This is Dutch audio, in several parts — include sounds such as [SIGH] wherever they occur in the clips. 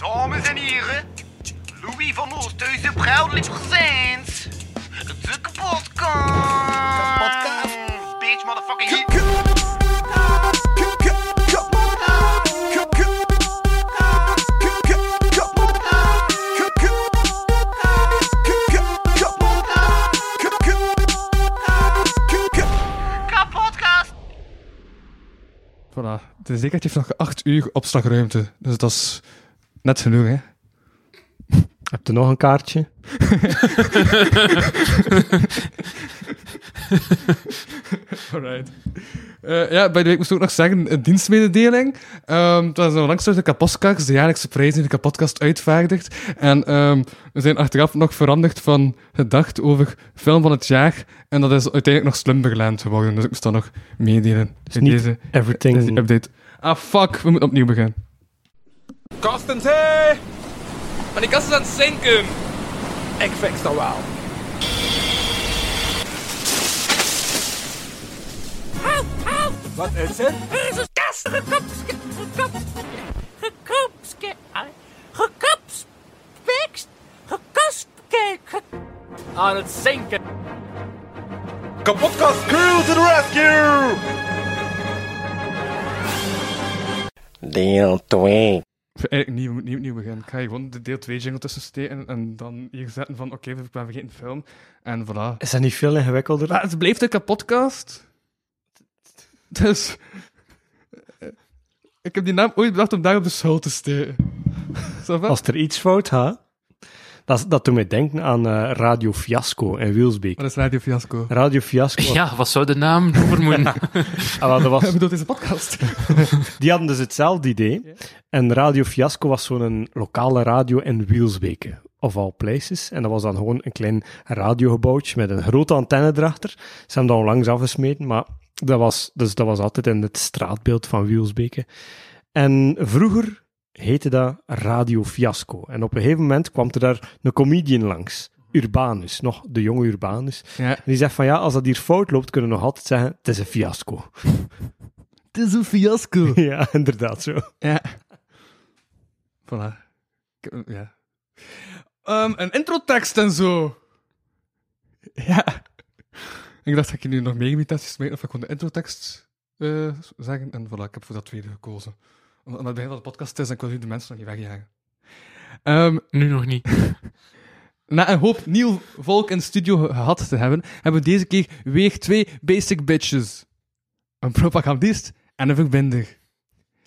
Dames en heren, Louis van Oosthuizen proudly presents de kapotkast. Kapotkast. Bitch, motherfucking hit. Kapotkast. Voilà. De zekerheid heeft nog 8 uur opslagruimte. Dus dat is net genoeg, hè? Heb je nog een kaartje? [LAUGHS] Alright. Eh, ja, bij de week moest ik ook nog zeggen, een dienstmededeling. Ehm het was onlangs de Kapotkast, de jaarlijkse prijs die de kapotkast uitvaardigt. En ehm, we zijn achteraf nog veranderd van gedacht over film van het jaar. En dat is uiteindelijk nog Slumberland geworden. Dus ik moest dat nog meedelen. in niet deze, everything- deze update. Ah, fuck. We moeten opnieuw beginnen. Kastens, hé! Maar die kast is aan het zinken. Ik fix dat wel. Wat is het? Er is een kast gekopske, gekop, gekopske, gekopspekst, gekospke, ge- aan het zinken. Kapotkast crew to the rescue! Deel 2. Eigenlijk moeten niet opnieuw beginnen. Ik ga gewoon de deel 2 jingle tussen steken en dan hier zetten van, oké, ik ben vergeten film. En voilà. Is dat niet veel ingewikkelder? Maar het blijft een kapotkast. Dus... eh, Ik heb die naam ooit bedacht om daar op de schuld te steken. Als er iets fout gaat, dat, dat doet mij denken aan eh, Radio Fiasco in Wielsbeek. Wat is Radio Fiasco? Radio Fiasco, Ja, wat zou de naam over moeten? [LAUGHS] ah, dat was, Ik bedoel, deze podcast. [LAUGHS] die hadden dus hetzelfde idee. En Radio Fiasco was zo'n lokale radio in Wielsbeke, of all places. En dat was dan gewoon een klein radiogebouwtje met een grote antenne erachter. Ze hebben dat onlangs afgesmeten, maar dat was, dus dat was altijd in het straatbeeld van Wielsbeke. En vroeger heette dat Radio Fiasco. En op een gegeven moment kwam er daar een comedian langs. Urbanus, nog de jonge Urbanus. ja. En die zegt van ja, als dat hier fout loopt, kunnen we nog altijd zeggen, het is een fiasco. [LAUGHS] Het is een fiasco. [LAUGHS] ja, inderdaad zo. Ja. Voilà. Ja. Ehm, een introtekst en zo. Ja. Ik dacht, ga ik je nu nog meer imitaties maken of ik gewoon de introtekst eh, zeggen? En voilà, ik heb voor dat tweede gekozen. Omdat het begin van de podcast is en ik wil nu de mensen nog niet wegjagen. Ehm, Nu nog niet. [LAUGHS] na een hoop nieuw volk in de studio ge- gehad te hebben, hebben we deze keer weer twee basic bitches. Een propagandist en een verbinder.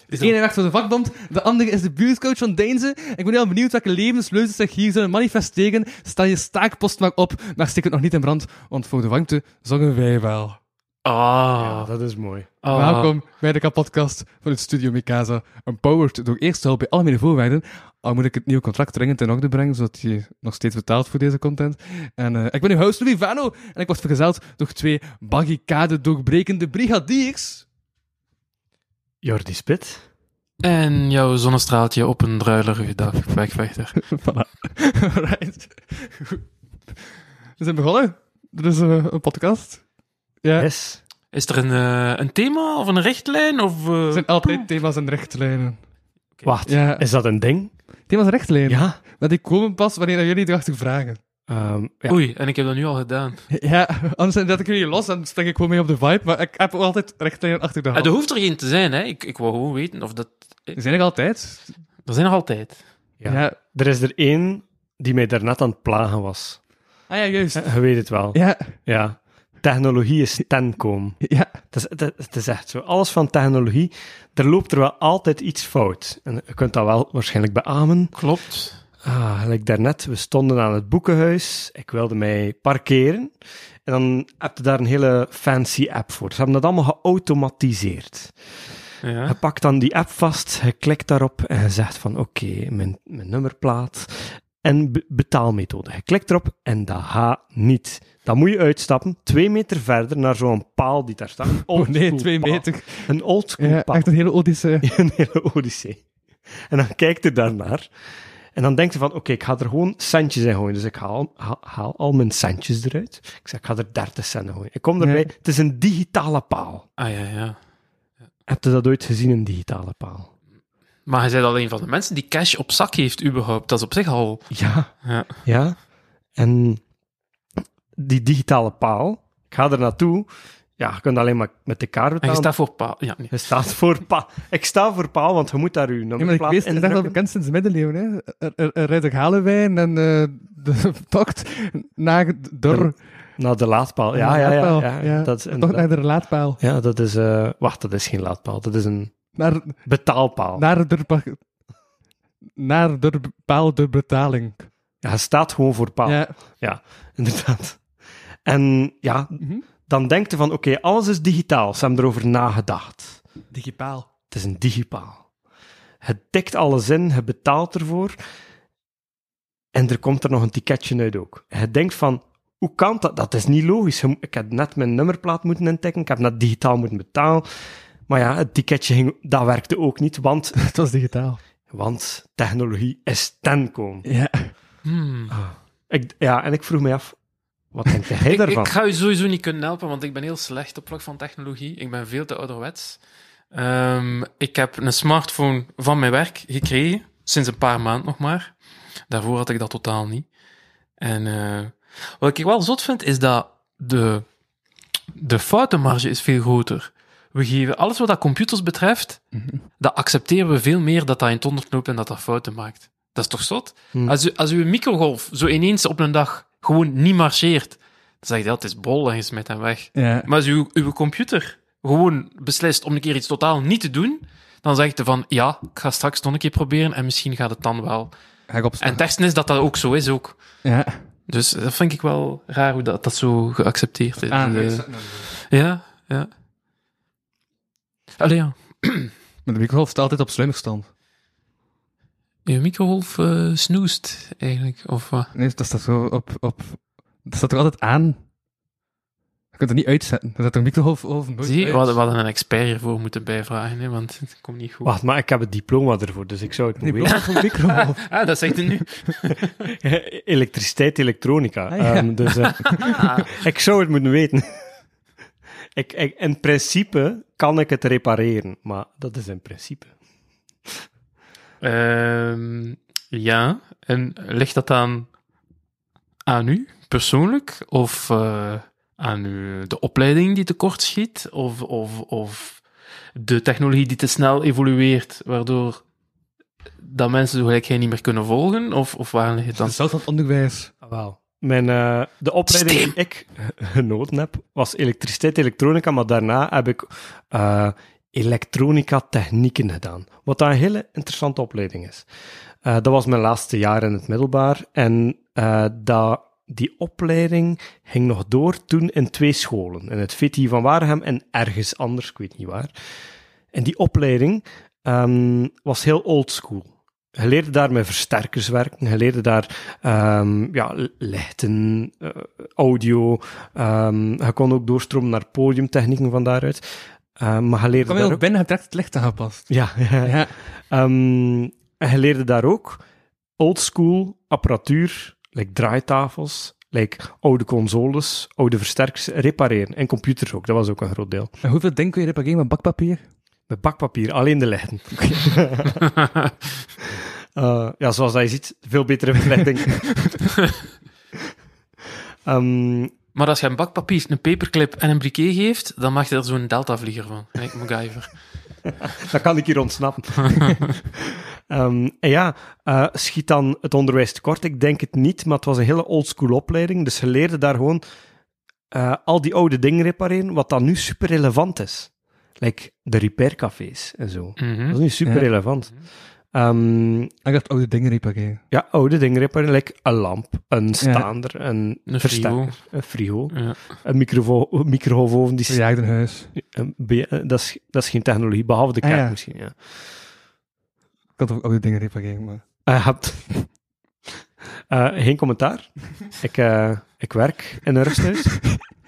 De ene werkt voor de vakbond, de andere is de buurtcoach van Deinze. Ik ben heel benieuwd welke levensleuzes zich hier zullen manifesteren. Stel je staakpost maar op, maar steek het nog niet in brand, want voor de warmte zorgen wij wel. Ah. dat is mooi. ah. Welkom bij de kapotkast van het Studio Mikasa. Empowered door eerste hulp bij algemene voorwaarden. Al moet ik het nieuwe contract dringend in orde brengen, zodat je nog steeds betaalt voor deze content. En eh, ik ben uw host Louis Vano en ik word vergezeld door twee barricade doorbrekende brigadiers. Jordi Spit. En jouw zonnestraaltje op een druilerige dag, wegvechter. [LAUGHS] Voilà. Goed. We zijn begonnen. Dit is eh, een podcast. Ja, Yes. Is er een, eh, een thema of een richtlijn? Of, eh, er zijn altijd thema's en richtlijnen. Wacht, Ja. is dat een ding? Thema's en richtlijnen? Ja. Maar die komen pas wanneer jullie erachter vragen. Ehm, ja. Oei, en ik heb dat nu al gedaan. Ja, anders zet ik jullie los en spring ik gewoon mee op de vibe. Maar ik heb ook altijd richtlijnen achter de Ah, hand. er hoeft er geen te zijn, hè. Ik, ik wou gewoon weten of dat... Die zijn er altijd. Er zijn er altijd. Ja. Ja. Er is er één die mij daarnet aan het plagen was. Ah ja, juist. Je weet het wel. Ja, Ja. Technologie is tenkom. ja. Het is, het, het is echt zo. Alles van technologie, er loopt er wel altijd iets fout. En je kunt dat wel waarschijnlijk beamen. Klopt. Ah, gelijk daarnet, we stonden aan het boekenhuis. Ik wilde mij parkeren. En dan heb je daar een hele fancy app voor. Ze hebben dat allemaal geautomatiseerd. Je Ja. pakt dan die app vast, je klikt daarop en je zegt van oké, mijn, mijn nummerplaat en be- betaalmethode. Je klikt erop en dat gaat niet. Dan moet je uitstappen, twee meter verder naar zo'n paal die daar staat. Oh nee, twee paal. meter. Een oldschool Ja, paal. echt een hele odyssee. [LAUGHS] Een hele odyssee. En dan kijkt er daarnaar. En dan denkt hij van, oké, ik ga er gewoon centjes in gooien. Dus ik haal, haal, haal al mijn centjes eruit. Ik zeg, ik ga er 30 cent in gooien. Ik kom erbij, Ja. het is een digitale paal. Ah ja, ja. Heb je dat ooit gezien, een digitale paal? Maar hij zei al een van de mensen die cash op zak heeft, überhaupt. Dat is op zich al... Ja. Ja. Ja. En die digitale paal, ik ga er naartoe. Ja, je kunt alleen maar met de kaart En je betalen. staat voor paal. Ja, nee. Je staat voor paal. Ik sta voor paal, want je moet daar je Ja, maar ik wist, dat is wel bekend sinds de middeleeuwen. Hè. Er, er, er rijdt een Galewijn en eh, de [LAUGHS] tocht naar door... Naar de laadpaal. Ja, naar de ja, ja. laadpaal, ja, ja. Dat is Toch inderdaad- naar de laadpaal. Ja, dat is... eh, wacht, dat is geen laadpaal. Dat is een Naar, betaalpaal. naar, de, naar de paal de betaling. Ja, je staat gewoon voor paal. Ja. Inderdaad. En ja, Mhm. dan denk je van, oké, alles is digitaal. Ze hebben erover nagedacht. Digipaal. Het is een digipaal. Het tikt alles in, je betaalt ervoor. En er komt er nog een ticketje uit ook. Je denkt van, hoe kan dat? Dat is niet logisch. Ik heb net mijn nummerplaat moeten intikken, ik heb net digitaal moeten betalen. Maar ja, het ticketje ging, dat werkte ook niet, want, [LAUGHS] Het was digitaal. want technologie is ten komen. Ja. Hmm. Ik, ja, en ik vroeg me af, wat denk jij Ik, daarvan? ik ga je sowieso niet kunnen helpen, want ik ben heel slecht op vlak van technologie. Ik ben veel te ouderwets. Ehm, ik heb een smartphone van mijn werk gekregen, sinds een paar maanden nog maar. Daarvoor had ik dat totaal niet. En eh, wat ik wel zot vind, is dat de, de foutenmarge is veel groter. We geven alles wat dat computers betreft, dat accepteren we veel meer dat dat in het honderd loopt en dat dat fouten maakt. Dat is toch zot? Hmm. Als, u, als uw microgolf zo ineens op een dag gewoon niet marcheert, dan zeg je dat is bol en je smijt hem weg. ja. Maar als uw, uw computer gewoon beslist om een keer iets totaal niet te doen, dan zeg je van ja, ik ga straks nog een keer proberen en misschien gaat het dan wel. En ergste is dat dat ook zo is ook. Ja. Dus dat vind ik wel raar hoe dat, dat zo geaccepteerd is. Ah, nee, Eh, ja, ja. Allee, ja. [CLEARS THROAT] Maar de microgolf staat altijd op sluimerstand. Je microgolf eh, snoest eigenlijk, of wat? Nee, dat staat zo op... op dat staat er altijd aan. Je kunt het niet uitzetten. Dat staat er een microgolf over nooit Zie, we uit. hadden, we hadden een expert hiervoor moeten bijvragen, hè, want het komt niet goed. Wacht, maar ik heb het diploma ervoor, dus ik zou het moeten bloot voor een microgolf. [LAUGHS] Ah, dat zegt hij nu. [LAUGHS] Elektriciteit, elektronica. Ah, ja. Ehm, dus eh, [LAUGHS] ik zou het moeten weten. ik, ik, in principe kan ik het repareren, maar dat is in principe. Ehm, ja, en ligt dat aan, aan u persoonlijk? Of eh, aan u, de opleiding die tekort schiet? Of, of, of de technologie die te snel evolueert, waardoor dat mensen zo gelijk geen niet meer kunnen volgen? Of, of waar ligt het dan? Zelfs van het onderwijs. Ah, wel. Mijn, eh, de opleiding die ik genoten heb, was elektriciteit, elektronica, maar daarna heb ik eh, elektronica technieken gedaan. Wat een hele interessante opleiding is. Eh, dat was mijn laatste jaar in het middelbaar en eh, dat, die opleiding ging nog door toen in twee scholen. In het VTI van Waregem en ergens anders, ik weet niet waar. En die opleiding ehm, was heel oldschool. Je leerde daar met versterkers werken, je leerde daar ehm, ja, lichten, eh, audio, ehm, je kon ook doorstromen naar podiumtechnieken van daaruit. Ehm, maar je leerde Kom daar je ook binnen, heb direct het licht aangepast. Ja, [LAUGHS] ja. Ja. En je leerde daar ook oldschool apparatuur, like draaitafels, like oude consoles, oude versterkers, repareren. En computers ook, dat was ook een groot deel. En hoeveel denk kun je repareren met bakpapier? Met bakpapier, alleen de lichten. [LAUGHS] Eh, ja, zoals dat je ziet, veel betere [LAUGHS] verlichting. Ehm, Maar als je een bakpapier, een paperclip en een briquet geeft, dan maak je er zo'n deltavlieger van. Kijk, MacGyver. [LAUGHS] dan kan ik hier ontsnappen. [LAUGHS] Ehm, en ja, eh, schiet dan het onderwijs tekort? Ik denk het niet, maar het was een hele oldschool opleiding. Dus ze leerden daar gewoon eh, al die oude dingen repareren, wat dan nu super relevant is. Like de repaircafés en zo. Mhm. Dat is nu super Ja. Ehm, Ik dacht oude dingen repareren. ja, oude dingen repareren, like een lamp, een staander, een, Een versterker, een frigo, Ja. een microvo- microgolfoven. Die huis. een be- eh, dat, is, dat is geen technologie, behalve de Ah, kerk ja. misschien. Ja. Ik kan toch ook oude dingen repareren, maar... Eh, hebt... [LAUGHS] Eh, geen commentaar. [LAUGHS] ik, eh, ik werk in een rusthuis.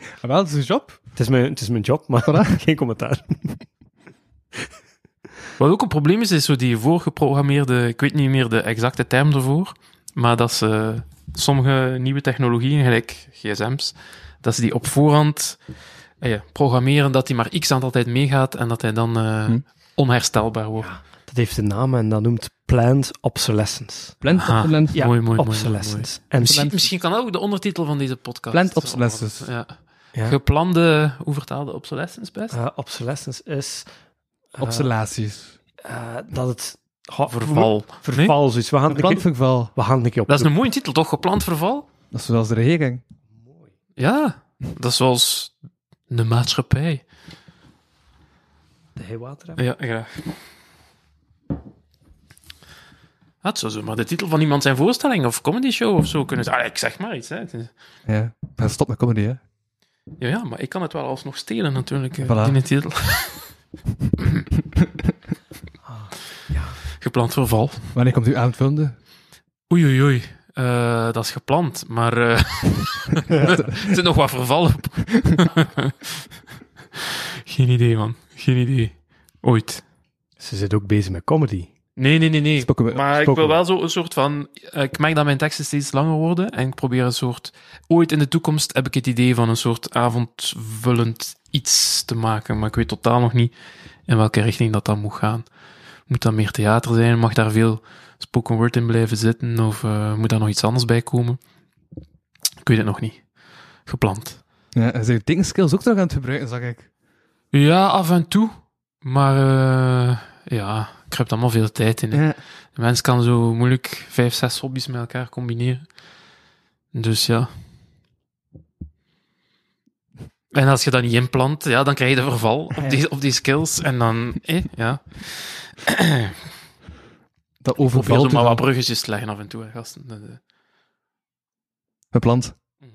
Maar wel, het is een job. het, is mijn, het is mijn job, maar Voilà. [LAUGHS] geen commentaar. Wat ook een probleem is, is zo die voorgeprogrammeerde, ik weet niet meer de exacte term ervoor, maar dat ze sommige nieuwe technologieën, gelijk gsm's, dat ze die op voorhand eh ja, programmeren dat die maar x aantal tijd meegaat en dat hij dan eh, Hm. onherstelbaar wordt. Dat heeft een naam en dat noemt planned obsolescence. Plant Ah. obsolescence. Ja, mooi, mooi, mooi, mooi, obsolescence. En Misschien, misschien kan dat ook de ondertitel van deze podcast. Planned obsolescence. Ja. ja, Geplande, hoe vertaalde obsolescence best? eh, obsolescence is eh, Obsolaties. eh, dat het ha- Verval. verval zoiets. We gaan het Plantverval. we gaan het een keer op. Dat is een mooie titel, toch? Gepland verval? Dat is zoals de regering. Ja, dat is zoals de maatschappij. de heewater hebben. Ja, graag. Dat zou zomaar de titel van iemand zijn voorstelling of comedy show of zo kunnen zijn. Ah, ik zeg maar iets. Hè. Het Ja. Maar stop met comedy, hè. Ja, ja, maar ik kan het wel alsnog stelen natuurlijk, eh, Voilà. in de titel. Gepland verval. Wanneer komt u aanvullende? Oei, oei, oei. Eh, dat is gepland, maar eh, [LAUGHS] er zit nog wat verval op. [LAUGHS] Geen idee, man. Geen idee. Ooit. Ze zit ook bezig met comedy. Nee, nee, nee, nee. Spoken maar ik wil we. wel zo een soort van... eh, Ik merk dat mijn teksten steeds langer worden en ik probeer een soort... Ooit in de toekomst heb ik het idee van een soort avondvullend iets te maken, maar ik weet totaal nog niet in welke richting dat dan moet gaan. Moet dat meer theater zijn? Mag daar veel spoken word in blijven zitten? Of eh, moet daar nog iets anders bij komen? Ik weet het nog niet. Gepland. Ja, en zijn dingskills ook nog aan het gebruiken, zag ik. Ja, af en toe. Maar eh, ja, ik heb allemaal veel tijd in. Ja. De mens kan zo moeilijk vijf, zes hobby's met elkaar combineren. Dus ja. En als je dat niet inplant, ja, dan krijg je de verval op die, op die skills. En dan, eh, ja. Dat Probeer overvalt maar wat bruggetjes te leggen af en toe, hè, gasten. Dat, eh. Gepland. Mhm.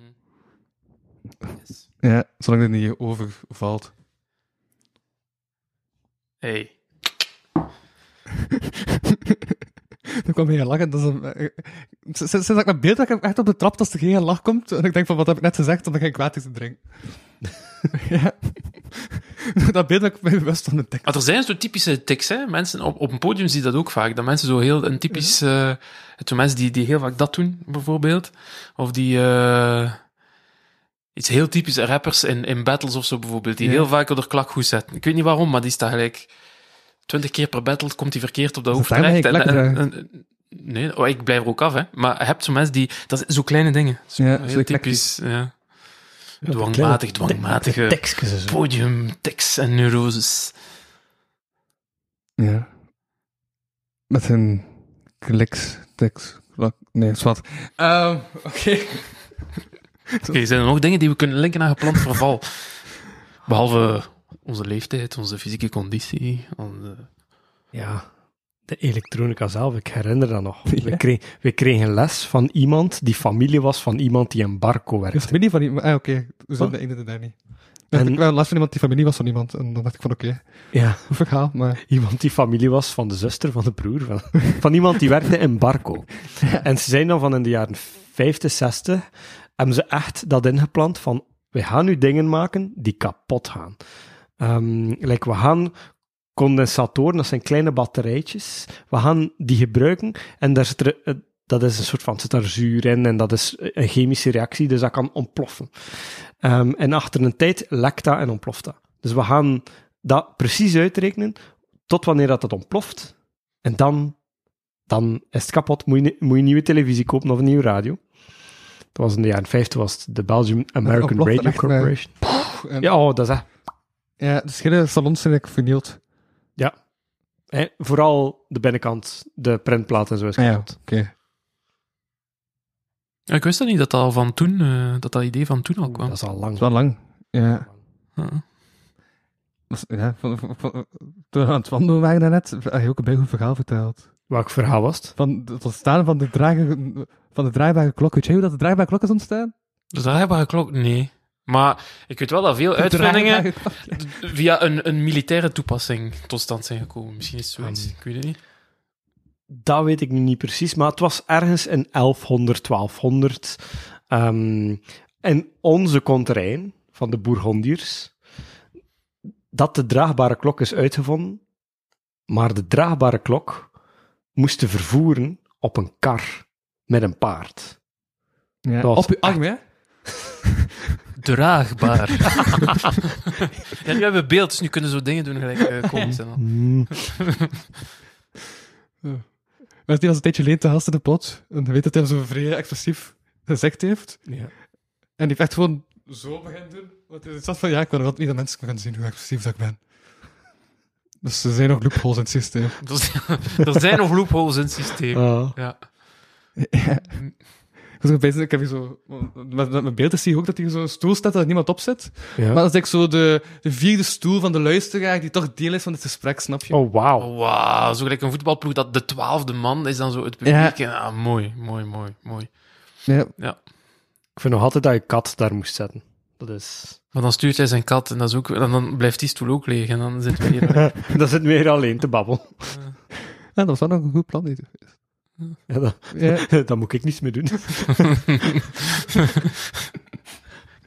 Ja, zolang het niet overvalt. Hey. [LAUGHS] Dan kwam hij lachen. Dat is een, eh, sinds, sinds dat ik naar beeld heb, ik echt op de trap als er geen lach komt. En ik denk van, wat heb ik net gezegd? Dan geen kwaad te drinken. Ja. [LAUGHS] dat beeld heb ik mij bewust van de tekst. Maar er zijn zo typische tics, hè. Mensen, op, op een podium zie je dat ook vaak. Dat mensen zo heel, een typisch, eh het zijn mensen die, die heel vaak dat doen, bijvoorbeeld. Of die, eh iets heel typisch rappers in, in battles of zo, bijvoorbeeld. Die Ja. heel vaak op de klak goed zetten. Ik weet niet waarom, maar die staat gelijk twintig keer per battle, komt die verkeerd op de hoofd terecht. En- lekker, en- en- nee, oh, ik blijf er ook af, hè. Maar je hebt zo mensen die, dat zijn zo kleine dingen. Zo Ja, heel zo typisch, ja. Dwangmatig, dwangmatige tekstjes en zo. podium, tics en neuroses. Ja. Met een kliks, klak. Nee, zwart. Ehm Oké. [LAUGHS] Oké, zijn er nog dingen die we kunnen linken aan gepland verval? Behalve onze leeftijd, onze fysieke conditie. Onze... Ja, de elektronica zelf, ik herinner dat nog. [LAUGHS] Ja. We, kregen, we kregen les van iemand die familie was van iemand die in Barco De werkte. familie van iemand. Ah, oké. We zijn Wat? de ene. En-. Ik wel last van iemand die familie was van iemand. En dan dacht ik van, oké, Ja, verhaal, maar... iemand die familie was van de zuster, van de broer, van, [LAUGHS] van iemand die werkte in Barco. En ze zijn dan van in de jaren 50, 60, hebben ze echt dat ingeplant van, we gaan nu dingen maken die kapot gaan. Ehm like, we gaan condensatoren, dat zijn kleine batterijtjes, we gaan die gebruiken en daar zit er, eh, dat is een soort van, zit daar zuur in en dat is een chemische reactie, dus dat kan ontploffen. Ehm, en achter een tijd lekt dat en ontploft dat. Dus we gaan dat precies uitrekenen tot wanneer dat het ontploft. En dan, dan is het kapot. Moet je, moet je een nieuwe televisie kopen of een nieuwe radio. Dat was in de jaren 50 was het de Belgium American Radio Corporation. En, Ja, oh, dat is echt. ja, de schillen salons zijn ik vernield. Hè, vooral de binnenkant, de printplaat en zo is Ah ja, oké. Ja, ik wist dat niet, dat dat al van toen, eh, dat dat idee van toen al kwam. Dat is al lang. Dat is wel lang. Ja. Ja. Dat is- ja van, van, van- toen we aan het wandelen waren daarnet, heb je ook een bij goed verhaal verteld. Welk verhaal was het? Van het ontstaan van de, draagbare, van de draagbare klok. Weet jij hoe dat de draagbare klok is ontstaan? De draagbare klok? Nee. Maar ik weet wel dat veel uitvindingen via een, een militaire toepassing tot stand zijn gekomen. Misschien is het zoiets, Um, ik weet het niet. Dat weet ik nu niet precies, maar het was ergens in 1100, 1200. ehm in onze konterijn van de Bourgondiërs, dat de draagbare klok is uitgevonden, maar de draagbare klok moesten vervoeren op een kar met een paard. Ja, op je arm, hè? [LAUGHS] Draagbaar. [LAUGHS] ja, nu hebben we beeld, dus nu kunnen we zo dingen doen gelijk uh, [LAUGHS] al. Mm. Maar die was een tijdje geleden te gast in de plot. En je weet dat hij zo vrij expressief gezegd heeft. Ja. En die heeft echt gewoon zo beginnen doen. Want hij zat van, ja, ik wil wel niet dat mensen gaan zien hoe expressief dat ik ben. Dus er zijn nog loopholes in het systeem. Er zijn- nog loopholes in het systeem. Ja. Ja. Ik was ook bezig, ik heb hier zo... Met, met mijn beelden zie je ook dat hier zo'n stoel staat dat er niemand op zit. Ja. Maar dat is zo de, de vierde stoel van de luisteraar die toch deel is van het gesprek, snap je? Oh, wauw. Oh, wauw. Zo gelijk een voetbalploeg dat de twaalfde man is dan zo het publiek. En, ah, mooi, mooi, mooi, mooi. Ja. Ja. Ik vind nog altijd dat je kat daar moest zetten. Dat is... Maar dan stuurt hij zijn kat en, dat is ook, en dan blijft die stoel ook leeg. En dan zit we hier. [LAUGHS] dat zit meer alleen te babbelen. Ja, dat was wel nog een goed plan. niet? Ja, dat, Ja. [LAUGHS] dat moet ik niets meer doen. [LAUGHS]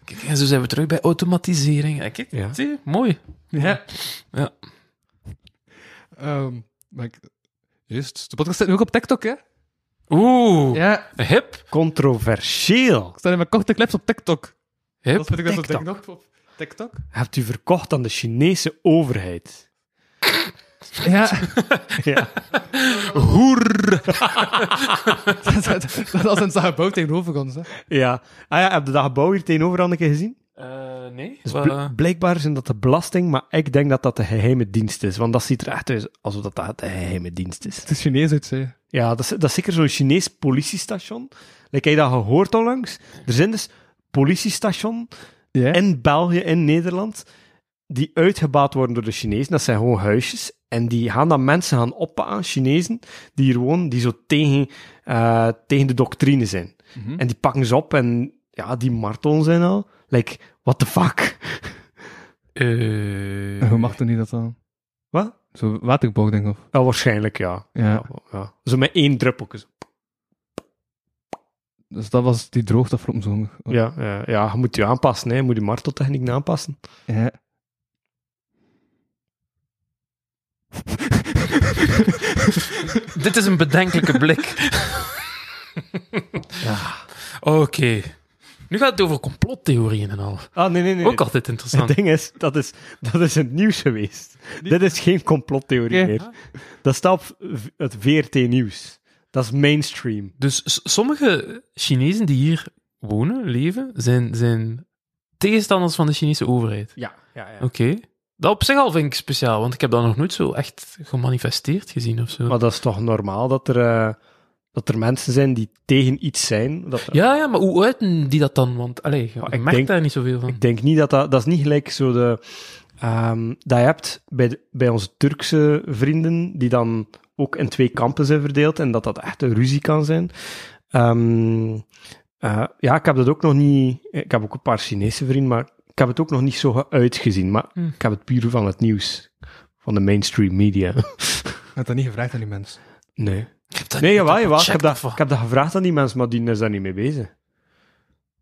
Kijk, en zo zijn we terug bij automatisering. Kijk, Ja. zie je? Mooi. Ja. Ja. Ehm, maar ik, juist. De podcast staat nu ook op TikTok, hè? Oeh, Ja. hip. Controversieel. Ik sta in mijn korte clips op TikTok. Hip. Dat vind ik dat zo TikTok. op TikTok. Hebt u verkocht aan de Chinese overheid? Ja. [LAUGHS] Ja. Hoer. [LAUGHS] dat, dat, dat was een gebouw tegenover ons, hè? ja. Ah ja, heb je dat gebouw hier tegenover al een keer gezien? Eh, nee. Dus bl- blijkbaar zijn dat de belasting, maar ik denk dat dat de geheime dienst is. Want dat ziet er echt uit alsof dat, dat de geheime dienst is. Het is Chinees uit, zei je. Ja, dat is, dat is zeker zo'n Chinees politiestation. Like, heb je dat gehoord onlangs? Er zijn dus politiestations Ja? in België, in Nederland, die uitgebaat worden door de Chinezen. Dat zijn gewoon huisjes. En die gaan dan mensen gaan oppakken, Chinezen, die hier wonen, die zo tegen, eh, tegen de doctrine zijn. Mhm. En die pakken ze op en ja, die martelen zijn al. Like, what the fuck? Eh, En hoe mag er niet dat dan? Wat? Zo waterbouw, denk ik. Of? Ja, waarschijnlijk, ja. Ja. ja. Zo met één druppeltje. Dus dat was die droogte afgelopen zomer. Ja, ja, ja, je moet je aanpassen, hè. je moet je marteltechniek aanpassen. Ja. [LAUGHS] Dit is een bedenkelijke blik. [LAUGHS] Ja. Oké. Nu gaat het over complottheorieën en al. Ah, nee, nee, nee. Ook altijd interessant. Het ding is, dat is, dat is het nieuws geweest. Dit is geen complottheorie meer. Dat staat op het VRT-nieuws. Dat is mainstream. Dus sommige Chinezen die hier wonen, leven, zijn, zijn tegenstanders van de Chinese overheid. Ja, ja, ja. Oké. Dat op zich al vind ik speciaal, want ik heb dat nog nooit zo echt gemanifesteerd gezien of zo. Maar dat is toch normaal dat er, eh, dat er mensen zijn die tegen iets zijn? Dat er- Ja, ja, maar hoe uiten die dat dan? Want, allee, ik denk- daar niet zoveel van. Ik denk niet dat dat... Dat is niet gelijk zo de... ehm, dat je hebt bij, de- bij onze Turkse vrienden, die dan ook in twee kampen zijn verdeeld, en dat dat echt een ruzie kan zijn. Ehm, eh, ja, ik heb dat ook nog niet... Ik heb ook een paar Chinese vrienden, maar ik heb het ook nog niet zo uitgezien. Maar Hm. ik heb het puur van het nieuws. Van de mainstream media. [LAUGHS] Ik had dat niet gevraagd aan die mensen. Nee. Ik heb dat Nee, jawel, jawel. Ik heb, dat, ik heb dat gevraagd aan die mensen, maar die is daar niet mee bezig.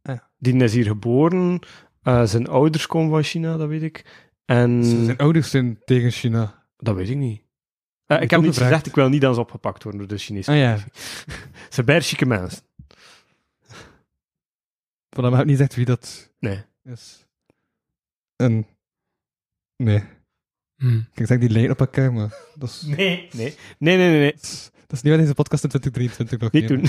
Ah. Die is hier geboren. eh, zijn ouders komen van China, dat weet ik. En Zijn ouders zijn tegen China. dat weet ik niet. Eh, ik heb niet gevraagd. gezegd, ik wil niet dat ze opgepakt worden door de Chinese Ah ja. [LAUGHS] Ze zijn chique mensen. Van hem heb ik niet gezegd wie dat Nee. is. En... Nee. Hm. Ik zeg die lijnen op elkaar, maar... Dat is, Nee. Nee. Nee, nee, nee. nee. dat is, dat is niet wat deze podcast in 2023 nog Niet doen.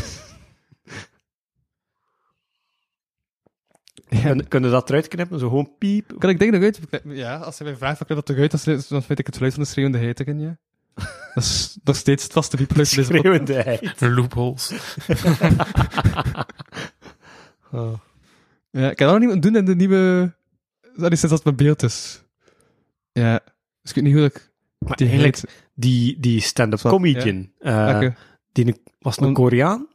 Ja. Kun- Kunnen we dat eruit knippen? Zo gewoon piep. Kan ik dingen eruit? Ja, als hij mij vraagt, dan knip dat eruit, dan vind ik het geluid van de schreeuwende heitigen, ja. [LAUGHS] Dat is nog steeds het vaste piepgeluid van deze podcast. Schreeuwendheid. [LAUGHS] Loopholes. Oh. [LAUGHS] Ja, ik kan dat nog niet doen in de nieuwe... Dat is sinds dat mijn beeld is. Ja. Dus ik weet niet hoe dat ik... Maar Die eigenlijk, heet... die, die stand-up comedian, eh, die was een Koreaan,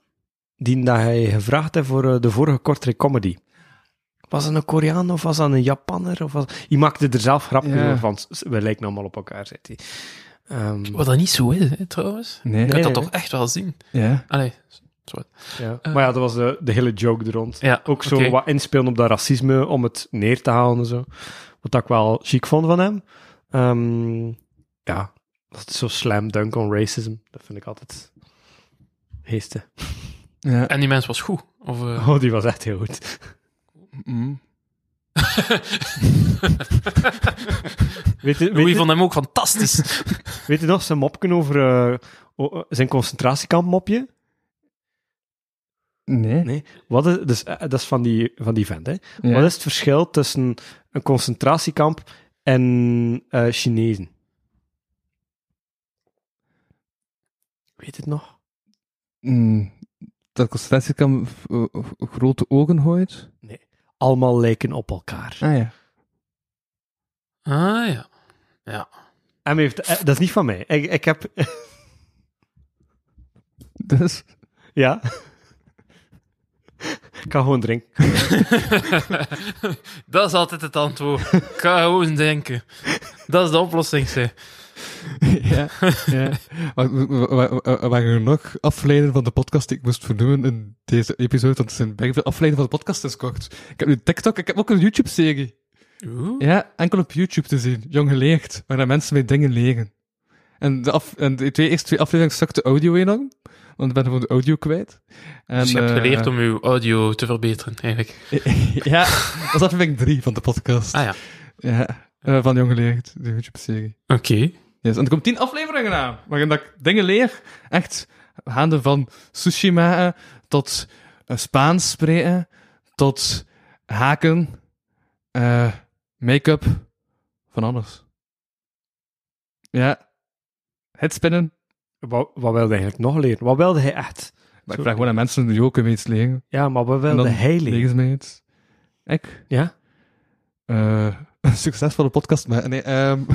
die dat hij gevraagd heeft voor eh, de vorige kortere comedy. Was dat een Koreaan of was dat een Japanner? Of was... Je maakte er zelf grapjes Ja. van, "S- we lijken allemaal op elkaar, zei hij. Ehm, Wat dat niet zo is, hè, trouwens. Nee. Je kunt dat nee, toch echt wel zien. Ja. Allee. Ja. Maar ja, dat was de, de hele joke er rond. Ja, Ook zo wat inspelen op dat racisme, om het neer te halen en zo. Wat ik wel chic vond van hem. Ehm, ja, dat is zo slam dunk on racism. Dat vind ik altijd heeste. Ja. En die mens was goed. Of, eh, Oh, die was echt heel goed. Mm. [LAUGHS] Weet je, weet, Louis je, vond hem ook fantastisch. [LAUGHS] weet je nog zijn mopken over eh, zijn concentratiekampmopje? Nee. Nee. Wat is, dus, eh, dat is van die, van die vent, hè. Ja. Wat is het verschil tussen een concentratiekamp en eh, Chinezen? Weet je het nog? Mm, dat concentratiekamp uh, grote ogen gooit? Allemaal lijken op elkaar. Ah ja. Ah ja. Ja. Hem heeft, eh, dat is niet van mij. Ik, ik heb... [LAUGHS] Dus, ja. Ik kan gewoon drinken. [LAUGHS] dat is altijd het antwoord. Ik ga gewoon denken. Dat is de oplossing, zeg. [LAUGHS] ja. ja. Waren er nog afleidingen van de podcast die ik moest vernoemen in deze episode? Want er zijn bijna veel afleidingen van de podcast is kort. Ik heb nu TikTok, ik heb ook een YouTube-serie. Oeh. Ja, enkel op YouTube te zien. Jong geleerd, waar mensen mij dingen leren. En de, af, en de twee, eerste twee afleveringen stuk de audio enorm, want ik ben gewoon de audio kwijt. En, Dus je hebt eh, geleerd om je audio te verbeteren, eigenlijk. [LAUGHS] ja, [LAUGHS] dat is aflevering drie van de podcast. Ah ja. Ja, eh, van Jong geleerd, de YouTube-serie. Oké. Yes. En er komt tien afleveringen aan, waarin dat ik dingen leer. Echt, gaande van sushi maken, tot eh, Spaans spreken, tot haken, eh, make-up, van alles. Ja. Het spinnen. Wat, wat wilde hij eigenlijk nog leren? Wat wilde hij echt? Maar ik vraag gewoon aan mensen die ook iets leren. Ja, maar wat En wilde dan hij leren? leren ze mij iets. Ik? Ja? Eh, [LAUGHS] een succesvolle podcast, maar nee, ehm [LAUGHS]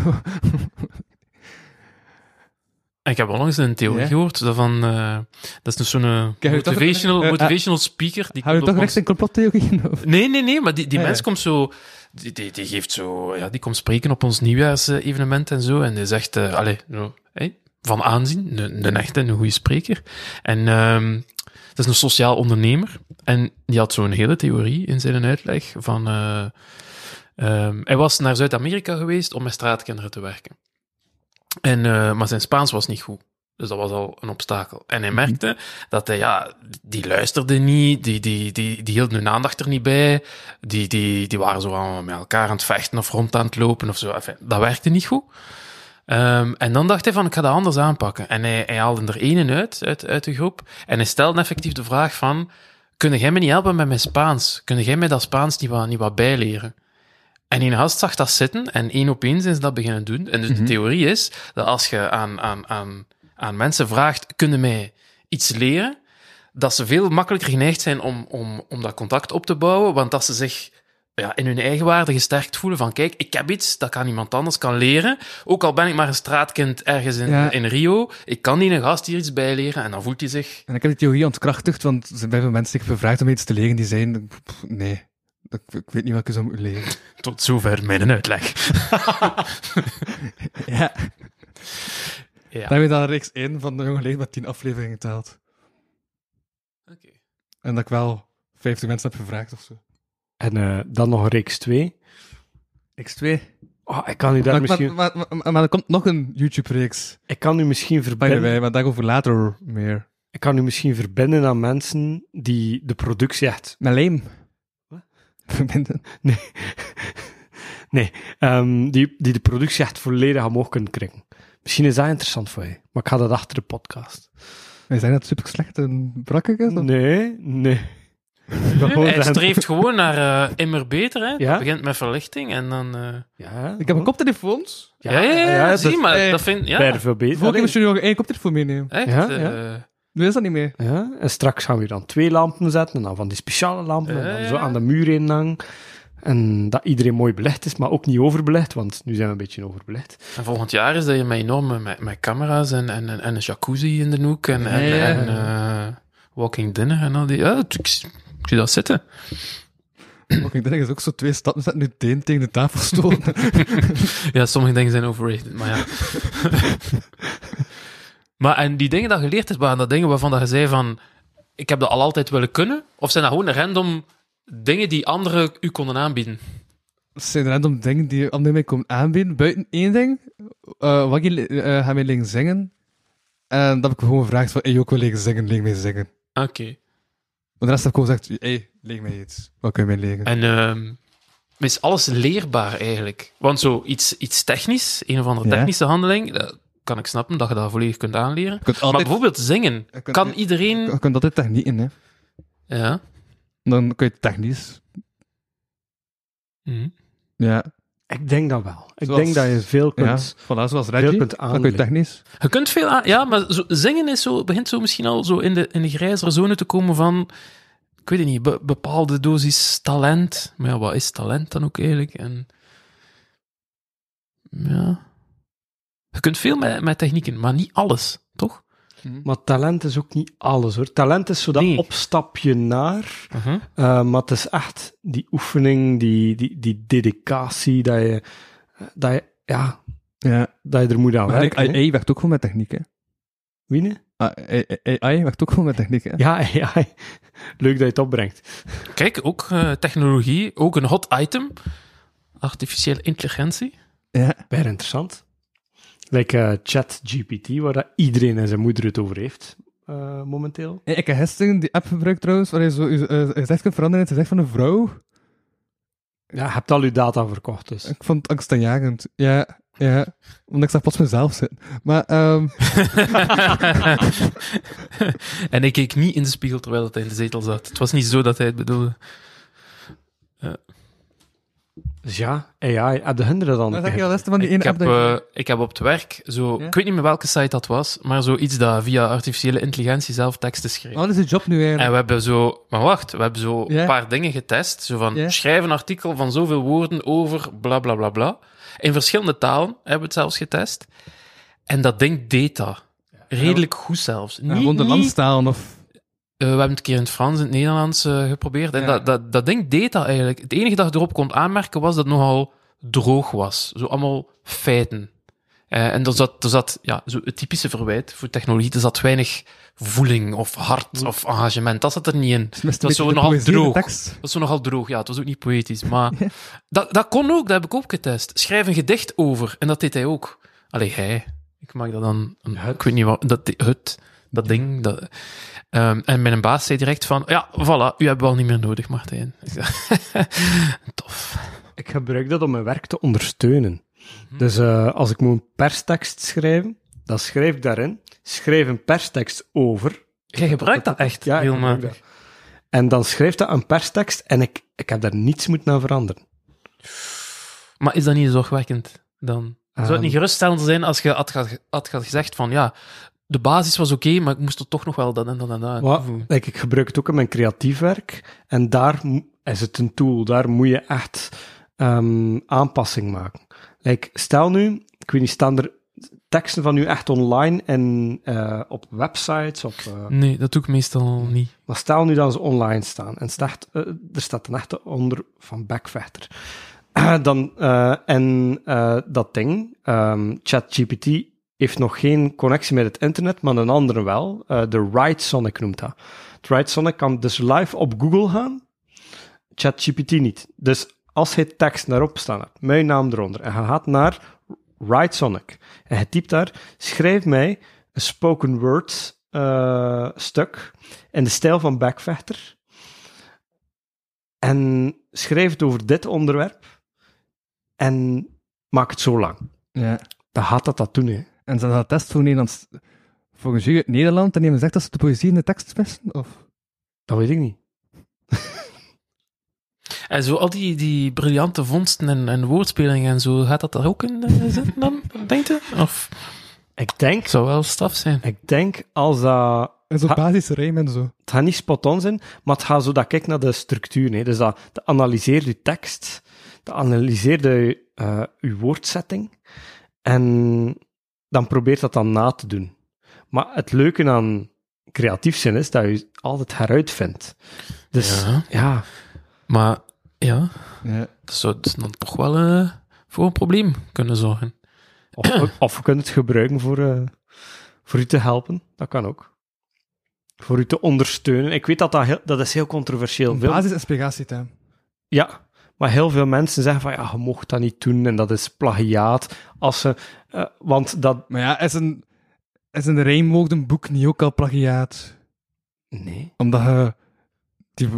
Ik heb onlangs een theorie Ja? gehoord, dat van... eh, dat is dus zo'n eh, motivational, eh, motivational speaker. Die hou je toch op recht in complottheorieën? Of? Nee, nee, nee, maar die, die Ah, ja. mens komt zo... Die, die, die geeft zo... Ja, die komt spreken op ons nieuwjaarsevenement en zo. En die zegt... allee, no, hé, van aanzien, een, een echte, een goede spreker. En ehm dat is een sociaal ondernemer. En die had zo'n hele theorie in zijn uitleg van... eh, ehm, hij was naar Zuid-Amerika geweest om met straatkinderen te werken. En, eh, maar zijn Spaans was niet goed. Dus dat was al een obstakel. En hij merkte dat hij, ja, die luisterde niet, die, die, die, die hield hun aandacht er niet bij, die, die, die waren zo aan, met elkaar aan het vechten of rond aan het lopen of zo. Enfin, dat werkte niet goed. Ehm, en dan dacht hij van, ik ga dat anders aanpakken. En hij, hij haalde er ene uit, uit, uit de groep, en hij stelde effectief de vraag van, kun jij me niet helpen met mijn Spaans? Kun jij mij dat Spaans niet wat, niet wat bijleren? En die gast zag dat zitten en één op één zijn ze dat beginnen doen. En dus de theorie is dat als je aan, aan, aan, aan mensen vraagt, kunnen mij iets leren? Dat ze veel makkelijker geneigd zijn om, om, om dat contact op te bouwen, want dat ze zich ja, in hun eigen waarde gesterkt voelen van kijk, ik heb iets dat ik aan iemand anders kan leren. Ook al ben ik maar een straatkind ergens in, Ja. in Rio, ik kan die een gast hier iets bijleren en dan voelt hij zich... En ik heb die theorie ontkrachtigd, want er zijn bij veel mensen die ik gevraagd om iets te leren, die zijn, nee, ik, weet niet wat ik zou moeten leren. [LAUGHS] Tot zover mijn uitleg. [LAUGHS] Ja. Ja. Dan heb je dan reeks 1 van de jonge leer met 10 afleveringen geteld. Oké. En dat ik wel 50 mensen heb gevraagd of zo. En eh, dan nog reeks 2. X2. Oh, ik kan u daar Maar, misschien, maar, maar, maar, maar er komt nog een YouTube-reeks. ik kan u misschien verbinden. way, maar daarover later meer. Ik kan u misschien verbinden aan mensen die de productie echt. Met Leem. Wat? Verbinden. Nee. [LAUGHS] nee. ehm, die, die de productie echt volledig omhoog kunnen krijgen. Misschien is dat interessant voor je. Maar ik ga dat achter de podcast. Wij zijn dat super slecht en brakkig? Nee, nee. [LAUGHS] Hij streeft gewoon naar eh, immer beter. Hè. Ja? Het begint met verlichting en dan... eh, Ja, Ik heb een koptelefoons. Ja, ja, ja, ja, zie, dat- maar eh, dat vind ja, Bijna veel beter. Keer moest Allee, je nog één koptelefoon meenemen. echt. Ja. Nu is dat niet meer. Ja, en straks gaan we dan twee lampen zetten, en dan van die speciale lampen, en dan zo aan de muur heen hangen. En dat iedereen mooi belicht is, maar ook niet overbelicht, want nu zijn we een beetje overbelicht. En volgend jaar is dat je met enorme met, met camera's en, en, en, en een jacuzzi in de hoek en, en, Ja, ja. en, eh, walking dinner en al die... Ja, ik, ik zie dat zitten. Ook ik denk dat is ook zo twee stappen zetten, nu teen tegen de tafel stoten. [LAUGHS] Ja, sommige dingen zijn overrated, maar ja. [LAUGHS] maar en die dingen dat je geleerd hebt, waren dat dingen waarvan dat je zei van... Ik heb dat al altijd willen kunnen? Of zijn dat gewoon random dingen die anderen u konden aanbieden? Dat zijn random dingen die anderen mij komen aanbieden. Buiten één ding, eh wat je mij leren zingen. En dat heb ik gewoon gevraagd van, hey, ook wil leren zingen, leer mij zingen. Oké. De rest heb ik gewoon gezegd, hey, Leer mij iets. Wat kun je mij leren? En ehm, is alles leerbaar eigenlijk? Want zo iets, iets technisch, een of andere Ja. technische handeling, dat kan ik snappen dat je dat volledig kunt aanleren. Kunt Maar altijd, bijvoorbeeld zingen, kunt- kan iedereen... je kunt altijd technieken, hè. Ja. Dan kun je technisch. Mhm. Ja. Ik denk dat wel. Ik Zoals- denk dat je veel Ja. kunt... Voilà, zoals Reggie. kunt Dan kun je aanleren. technisch. Je kunt veel aan... Ja, maar zo, zingen is zo, begint zo misschien al zo in de, in de grijzere zone te komen van... Ik weet het niet, be- bepaalde dosis talent. Maar ja, wat is talent dan ook eigenlijk? En... Ja... Je kunt veel met, met technieken, maar niet alles, toch? Maar talent is ook niet alles, hoor. Talent is zo dat Nee. opstapje naar... Uh-huh. eh, maar het is echt die oefening, die, die, die dedicatie, dat je... Dat je ja, Ja. dat je er moet aan Maar werken. AI werkt ook gewoon met techniek, hè. Wie ne? Ah, AI AI werkt ook gewoon met techniek, hè. Ja, [LAUGHS] ja. Leuk dat je het opbrengt. Kijk, ook eh, technologie, ook een hot item. Artificiële intelligentie. Ja. Bijna interessant. Like eh, ChatGPT, waar dat iedereen en zijn moeder het over heeft, eh, momenteel. Hey, Ik heb gisteren die app gebruikt trouwens, waar je zo je, eh, gezicht kunt veranderen in het gezicht van een vrouw. Ja, je hebt al je data verkocht, dus. Ik vond het angstaanjagend. Ja, ja. Omdat ik zag plots mezelf zitten. Maar, ehm [LAUGHS] en ik keek niet in de spiegel terwijl hij in de zetel zat. Het was niet zo dat hij het bedoelde. Dus ja, AI, heb de hunderen dan? zeg je al van die Ik ene app heb, dat je- eh, ik heb op het werk zo... Ja? Ik weet niet meer welke site dat was, maar zoiets dat via artificiële intelligentie zelf teksten schreef. Oh, dat is de job nu eigenlijk. En we hebben zo... Maar wacht, we hebben zo Ja. een paar dingen getest. Zo van, Ja. schrijf een artikel van zoveel woorden over bla bla bla bla. In verschillende talen hebben we het zelfs getest. En dat ding deed dat. Redelijk goed zelfs. Ja, Niet, gewoon de landstalen of... Eh, we hebben het een keer in het Frans en het Nederlands eh, geprobeerd. En Ja. dat, dat, dat ding deed dat eigenlijk. Het enige dat je erop kon aanmerken was dat het nogal droog was. Zo allemaal feiten. Eh, en er zat, er zat ja, zo het typische verwijt voor technologie. Er zat weinig voeling of hart of engagement. Dat zat er niet in. Het was zo nogal droog. Dat was zo nogal droog. Ja, het was ook niet poëtisch. [LAUGHS] Maar dat, dat kon ook, dat heb ik ook getest. Schrijf een gedicht over. En dat deed hij ook. Allee, hij. Ik mag dat dan... een-. Ik weet niet wat... Dat, het. Dat ding. Dat, Ehm, en mijn baas zei direct van... Ja, voilà, u hebben we al niet meer nodig, Martijn. [LAUGHS] [LAUGHS] Tof. Ik gebruik dat om mijn werk te ondersteunen. Dus eh, als ik moet een perstekst schrijven, dan schrijf ik daarin, schrijf een perstekst over. Jij gebruikt dat echt Ja, heel maar. dat. En dan schrijft dat een perstekst en ik, ik heb daar niets moeten aan veranderen. Maar is dat niet zorgwekkend dan? Zou het Ehm. niet geruststellend zijn als je had, had ge- gezegd van... Ja, de basis was oké, maar ik moest er toch nog wel dat en dat en dat Maar, toevoegen. like, ik gebruik het ook in mijn creatief werk. En daar is het een tool. Daar moet je echt ehm, aanpassing maken. Like, stel nu, ik weet niet, staan er teksten van u echt online en eh, op websites? Op, eh, Nee, dat doe ik meestal niet. Maar stel nu dat ze online staan en staat, eh, er staat een echte onder van backvechter. [CLEARS THROAT] dan, en dat ding, ehm, ChatGPT, heeft nog geen connectie met het internet, maar een andere wel. Eh, de Write Sonic noemt dat. Het Write Sonic kan dus live op Google gaan, ChatGPT niet. Dus als hij tekst daarop staan hebt, mijn naam eronder, en hij gaat naar Write Sonic, en hij typt daar, schrijf mij een spoken word eh, stuk in de stijl van Backvechter. En schrijf het over dit onderwerp. En maak het zo lang. Ja. Dan gaat dat dat doen, hè. En zijn dat test voor Nederlands... Volgens jullie Nederland, en die zegt dat ze de poëzie in de tekst missen? Of... Dat weet ik niet. [LAUGHS] En zo al die, die briljante vondsten en, en woordspelingen en zo, gaat dat daar ook in eh, zitten dan, [LAUGHS] denkt je? Of Ik denk, het zou wel straf zijn. ik denk als dat... En zo Ha- basische rijm en zo. Het gaat niet spot-on zijn, maar het gaat zo dat kijk naar de structuur. Hè. Dus dat, dat analyseert je tekst, dat analyseert je, eh, je woordsetting, en dan probeert dat dan na te doen. Maar het leuke aan creatief zijn is dat je altijd heruitvindt. Dus Ja. ja, Maar ja, Ja. dat zou dan toch wel eh, voor een probleem kunnen zorgen. Of, [CLEARS THROAT] of we kunnen het gebruiken voor, eh, voor u te helpen. Dat kan ook. Voor u te ondersteunen. Ik weet dat dat, heel, dat is heel controversieel. Veel, Basisinspiratietaal. ja, maar heel veel mensen zeggen van ja, je mocht dat niet doen en dat is plagiaat. Als ze, eh, want dat... Maar ja, is een, is een rijmwoordenboek niet ook al plagiaat? Nee. Omdat je die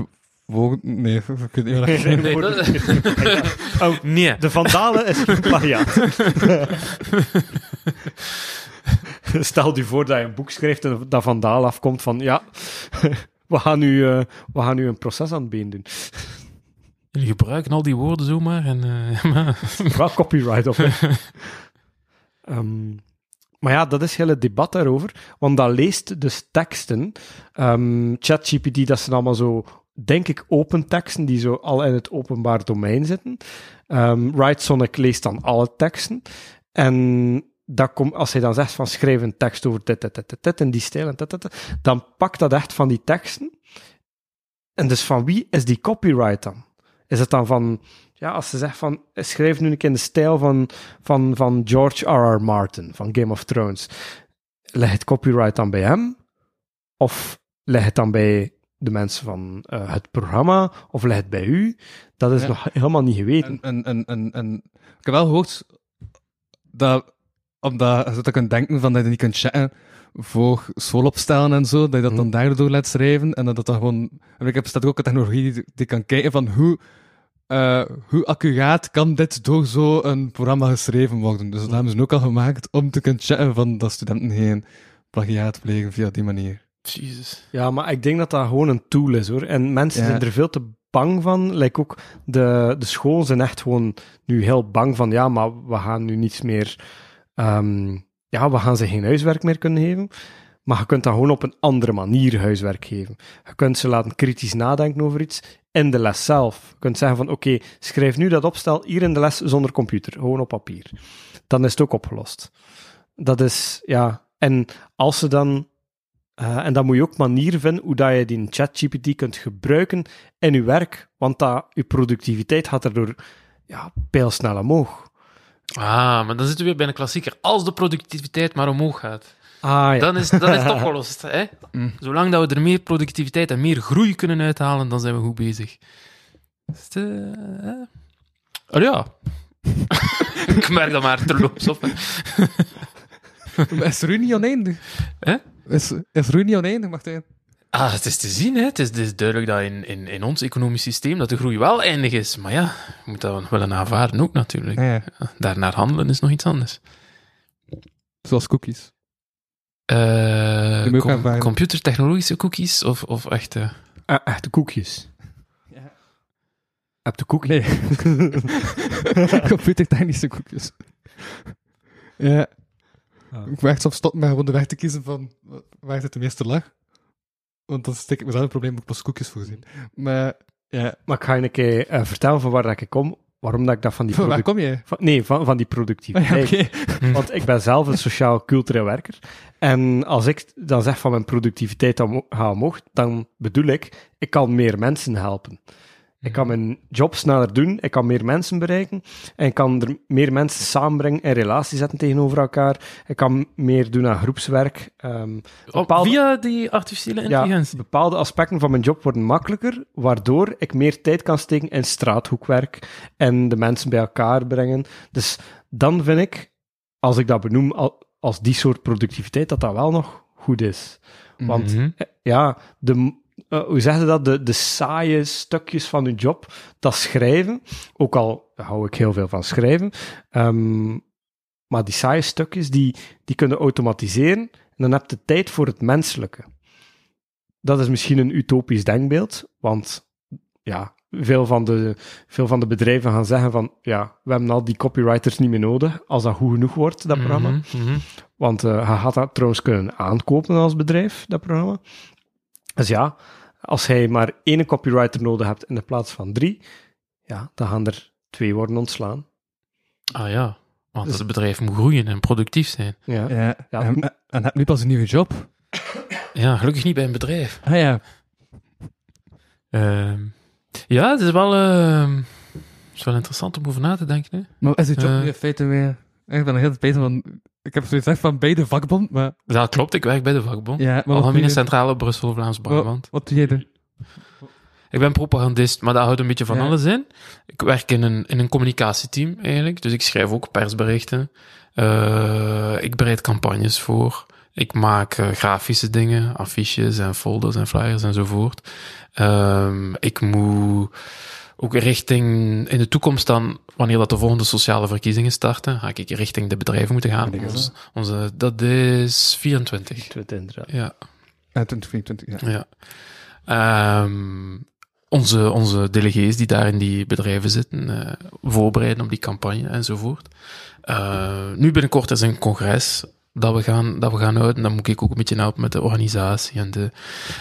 Nee, [LAUGHS] ik- Geen Nee, dat- [LAUGHS] Oh, nee. de Vandalen is geen [LAUGHS] plagiaat. Stel je voor dat je een boek schrijft en dat Vandaal afkomt van ja, we gaan nu, eh, we gaan nu een proces aan het been doen. Jullie gebruiken al die woorden zomaar en... eh, [LAUGHS] Wel copyright op. [LAUGHS] Ehm, maar ja, dat is het debat daarover. Want dat leest dus teksten. Ehm, ChatGPT, dat zijn allemaal zo, denk ik, open teksten die zo al in het openbaar domein zitten. Ehm WriteSonic leest dan alle teksten. En dat komt, als hij dan zegt van schrijf een tekst over dit, dit, dit, dit, dit, en die stijl en dit, dit, dit, dan pakt dat echt van die teksten. En dus van wie is die copyright dan? Is het dan van ja, als ze zegt van, schrijf nu een keer in de stijl van, van, van George R.R. Martin, van Game of Thrones. Leg het copyright dan bij hem? Of leg het dan bij de mensen van eh, het programma? Of leg het bij u? Dat is Ja. nog helemaal niet geweten. En, en, en, en, ik heb wel gehoord dat, omdat je dat kunt denken van dat je niet kunt chatten voor schoolopstellen en zo, dat je dat Mhm. dan daardoor laat schrijven en dat dat dan gewoon... En ik heb staat ook een technologie die, die kan kijken van hoe, eh, hoe accuraat kan dit door zo'n programma geschreven worden. Dus dat hebben ze ook al gemaakt om te kunnen chatten van dat studenten geen plagiaat plegen via die manier. Jezus. Ja, maar ik denk dat dat gewoon een tool is hoor. En mensen Ja. zijn er veel te bang van. Like ook de, de scholen zijn echt gewoon nu heel bang van, ja, maar we gaan nu niets meer. ehm, ja, we gaan ze geen huiswerk meer kunnen geven. Maar je kunt dat gewoon op een andere manier huiswerk geven. Je kunt ze laten kritisch nadenken over iets in de les zelf. Je kunt zeggen van, oké, schrijf nu dat opstel hier in de les zonder computer, gewoon op papier. Dan is het ook opgelost. Dat is, ja... En als ze dan eh, en dan moet je ook manieren vinden hoe dat je die ChatGPT kunt gebruiken in je werk, want dat, je productiviteit gaat erdoor ja, pijlsnel omhoog. Ah, maar dan zitten we weer bij een klassieker. Als de productiviteit maar omhoog gaat, ja, dan is, dan is het [LAUGHS] opgelost. Hè? Mm. Zolang dat we er meer productiviteit en meer groei kunnen uithalen, dan zijn we goed bezig. Is het? Oh ja. [LAUGHS] Ik merk dat maar terloops op. is Rui niet oneindig? Hè? Is, is Rui niet oneindig, Martijn? Ah, het is te zien, hè. Het, is, het is duidelijk dat in, in, in ons economisch systeem dat de groei wel eindig is. Maar ja, je moet dat wel aanvaarden ook natuurlijk. Ja, ja. Daarnaar handelen is nog iets anders. Zoals cookies. Eh com- aanvaarden. computertechnologische cookies of, of echte... Eh, echte koekjes. Ja. Heb de koekjes? Nee. [LAUGHS] Computertechnische koekjes. Ja. Ah. Ik merk soms stop met gewoon de weg te kiezen van waar zit de meeste lag. Want dan steek ik mezelf een probleem op pas koekjes voorzien. Maar ja, Maar ik ga je een keer eh, vertellen van waar dat ik kom, waarom dat ik dat van die van [LAUGHS] waar kom je? van- Nee, van, van die [LAUGHS] ja, productiviteit. Want ik ben zelf een sociaal-cultureel werker. En als ik dan zeg van mijn productiviteit omho- gaat omhoog, dan bedoel ik, ik kan meer mensen helpen. Ik kan mijn job sneller doen, ik kan meer mensen bereiken en ik kan er meer mensen samenbrengen en relaties zetten tegenover elkaar. Ik kan meer doen aan groepswerk. Ehm, Bepaalde- Via die artificiële ja, intelligentie. bepaalde aspecten van mijn job worden makkelijker, waardoor ik meer tijd kan steken in straathoekwerk en de mensen bij elkaar brengen. Dus dan vind ik, als ik dat benoem al- als die soort productiviteit, dat dat wel nog goed is. Want Mhm. eh, ja, de, eh, hoe zeg je dat? De, de saaie stukjes van je job, dat schrijven, ook al hou ik heel veel van schrijven, ehm, maar die saaie stukjes, die, die kunnen automatiseren en dan heb je tijd voor het menselijke. Dat is misschien een utopisch denkbeeld, want ja, veel van, de, veel van de bedrijven gaan zeggen van ja, we hebben al die copywriters niet meer nodig als dat goed genoeg wordt, dat programma. Mhm, mhm. Want eh hij had dat trouwens kunnen aankopen als bedrijf, dat programma. Dus ja, als hij maar één copywriter nodig hebt in de plaats van drie, ja, dan gaan er twee worden ontslaan. Ah ja, want Dus- het bedrijf moet groeien en productief zijn. Ja. Ja, Ja. en, en heb nu pas een nieuwe job. Ja, gelukkig niet bij een bedrijf. Ah ja, Ehm, ja, het is wel, ehm, het is wel interessant om over na te denken. Hè? maar is die job nu in feite weer... Ik ben heel bezig van... Ik heb zoiets echt van bij de vakbond, maar... Dat klopt, ik werk bij de vakbond. Ja, maar Algemene je, Centrale Brussel, Vlaams-Brabant. wat, wat doe jij er? Ik ben propagandist, maar dat houdt een beetje van Ja. alles in. Ik werk in een, in een communicatieteam eigenlijk, dus ik schrijf ook persberichten. Eh, ik bereid campagnes voor. Ik maak eh, grafische dingen, affiches en folders en flyers enzovoort. Ehm, ik moet ook richting, in de toekomst dan, wanneer dat de volgende sociale verkiezingen starten, ga ik richting de bedrijven moeten gaan. Ons- onze, dat is 24. Twitter inderdaad. Ja. Eh, 2024, ja. Ja. Ehm, onze, onze delegees die daar in die bedrijven zitten, eh, voorbereiden op die campagne enzovoort. Eh, nu binnenkort is een congres dat we gaan, dat we gaan houden. Dan moet ik ook een beetje helpen met de organisatie en de,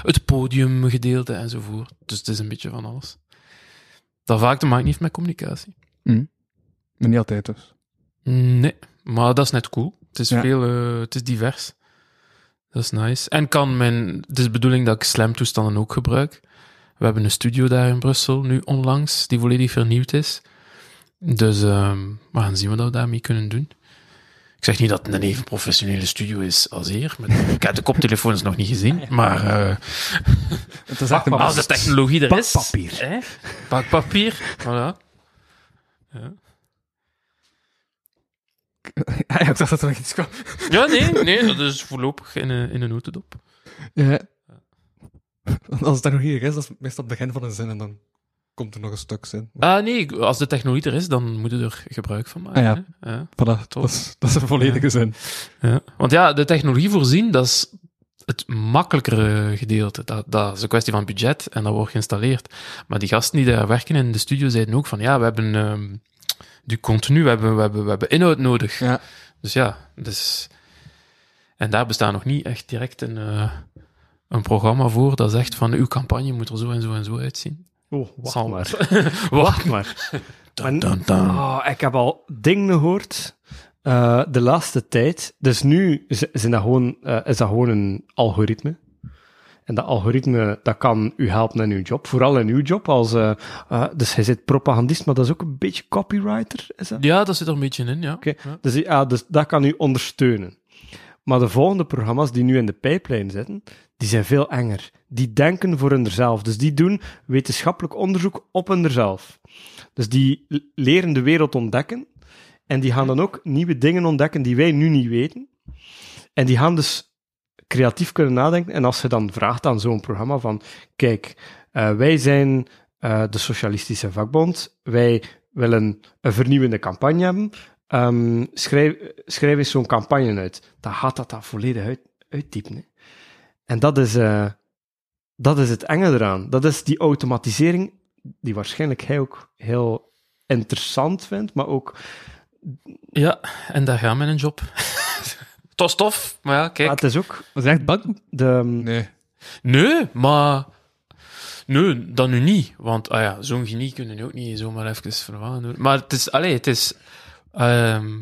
het podiumgedeelte enzovoort. Dus het is een beetje van alles. Dat vaak te maken heeft met communicatie. Maar niet altijd dus. Nee, maar dat is net cool. Het is Ja. veel, eh, het is divers. Dat is nice. En kan mijn, het is de bedoeling dat ik slam-toestanden ook gebruik. We hebben een studio daar in Brussel, nu onlangs, die volledig vernieuwd is. Dus ehm, we gaan zien wat we daarmee kunnen doen. Ik zeg niet dat het een even professionele studio is als hier. Met, ik heb de koptelefoons nog niet gezien, maar eh, Het is echt een als de technologie er is... Bakpapier. Hè? Bakpapier, voilà. Ja, ik dacht dat er nog iets kwam. Ja, nee, nee, dat is voorlopig in een, in een notendop. Ja. Als het daar nog hier is, dat is meestal het begin van een zin en dan komt er nog een stuk zin. Ah, nee, als de technologie er is, dan moet je er gebruik van maken. Ah, ja. ja. Voilà, dat is, dat is een volledige zin. Ja. Want ja, de technologie voorzien, dat is het makkelijkere gedeelte. Dat, dat is een kwestie van budget en dat wordt geïnstalleerd. Maar die gasten die daar werken in de studio zeiden ook van, ja, we hebben ehm du contenu, we hebben, we, hebben, we hebben inhoud nodig. Ja. Dus ja, dus... En daar bestaat nog niet echt direct een, eh, een programma voor dat zegt van, uw campagne moet er zo en zo en zo uitzien. Oh, wacht Zal- maar. [LAUGHS] Wacht. Maar. Dun, dun, dun. Ah, ik heb al dingen gehoord eh, de laatste tijd. Dus nu is, zijn dat gewoon, eh, is dat gewoon een algoritme. En dat algoritme dat kan u helpen in uw job. Vooral in uw job. Als, eh, dus hij zit propagandist, maar dat is ook een beetje copywriter. Is dat? Ja, dat zit er een beetje in, ja. Oké, Ja. dus, ja, dus dat kan u ondersteunen. Maar de volgende programma's die nu in de pijplijn zitten, die zijn veel enger. Die denken voor hunzelf. Dus die doen wetenschappelijk onderzoek op hunzelf. Dus die leren de wereld ontdekken. En die gaan dan ook nieuwe dingen ontdekken die wij nu niet weten. En die gaan dus creatief kunnen nadenken. En als je dan vraagt aan zo'n programma van, kijk, eh, wij zijn eh, de Socialistische Vakbond, wij willen een vernieuwende campagne hebben, Ehm, schrijf, schrijf eens zo'n campagne uit. Dan gaat dat dat volledig uit, uittypen. hè. En dat is, eh, dat is het enge eraan. Dat is die automatisering, die waarschijnlijk hij ook heel interessant vindt, maar ook... Ja, en daar gaan we in een job. [LAUGHS] Het was tof, maar ja, kijk. Ah, het is ook het echt bang? de... Nee. Nee, maar... Nee, dat nu niet. Want ah ja, zo'n genie kunnen ook niet zomaar even vervangen. doen. Maar het is... Allee, het is... ehm,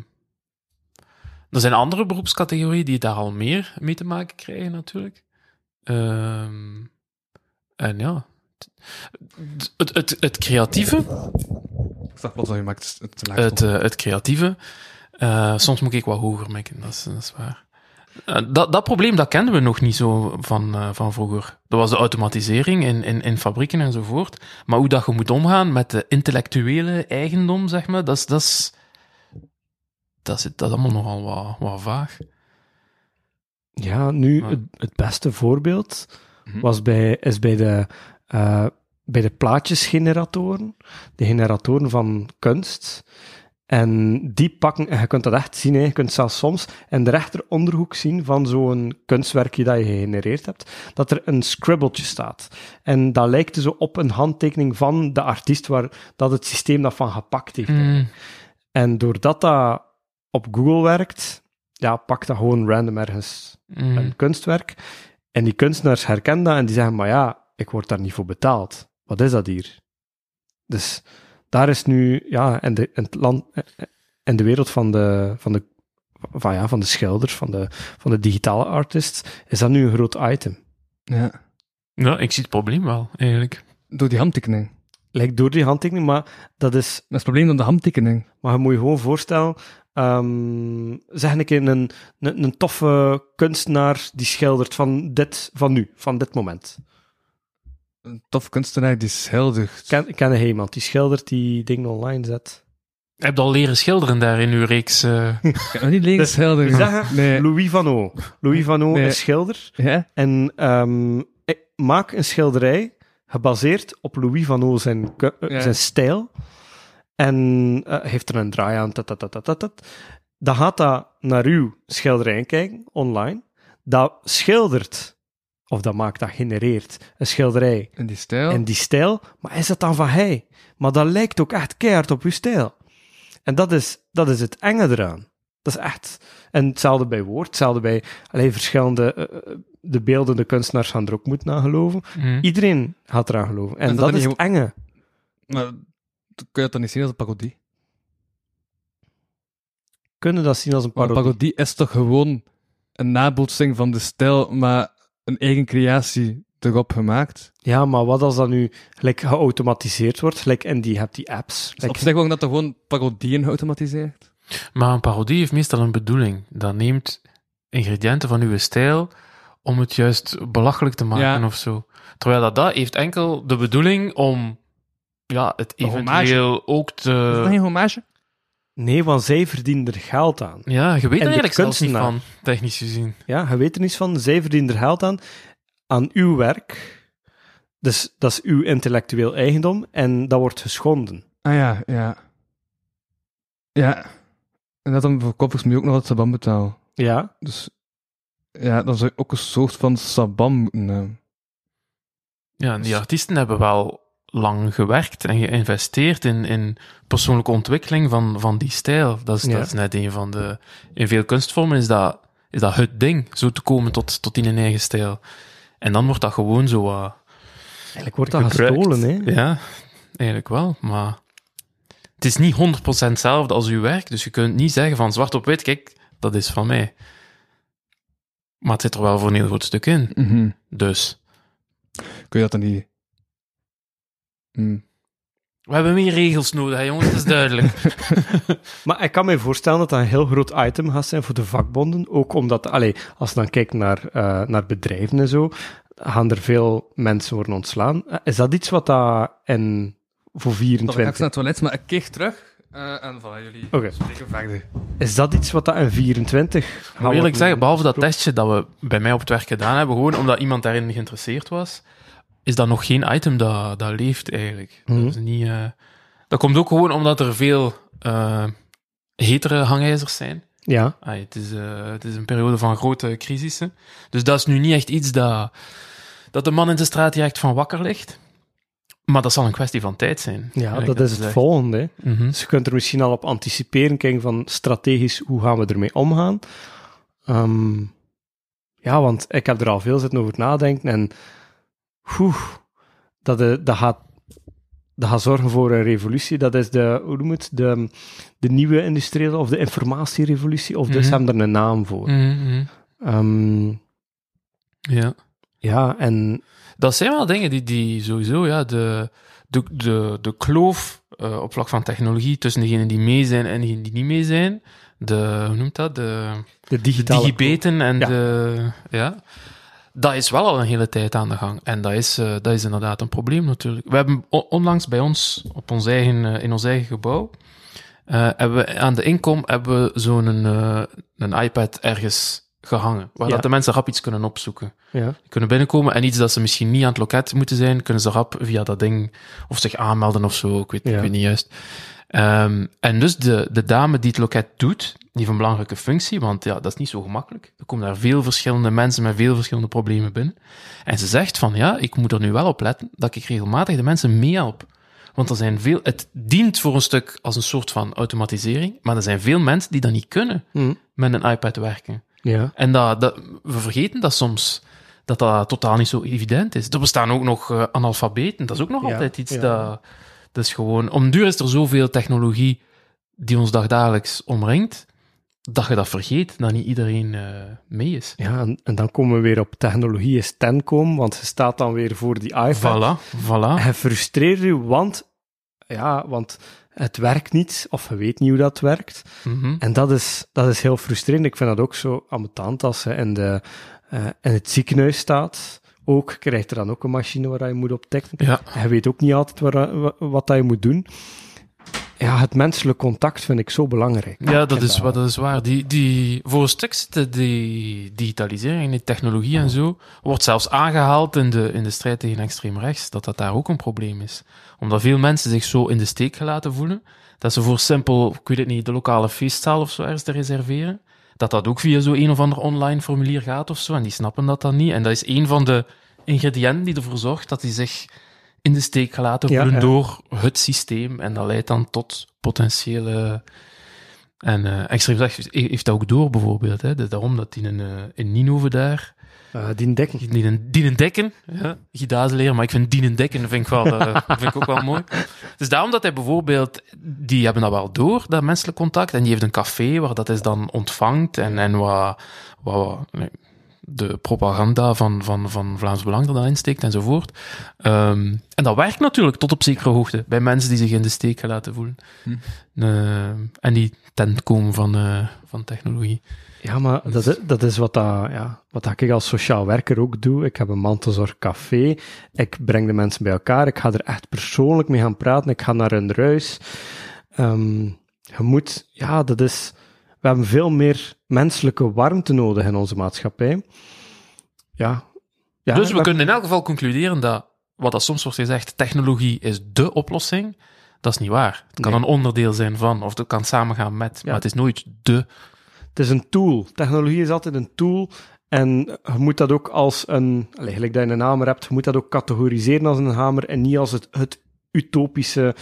er zijn andere beroepscategorieën die daar al meer mee te maken krijgen, natuurlijk. Ehm, en ja... Het, het, het, het creatieve... Ik dacht plots dat je maakt het. Het, eh, het creatieve. Eh, soms moet ik wat hoger mikken, dat is, dat is waar. Eh, dat, dat probleem, dat kenden we nog niet zo van, van vroeger. Dat was de automatisering in, in, in fabrieken enzovoort. Maar hoe dat je moet omgaan met de intellectuele eigendom, zeg maar, dat is, dat is, dat is, dat allemaal nogal wat, wat vaag. Ja, nu, het, het beste voorbeeld Mhm. was bij, is bij de, eh, bij de plaatjesgeneratoren, de generatoren van kunst. En die pakken, en je kunt dat echt zien, hè, je kunt zelfs soms in de rechteronderhoek zien van zo'n kunstwerkje dat je gegenereerd hebt, dat er een scribbletje staat. En dat lijkt zo op een handtekening van de artiest waar dat het systeem dat van gepakt heeft. Mm. En doordat dat op Google werkt, ja, pakt dat gewoon random ergens Mm. een kunstwerk. En die kunstenaars herkennen dat en die zeggen, maar ja, ik word daar niet voor betaald. Wat is dat hier? Dus daar is nu, ja, en de, in het land, en de wereld van de, van de, van, ja, van de schilders, van de, van de digitale artists, is dat nu een groot item. Ja. Ja, ik zie het probleem wel, eigenlijk. Door die handtekening. Lijkt door die handtekening, maar dat is, Dat is het probleem door de handtekening. maar je moet je gewoon voorstellen, ehm, zeg een keer een, een, een toffe kunstenaar die schildert van dit, van nu, van dit moment. Een tof kunstenaar die schildert. Ken, ken je iemand die schildert die dingen online zet? Heb je al leren schilderen daar in uw reeks? eh? [LAUGHS] Nog niet leren Dus, schilderen. Nee. Louis Van O. Louis Van O Nee. is schilder. Ja? En ehm, ik maak een schilderij gebaseerd op Louis Van O zijn, eh, Ja. zijn stijl. En eh, heeft er een draai aan. tat. Dan gaat dat naar uw schilderij kijken, online. Dat schildert, of dat maakt, dat genereert een schilderij In die stijl. en die stijl. Maar is dat dan van hij? Maar dat lijkt ook echt keihard op uw stijl. En dat is, dat is het enge eraan. Dat is echt... En hetzelfde bij woord, hetzelfde bij alleen verschillende... eh, eh, de beeldende kunstenaars gaan er ook moeten aan geloven. Mhm. Iedereen gaat eraan geloven. En Is dat dat, is niet het enge. Maar kun je het dan niet zien als een parodie? Kunnen dat zien als een parodie? een parodie is toch gewoon een nabootsing van de stijl, maar een eigen creatie erop gemaakt? Ja, maar wat als dat nu gelijk geautomatiseerd wordt? Gelijk, en die hebt die apps. Like- op zich ook dat er gewoon parodieën geautomatiseerd. Maar een parodie heeft meestal een bedoeling. Dat neemt ingrediënten van uw stijl om het juist belachelijk te maken Ja. of zo. Terwijl dat, dat heeft enkel de bedoeling om ja, het eventueel ook is dat te... geen hommage? Nee, want zij verdienen er geld aan. Ja, je weet er eigenlijk zelfs niet van, technisch gezien. Ja, je weet er niets van. Zij verdienen er geld aan. Aan uw werk. Dus dat is uw intellectueel eigendom. En dat wordt geschonden. Ah ja, ja. Ja. En dat dan voor koppels moet je ook nog wat sabam betalen. Ja. Dus ja, dan zou je ook een soort van sabam moeten hebben. Ja, en die artiesten hebben wel lang gewerkt en geïnvesteerd in, in persoonlijke ontwikkeling van, van die stijl. Dat is, Ja. dat is net een van de... In veel kunstvormen is dat, is dat het ding, zo te komen tot, tot in een eigen stijl. En dan wordt dat gewoon zo... wat Eigenlijk wordt dat gebruikt. gestolen, hè? Ja, eigenlijk wel, maar... Het is niet 100% hetzelfde als uw werk, dus je kunt niet zeggen van zwart op wit, kijk, dat is van mij. Maar het zit er wel voor een heel groot stuk in. Mhm. Dus... Kun je dat dan niet... Hm. We hebben meer regels nodig, hè, jongens, dat is duidelijk. [LAUGHS] Maar ik kan me voorstellen dat dat een heel groot item gaat zijn voor de vakbonden. Ook omdat, allee, als je dan kijkt naar, eh, naar bedrijven en zo, gaan er veel mensen worden ontslaan. Eh, Is dat iets wat dat in, voor Dan ga ik 24... naar het toilet, maar ik keer terug. eh, en voilà, jullie spreken verder. Is dat iets wat dat in 24... Ik eerlijk zeggen, behalve dat testje dat we bij mij op het werk gedaan hebben, gewoon omdat iemand daarin geïnteresseerd was, is dat nog geen item dat, dat leeft eigenlijk. Mhm. dat, is niet, eh, dat komt ook gewoon omdat er veel eh hetere hangijzers zijn. Ja, Ah, het, is, eh, het is een periode van grote crisissen. Dus dat is nu niet echt iets dat, dat de man in de straat direct van wakker ligt. Maar dat zal een kwestie van tijd zijn. ja dat is het zegt. volgende. Mhm. Dus je kunt er misschien al op anticiperen, kijken van strategisch, hoe gaan we ermee omgaan? Ehm, ja, want ik heb er al veel zitten over nadenken en oeh, dat, eh, dat, gaat, dat gaat zorgen voor een revolutie. Dat is de, hoe noem je het, de, de nieuwe industriële of de informatierevolutie, of dus Mhm. hebben er een naam voor. Mhm, mhm. Ehm, Ja. Ja, en Dat zijn wel dingen die, die sowieso, ja, de, de, de, de kloof eh, op vlak van technologie tussen degenen die mee zijn en degenen die niet mee zijn. De, hoe noemt dat? De, de de digitale... digibeten en Ja. de, ja. Dat is wel al een hele tijd aan de gang. En dat is, eh, dat is inderdaad een probleem natuurlijk. We hebben onlangs bij ons, op ons eigen, eh, in ons eigen gebouw, hebben we aan de inkom hebben we zo'n een iPad ergens gehangen, waar Ja. dat de mensen rap iets kunnen opzoeken Ja, kunnen binnenkomen en iets dat ze misschien niet aan het loket moeten zijn, kunnen ze rap via dat ding of zich aanmelden of zo, ik weet, Ja. ik weet niet juist. Ehm, en dus de, de dame die het loket doet, die heeft een belangrijke functie, want ja, dat is niet zo gemakkelijk. Er komen daar veel verschillende mensen met veel verschillende problemen binnen. En ze zegt van, ja, ik moet er nu wel op letten dat ik regelmatig de mensen meehelp. Want er zijn veel, het dient voor een stuk als een soort van automatisering, maar er zijn veel mensen die dat niet kunnen Hm. met een iPad werken. Ja. En dat, dat, we vergeten dat soms, dat dat totaal niet zo evident is. Er bestaan ook nog eh, analfabeten, dat is ook nog Ja, altijd iets ja. dat... Dat is gewoon... Om duur is er zoveel technologie die ons dagdagelijks omringt, dat je dat vergeet, dat niet iedereen eh, mee is. Ja, en, en dan komen we weer op technologie is ten komen, want je staat dan weer voor die iPad. Voilà, voilà. Je frustreert je, want, ja, want het werkt niet, of je weet niet hoe dat werkt. Mhm. En dat is, dat is heel frustrerend. Ik vind dat ook zo ambetant als je in, de, eh, in het ziekenhuis staat. Ook krijgt er dan ook een machine waar je moet op tikken. Ja. Je weet ook niet altijd waar, wa- wat dat je moet doen. ja, het menselijk contact vind ik zo belangrijk. Ja, dat is, wat, dat is waar. Die, die, voor een stuk zit die digitalisering, die technologie en zo, wordt zelfs aangehaald in de, in de strijd tegen extreem rechts, dat dat daar ook een probleem is. Omdat veel mensen zich zo in de steek gelaten voelen, dat ze voor simpel, ik weet het niet, de lokale feestzaal of zo ergens te reserveren, dat dat ook via zo'n een of ander online formulier gaat of zo, en die snappen dat dan niet. En dat is een van de ingrediënten die ervoor zorgt dat die zich in de steek gelaten Ja, voelen ja. door het systeem. En dat leidt dan tot potentiële... En eh extreem heeft dat ook door, bijvoorbeeld. Hè. Dus daarom dat die in, eh in Ninove daar... Eh, die dekken. Dienen, dekken, ja, leren, maar ik vind dienen dekken vind ik, wel, eh, [LAUGHS] vind ik ook wel mooi. Dus daarom dat hij bijvoorbeeld, die hebben dat wel door, dat menselijk contact, en die heeft een café waar dat is dan ontvangt en, en wat, wat nee, de propaganda van, van, van Vlaams Belang er dan insteekt enzovoort. Ehm, en dat werkt natuurlijk tot op zekere hoogte bij mensen die zich in de steek gelaten voelen. Eh, en die tent komen van, eh, van technologie. Ja, maar dat is, dat is wat, dat, ja, wat dat ik als sociaal werker ook doe. Ik heb een mantelzorgcafé. Ik breng de mensen bij elkaar. Ik ga er echt persoonlijk mee gaan praten. Ik ga naar een ruis. Ehm, je moet, ja, dat is. We hebben veel meer menselijke warmte nodig in onze maatschappij. Ja. ja dus we kunnen in elk geval concluderen dat, wat dat soms wordt gezegd, technologie is dé oplossing. Dat is niet waar. Het kan Nee. een onderdeel zijn van, of het kan samengaan met, maar het is nooit de. Het is een tool. Technologie is altijd een tool. En je moet dat ook als een, allee, gelijk dat je een hamer hebt, je moet dat ook categoriseren als een hamer en niet als het, het utopische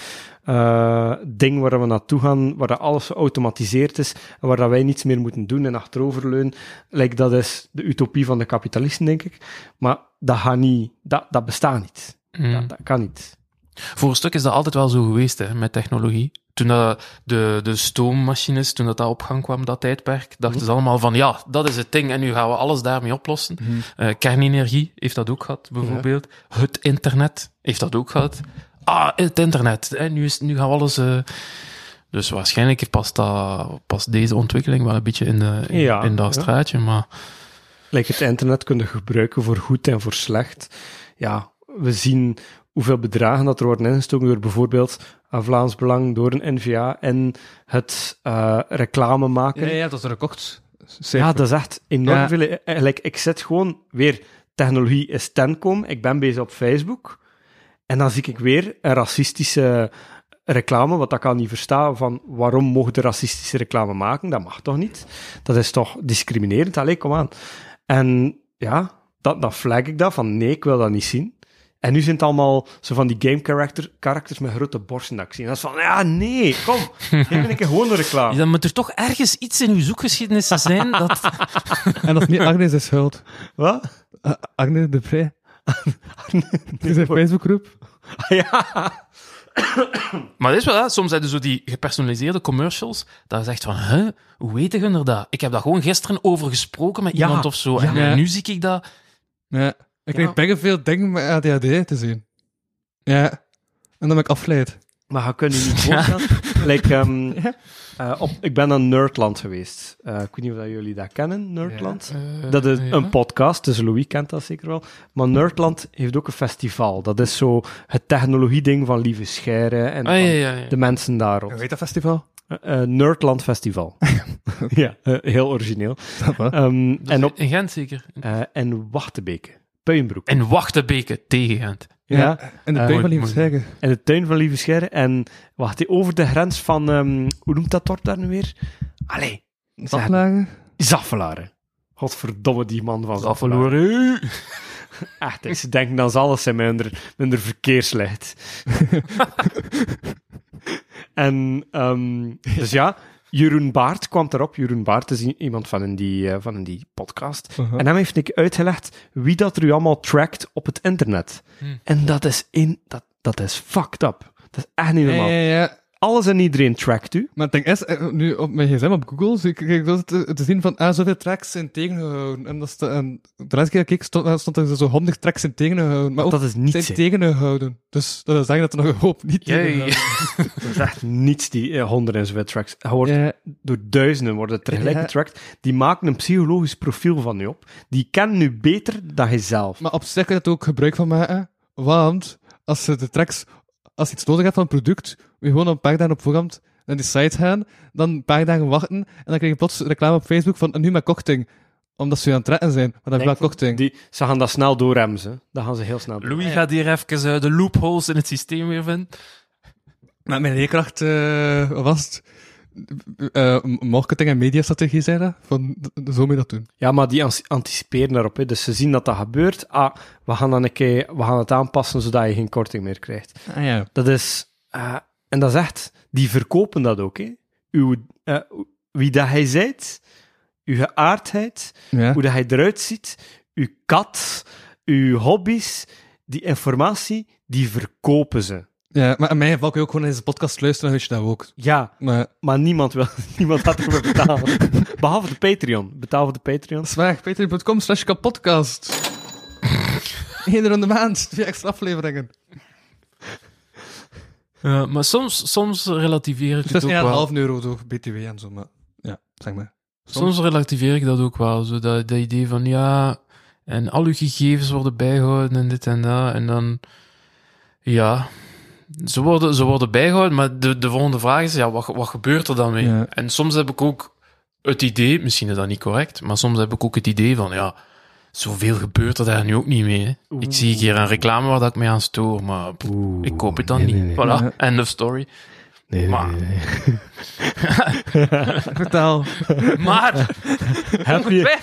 eh, ding waar we naartoe gaan, waar dat alles geautomatiseerd is en waar dat wij niets meer moeten doen en achteroverleunen. Like, dat is de utopie van de kapitalisten, denk ik. Maar dat gaat niet, dat, dat bestaat niet. Mm. Dat, dat kan niet. Voor een stuk is dat altijd wel zo geweest hè, met technologie. Toen dat de, de stoommachines, toen dat, dat op gang kwam, dat tijdperk, dachten ze allemaal van ja, dat is het ding en nu gaan we alles daarmee oplossen. Eh, kernenergie heeft dat ook gehad, bijvoorbeeld. Het internet heeft dat ook gehad. Ah, het internet. Hè, nu, is, nu gaan we alles... eh, dus waarschijnlijk past, dat, past deze ontwikkeling wel een beetje in, de, in, Ja, in dat ja. straatje, maar... Like het internet kunnen gebruiken voor goed en voor slecht. Ja, we zien hoeveel bedragen dat er worden ingestoken door bijvoorbeeld aan Vlaams Belang, door een NVA en het eh, reclame maken. Ja, ja, dat is een record. Ja, dat is echt enorm Ja. veel. Eh, like, ik zit gewoon weer, technologie is tencom, ik ben bezig op Facebook, en dan zie ik weer een racistische reclame, wat ik kan niet verstaan, van waarom mogen de racistische reclame maken? Dat mag toch niet? Dat is toch discriminerend? Allee, kom aan. En ja, dat, dan flag ik dat, van nee, ik wil dat niet zien. En nu zijn het allemaal zo van die game character, characters met grote borsten dat ik zie. En dat is van, ja, nee, kom, geef me een keer gewoon een reclame. [LAUGHS] Dan moet er toch ergens iets in uw zoekgeschiedenis zijn dat... [LAUGHS] En dat is niet Agnes is schuld. Wat? Uh, Agnes de Vrij. Het is een Facebookgroep. [LAUGHS] ja. Maar dat is wel, hè, soms heb je zo die gepersonaliseerde commercials, dat je zegt van, hè, hoe weet je er dat? Ik heb daar gewoon gisteren over gesproken met Ja, iemand of zo, en ja. nu zie ik dat. Ja. Ik Ja. kreeg best veel dingen met ADHD te zien. Ja. En dan ben ik afgeleid. Maar je kunt je niet [LAUGHS] voorstellen. Like, [LAUGHS] ehm, eh, op, ik ben aan Nerdland geweest. Eh, ik weet niet of dat jullie dat kennen, Nerdland. Eh, Dat is ja. een podcast, dus Louis kent dat zeker wel. Maar Nerdland heeft ook een festival. Dat is zo het technologie-ding van Lieve Scheire en Ah, ja, van ja, ja. de mensen daarop. Hoe heet dat festival? Eh, eh, Nerdland Festival. [LAUGHS] [LAUGHS] ja, heel origineel. Ehm, Dus en, op, In Gent zeker. eh en Wachtebeke, Puinbroek. In Wachtebeke tegen Gent. Ja, In de Eh, tuin van in de tuin van. En wacht, over de grens van, ehm, hoe noemt dat dorp daar nu weer? Allee, Aflagen. Zaffelaren. Godverdomme, die man van Zaffelaren. Echt, ze denken dat ze alles zijn minder, minder verkeerslicht. [LAUGHS] en, ehm, dus ja, Jeroen Baart kwam erop. Jeroen Baart is iemand van in die, eh, van in die podcast. En hem heeft ik uitgelegd wie dat er u allemaal trackt op het internet. Hmm. En dat is, in, dat, dat is fucked up. Dat is echt niet Ja, normaal. ja, ja. Alles en iedereen trackt u. Maar het ding is, eh, nu op mijn gsm op Google, zie ik dat te, te zien van, ah, zoveel tracks zijn tegengehouden. En, dat is de, en de laatste keer dat ik stond, stond er zo 100 tracks zijn tegengehouden. Maar ook Dat is niets. zijn tegengehouden. Dus dat wil zeggen dat er nog een hoop niet tegengehouden [LAUGHS] Dat is echt niets, die eh, honderden en zoveel tracks. Wordt Ja, door duizenden worden tegelijk Ja. getracked. Die maken een psychologisch profiel van je op. Die kennen u beter dan jijzelf. maar op zich kan je er ook gebruik van maken, want als ze de tracks als je iets nodig hebt van een product, moet je gewoon een paar dagen op voorhand naar die site gaan, dan een paar dagen wachten, en dan krijg je plots reclame op Facebook van nu met korting. Omdat ze aan het retten zijn, maar dat is wel korting. Die, ze gaan dat snel doorremmen. Dat gaan ze heel snel doen. Louis gaat hier even eh, de loopholes in het systeem weer vinden. Maar mijn leerkracht eh, wat was het. Eh, marketing en mediastrategie dat. Van, zo moet je dat doen. Ja, maar die anticiperen daarop. Hè. Dus ze zien dat dat gebeurt. Ah, we gaan, dan een keer, we gaan het aanpassen zodat je geen korting meer krijgt. Ah ja. Dat is... eh, en dat is echt... Die verkopen dat ook, hè. Uw, eh, wie dat hij zijt, uw geaardheid, ja. hoe dat hij eruit ziet, uw kat, uw hobby's, die informatie, die verkopen ze. Ja, maar in geval kun je ook gewoon naar deze podcast luisteren, weet je dat ook. Ja, Maar maar niemand wil, [LAUGHS] niemand gaat ervoor betalen. Behalve de Patreon. Betaal voor de Patreon. dat is waar. Patreon.com slash kapodcast. Eén rond de maand, twee extra afleveringen. Ja, maar soms, soms relativeer ik Dus het dat ook is wel. 1,5 euro door BTW en zo, maar ja, zeg maar. Soms relativeer ik dat ook wel. Zo dat, dat idee van ja, en al uw gegevens worden bijgehouden en dit en dat. En dan, ja, ze worden, ze worden bijgehouden. Maar de, de volgende vraag is, ja, wat, wat gebeurt er dan mee? Ja. En soms heb ik ook het idee, misschien is dat niet correct, maar soms heb ik ook het idee van, ja, zoveel gebeurt er daar nu ook niet mee. Hè? Ik zie hier een reclame waar dat ik mee aan stoor, maar pff, ik koop het dan nee, niet. nee, nee. Voilà, end of story. Nee, Maar- nee, nee. [LAUGHS] [LAUGHS] Vertel. Maar, Heb, je,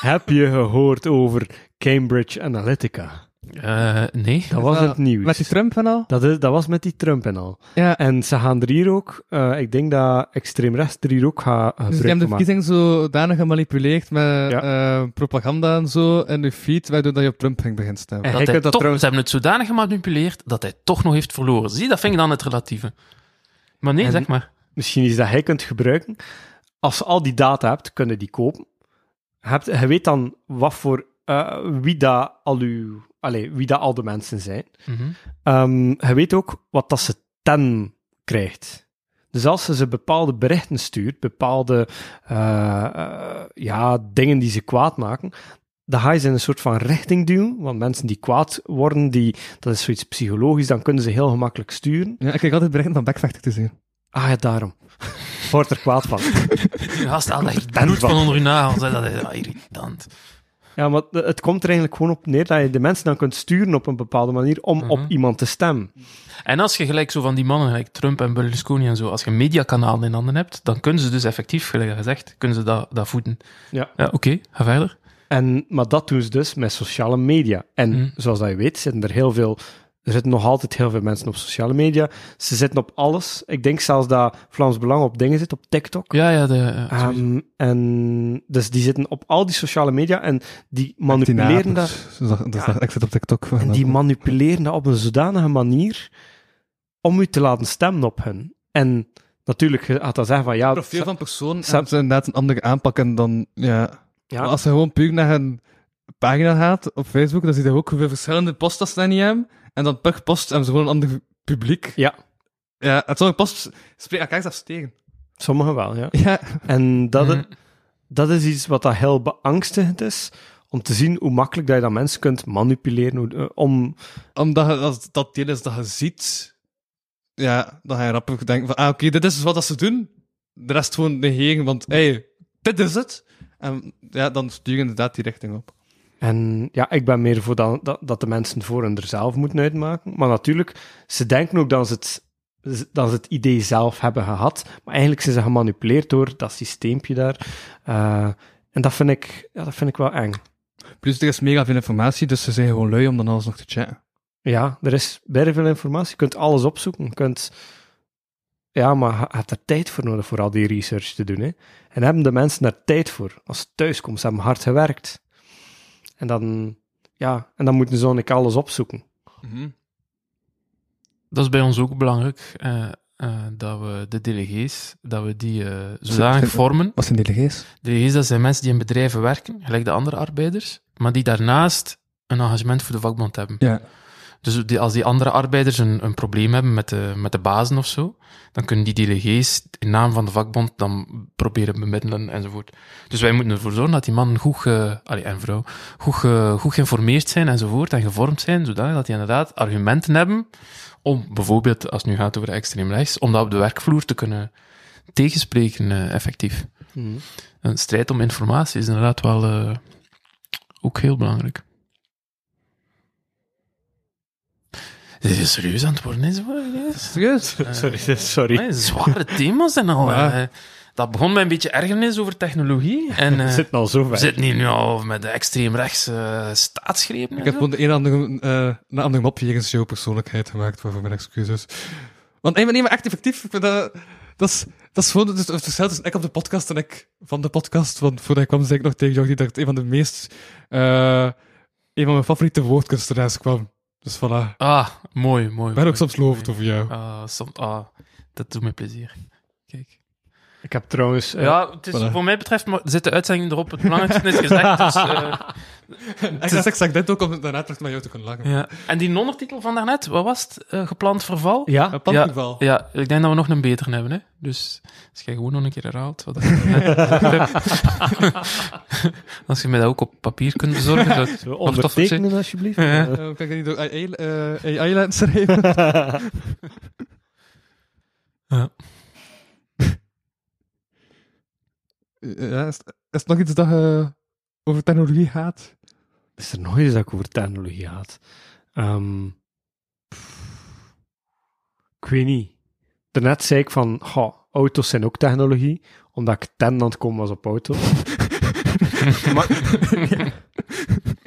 heb je gehoord over Cambridge Analytica? Eh, nee. Dat was het nieuws. Met die Trump en al? Dat, is, dat was met die Trump en al. Ja. En ze gaan er hier ook, eh, ik denk dat extreem rechts er hier ook gaat Dus die gebruik hebben de verkiezing zodanig gemanipuleerd met Ja. eh, propaganda en zo in de feed, waardoor dat je op Trump ging beginnen stemmen. En Dat hij dat toch, trouwens... Ze hebben het zodanig gemanipuleerd dat hij toch nog heeft verloren. Zie, dat vind ik dan het relatieve. Maar nee, En- zeg maar. Misschien is dat hij kunt gebruiken. Als je al die data hebt, kunnen die kopen. Je, hebt, je weet dan wat voor, eh, wie, dat al uw, allez, wie dat al de mensen zijn. Mhm. Ehm, je weet ook wat dat ze ten krijgt. Dus als ze ze bepaalde berichten stuurt, bepaalde eh, eh, ja, dingen die ze kwaad maken, dan ga je ze in een soort van richting duwen. Want mensen die kwaad worden, die, dat is zoiets psychologisch, dan kunnen ze heel gemakkelijk sturen. Ja, ik krijg altijd berichten van Backfactor te zien. Ah ja, daarom. Wordt er kwaad van. [LAUGHS] Je gast echt ben bloed van. van onder je nagels. Dat is irritant. Ja, maar het- komt er eigenlijk gewoon op neer dat je de mensen dan kunt sturen op een bepaalde manier om Mhm. op iemand te stemmen. En als je gelijk zo van die mannen, gelijk Trump en Berlusconi en zo, als je mediakanalen in handen hebt, dan kunnen ze dus effectief, gelijk gezegd, kunnen ze dat, dat voeden. Ja. Ja, oké, ga verder. En, maar dat doen ze dus met sociale media. En Mhm. zoals dat je weet, zitten er heel veel... Er zitten nog altijd heel veel mensen op sociale media. Ze zitten op alles. Ik denk zelfs dat Vlaams Belang op dingen zit, op TikTok. Ja, ja, de, ja, sowieso. Ehm, en dus die zitten op al die sociale media en die manipuleren dat. Dus Ja. ik zit op TikTok. En die manipuleren dat op een zodanige manier om u te laten stemmen op hun. En natuurlijk je gaat dat zeggen van ja, profiel van persoon Sa- hebben ze inderdaad een andere aanpak en dan, ja... ja, Maar als je gewoon puur naar een pagina gaat op Facebook, dan zie je ook hoeveel verschillende posts dat ze niet hebben. En dan per post hebben ze gewoon een ander publiek. Ja. Ja, en sommige posts spreken elkaar zelfs tegen. sommigen wel, ja. Ja. En dat, Mhm. dat is iets wat dat heel beangstigend is, om te zien hoe makkelijk dat je dat mensen kunt manipuleren, hoe, eh, om... Omdat je, als dat deel is dat je ziet, ja, dan ga je rap denken van, ah, oké, dit is wat dat ze doen. De rest gewoon negeren, want, hey, dit is het. En ja, dan stuur je inderdaad die richting op. En ja, ik ben meer voor dat, dat, dat de mensen voor hun er zelf moeten uitmaken. Maar natuurlijk, ze denken ook dat ze het, dat ze het idee zelf hebben gehad, maar eigenlijk zijn ze gemanipuleerd door dat systeempje daar. Eh, en dat vind, ik, ja, dat vind ik wel eng. Plus, er is mega veel informatie, dus ze zijn gewoon lui om dan alles nog te checken. Ja, er is bijna veel informatie. Je kunt alles opzoeken. Je kunt... Ja, maar je hebt er tijd voor nodig voor al die research te doen. Hè? En hebben de mensen daar tijd voor? Als ze thuiskomen, ze hebben hard gewerkt. En dan, ja, en dan moeten ze ook alles opzoeken. Dat is bij ons ook belangrijk, eh, eh, dat we de delegees, dat we die eh, zodanig vormen. Wat zijn delegees? Delegees, dat zijn mensen die in bedrijven werken, gelijk de andere arbeiders, maar die daarnaast een engagement voor de vakbond hebben. Ja. Dus die, als die andere arbeiders een, een probleem hebben met de, met de bazen of zo, dan kunnen die delegés in naam van de vakbond dan proberen bemiddelen enzovoort. Dus wij moeten ervoor zorgen dat die mannen goed, ge, allee, en vrouw, goed, ge, goed geïnformeerd zijn enzovoort en gevormd zijn, zodat die inderdaad argumenten hebben om bijvoorbeeld, als het nu gaat over extreem rechts, om dat op de werkvloer te kunnen tegenspreken eh, effectief. Mhm. Een strijd om informatie is inderdaad wel eh, ook heel belangrijk. Dit is serieus aan het worden, is? Serieus? [LAUGHS] Sorry, sorry. Nee, zware thema's en al. Ja. eh. dat begon met een beetje ergernis over technologie. En [LAUGHS] eh, We zitten al zo we ver. zitten hier nu al met de extreemrechtse uh, staatsgrepen. Ik heb gewoon de een andere, eh een andere mop jegens jouw persoonlijkheid gemaakt, waarvoor mijn excuses. Want nee, maar, nee, maar echt effectief, ik vind dat, dat is, dat is gewoon het, het verschil tussen ik op de podcast en ik van de podcast. Want voordat ik kwam, zei ik nog tegen jou dat het een van de meest, eh een van mijn favoriete woordkunstenaars kwam. Dus voilà. Ah, mooi, mooi. Ik ben ook soms lovend over jou. Ah, som- ah, dat doet me plezier. Ik heb trouwens... eh, Ja, het is, voilà. voor mij betreft maar zit de uitzending erop. Het belangrijkste is gezegd. [LAUGHS] Dus, eh, Ik zeg, ik zeg dit ook om daarna terug met jou te kunnen lachen. ja. En die ondertitel van daarnet, wat was het? Eh, gepland verval? Ja, Een pandgeval. Ja, ik denk dat we nog een beter hebben. Hè? Dus als jij gewoon nog een keer herhaalt. Wat [LAUGHS] als je mij dat ook op papier kunt bezorgen. [LAUGHS] Zou het Zo nog toffer zijn. ondertekenen alsjeblieft. Ja. Kan ik dat niet door AI, AI laten schrijven? Ja. Eh, Ja, is, is nog iets dat je over technologie gaat? Is er nog iets dat ik over technologie had? Ehm, ik weet niet. Daarnet zei ik van, goh, auto's zijn ook technologie, omdat ik ten aan het komen was op auto. [LAUGHS] maar, [LAUGHS]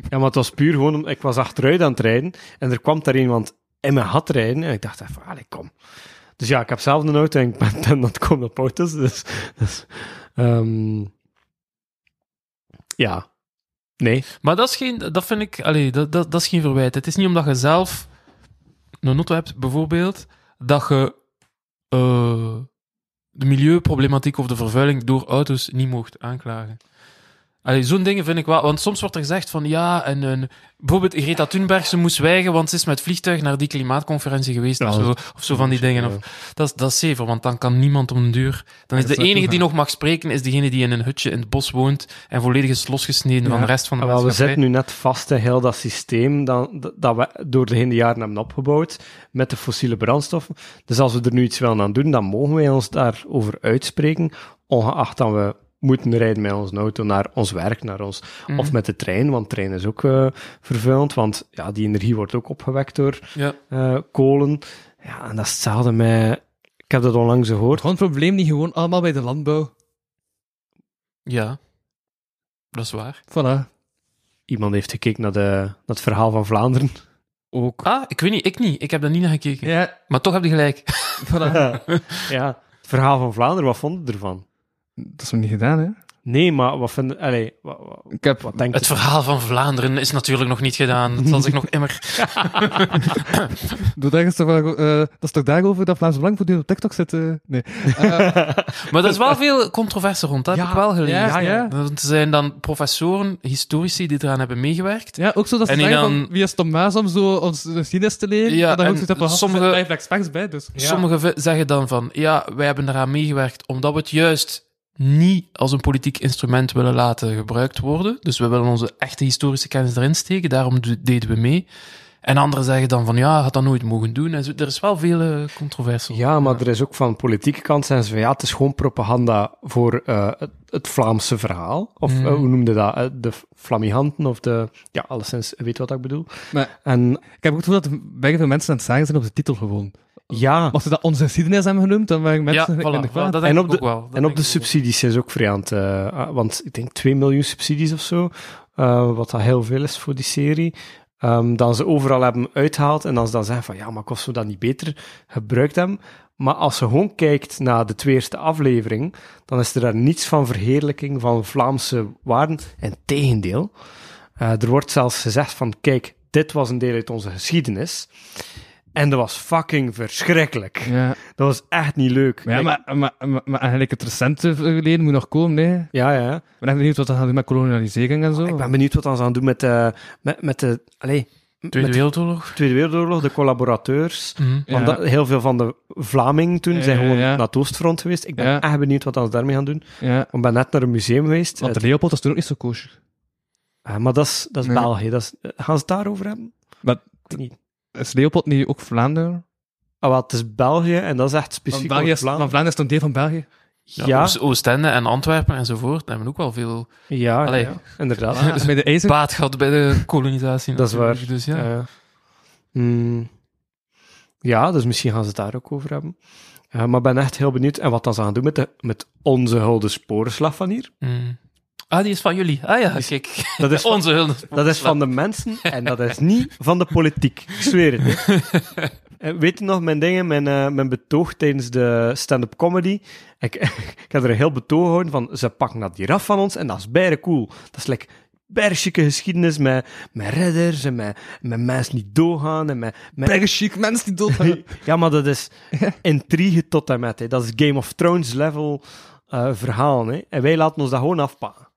ja, maar het was puur gewoon, ik was achteruit aan het rijden en er kwam daar iemand in mijn gat rijden en ik dacht even, allee, kom. Dus ja, ik heb zelf een auto en ik ben ten aan het komen op auto's, dus... dus ehm, ja. Nee. Maar dat is geen, dat vind ik, allee, dat, dat, dat is geen verwijt. Het is niet omdat je zelf een auto hebt, bijvoorbeeld, dat je eh, de milieuproblematiek of de vervuiling door auto's niet mocht aanklagen. Zo'n dingen vind ik wel, want soms wordt er gezegd van ja, en, en bijvoorbeeld Greta Thunberg, ze moest zwijgen, want ze is met vliegtuig naar die klimaatconferentie geweest, Ja, of, zo, of zo van die dingen. Of, dat, is, dat is zever, want dan kan niemand om een duur. Dan is de enige die nog mag spreken, is degene die in een hutje in het bos woont en volledig is losgesneden van de rest van de Ah, wel, we maatschappij. zitten nu net vast in heel dat systeem dat, dat we door de hele jaren hebben opgebouwd met de fossiele brandstoffen. Dus als we er nu iets willen aan doen, dan mogen wij ons daarover uitspreken, ongeacht dat we moeten rijden met onze auto naar ons werk, naar ons, Mhm. of met de trein, want trein is ook eh, vervuilend, want ja, die energie wordt ook opgewekt door Ja. eh, kolen. Ja, en dat is hetzelfde met... Ik heb dat onlangs gehoord. Gewoon het probleem niet gewoon allemaal bij de landbouw. Ja, dat is waar. Voilà. Iemand heeft gekeken naar, de, naar het verhaal van Vlaanderen. Ook. Ah, ik weet niet, ik niet. Ik heb daar niet naar gekeken. Ja, Maar toch heb je gelijk. voilà. [LAUGHS] ja, het verhaal van Vlaanderen, wat vond je ervan? Dat is nog niet gedaan, hè? Nee, maar wat vind wat, wat, Ik heb... wat denk Het je? verhaal van Vlaanderen is natuurlijk nog niet gedaan. Het zal zich nog immer... [LAUGHS] Doe ergens toch wel, eh, dat is toch daarover dat Vlaams Belang voortdurend op TikTok zit? eh? Nee. [LAUGHS] Maar er is wel veel controverse rond, dat heb Ja, ik wel gelezen. ja, ja. Er zijn dan professoren, historici die eraan hebben meegewerkt. ja, ook zo dat ze zeggen dan- van, wie is Tom Maas om zo ons geschiedenis te leren? Ja, en ook zoiets van, sommige- bij, dus. Sommigen zeggen dan van, ja, wij hebben eraan meegewerkt omdat we het juist niet als een politiek instrument willen laten gebruikt worden. Dus we willen onze echte historische kennis erin steken, daarom deden we mee. En anderen zeggen dan van, ja, had dat nooit mogen doen. En zo, er is wel veel eh, controverse. rond. Ja, maar er is ook van politieke kant zijn ze van ja, het is gewoon propaganda voor eh, het, het Vlaamse verhaal. Of Mm. eh, hoe noemde dat? De flamihanten of de... Ja, alleszins, weet wat ik bedoel. Maar En ik heb ook het gevoel dat er bijna veel mensen aan het zagen zijn op de titel gewoon. Ja, Als ze dat onze geschiedenis hebben genoemd, dan waren Ja, mensen voilà, in de voilà, dat denk En ik op de- ook wel. En op de subsidies is ook vrij aan het... want ik denk 2 miljoen subsidies of zo, eh, wat dat heel veel is voor die serie. Ehm, dan ze overal hebben uitgehaald en dan ze dan zeggen van ja, maar kost we dat niet beter gebruikt hebben. Maar als je gewoon kijkt naar de tweede aflevering, dan is er daar niets van verheerlijking van Vlaamse waarden. En tegendeel, eh, er wordt zelfs gezegd van kijk, dit was een deel uit onze geschiedenis. En dat was fucking verschrikkelijk. Ja, Dat was echt niet leuk. ja maar, maar, maar, maar eigenlijk het recente verleden moet nog komen, nee. ja, ja. Ik ben echt benieuwd wat dat gaat doen met kolonialisering en zo. Ik ben benieuwd wat dan ze gaan doen met de, met, met de, allee, Tweede Wereldoorlog. de Tweede Wereldoorlog, de collaborateurs. Mhm. Ja. Want dat- heel veel van de Vlamingen toen zijn gewoon ja. naar het Oostfront geweest. Ik ben Ja. echt benieuwd wat ze daarmee gaan doen. Ja. Ik ben net naar een museum geweest. Want de Het- Leopold was toen ook niet zo kosher. Ah, maar dat is, dat is Nee. België. Dat is, eh, gaan ze het daarover hebben? Maar- Ik weet niet. Is Leopold niet ook Vlaanderen? Ah, wel, het is België en dat is echt specifiek België voor is, van Vlaanderen. Vlaanderen is toch een deel van België? Ja, Ja. Oost- Oostende en Antwerpen enzovoort hebben ook wel veel Ja, Allee. ja, inderdaad. [LAUGHS] Dus bij de [LAUGHS] IJzer... baat gehad bij de kolonisatie. Dat is waar. Dus ja. Ja. Hmm. ja, dus misschien gaan ze het daar ook over hebben. Eh, maar ik ben echt heel benieuwd. En wat dan ze gaan doen met, de, met onze hulde sporenslag van hier. Mm. Ah, die is van jullie. Ah ja, kijk. Dat is [LAUGHS] van, Onze dat is van de mensen en dat is niet van de politiek. Ik zweer het. hè. [LAUGHS] En weet je nog mijn dingen, mijn, eh, mijn betoog tijdens de stand-up comedy? Ik, [LAUGHS] ik heb er een heel betoog gehouden van, ze pakken dat hier af van ons en dat is bijna cool. Dat is like bergchique geschiedenis met, met redders en met, met mensen die doorgaan en met, met mensen die dood gaan. Ja, maar dat is intrigue tot en met. Hè. Dat is Game of Thrones level eh, verhaal. Hè. En wij laten ons dat gewoon afpakken.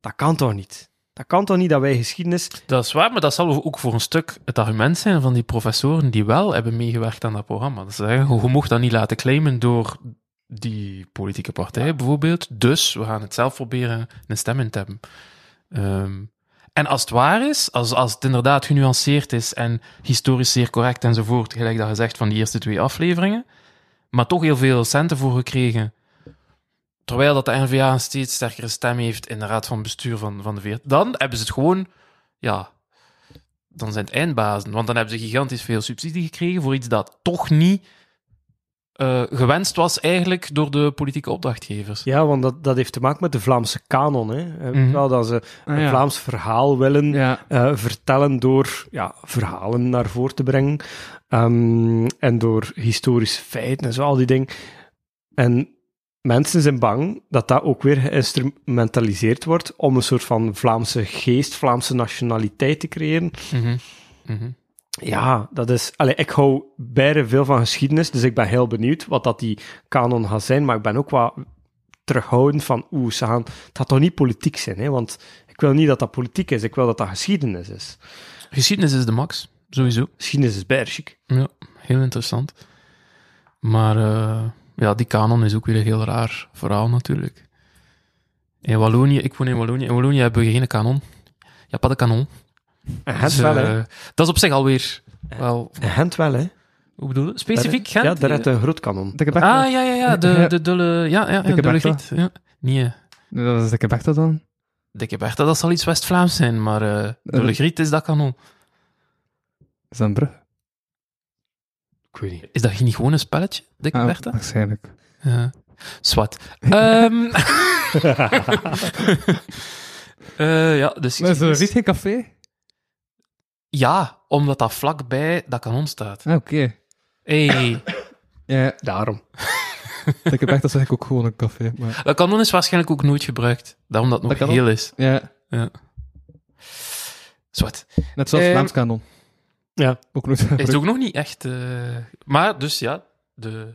Dat kan toch niet? Dat kan toch niet dat wij geschiedenis... Dat is waar, maar dat zal ook voor een stuk het argument zijn van die professoren die wel hebben meegewerkt aan dat programma. Dat ze zeggen, je mocht dat niet laten claimen door die politieke partij bijvoorbeeld, dus we gaan het zelf proberen een stem in te hebben. Ehm, en als het waar is, als, als het inderdaad genuanceerd is en historisch zeer correct enzovoort, gelijk dat gezegd van die eerste twee afleveringen, maar toch heel veel centen voor gekregen, terwijl dat de NVA een steeds sterkere stem heeft in de raad van bestuur van, van de VRT, dan hebben ze het gewoon, ja, dan zijn het eindbazen. Want dan hebben ze gigantisch veel subsidie gekregen voor iets dat toch niet eh, gewenst was eigenlijk door de politieke opdrachtgevers. Ja, want dat, dat heeft te maken met de Vlaamse kanon. Hè. Mhm. Wel dat ze Ah, een ja. Vlaams verhaal willen Ja. eh, vertellen door ja, verhalen naar voren te brengen. Ehm, en door historische feiten en zo, al die dingen. En mensen zijn bang dat dat ook weer geïnstrumentaliseerd wordt om een soort van Vlaamse geest, Vlaamse nationaliteit te creëren. Mhm. Mhm. Ja, dat is... Allee, ik hou bijna veel van geschiedenis, dus ik ben heel benieuwd wat dat die kanon gaat zijn, maar ik ben ook wat terughoudend van, oeh, ze gaan... Het gaat toch niet politiek zijn, hè? Want ik wil niet dat dat politiek is, ik wil dat dat geschiedenis is. Geschiedenis is de max, sowieso. Geschiedenis is bergik. Ja, heel interessant. Maar eh, ja, die kanon is ook weer een heel raar verhaal natuurlijk. In Wallonië, ik woon in Wallonië, in Wallonië hebben we geen kanon. Ja, pas de kanon. En Gent Dus, wel, hè? eh, dat is op zich alweer wel... En Gent wel, hè? Hoe bedoel je? Specifiek Gent? Ja, daar heeft een groot kanon. De Quebec. Ah, ja, ja, ja. De, de dulle... Ja, ja, ja Dikke dulle Bertha. griet. Ja. Nee, eh, Dat is de Quebec dat dan? dikke Bertha, dat zal iets West-Vlaams zijn, maar eh dulle griet is dat kanon. Is dat een brug? Ik weet niet. Is dat niet gewoon een spelletje, dikke Ah, Bertha? waarschijnlijk. Ja. Zwat. Ehm [LAUGHS] eh, ja, dus... Maar is er niet geen café? Ja, omdat dat vlakbij dat kanon staat. Ah, oké. Hey, Ja, Daarom. [LAUGHS] de Quebec dat is eigenlijk ook gewoon een café. Maar... dat kanon is waarschijnlijk ook nooit gebruikt. Daarom dat het nog Dat kanon? heel is. Ja, Zwat. net zoals Vlaams kanon. Ja. Ook nooit Is ook nog niet echt... eh, Maar dus ja, de,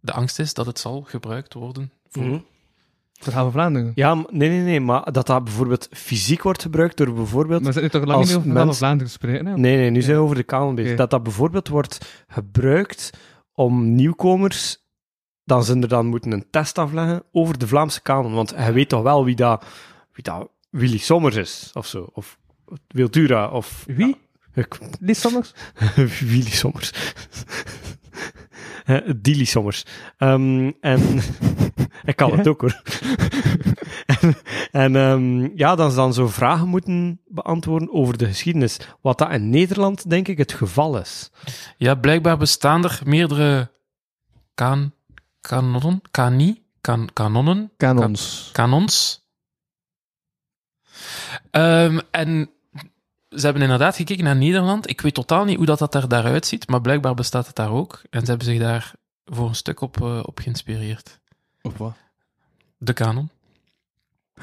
de angst is dat het zal gebruikt worden. Voor... Verhaal van Vlaanderen. Ja, maar- nee, nee, nee, maar dat dat bijvoorbeeld fysiek wordt gebruikt door bijvoorbeeld... Maar nu toch lang Als niet over mens- Vlaanderen spreken? Hè? Nee, nee, nu zijn we over de kanon bezig. Dat dat bijvoorbeeld wordt gebruikt om nieuwkomers dan ze er dan moeten een test afleggen over de Vlaamse kanon. Want hij weet toch wel wie dat, wie dat Willy Sommers is, of zo. Of Wiltura, of... Wie? Lies Sommers? [LAUGHS] Willy Sommers. [LAUGHS] Eh, Dilly Sommers. Ehm, en [LAUGHS] ik kan het ook hoor. en en ehm, ja, dan ze dan zo vragen moeten beantwoorden over de geschiedenis. Wat dat in Nederland, denk ik, het geval is. Ja, blijkbaar bestaan er meerdere kan, kanonnen, kani, kan, kanonnen, Kanons. kanons. Ehm, en ze hebben inderdaad gekeken naar Nederland. Ik weet totaal niet hoe dat, dat er daaruit ziet, maar blijkbaar bestaat het daar ook. En ze hebben zich daar voor een stuk op, eh, op geïnspireerd. Of wat? De kanon.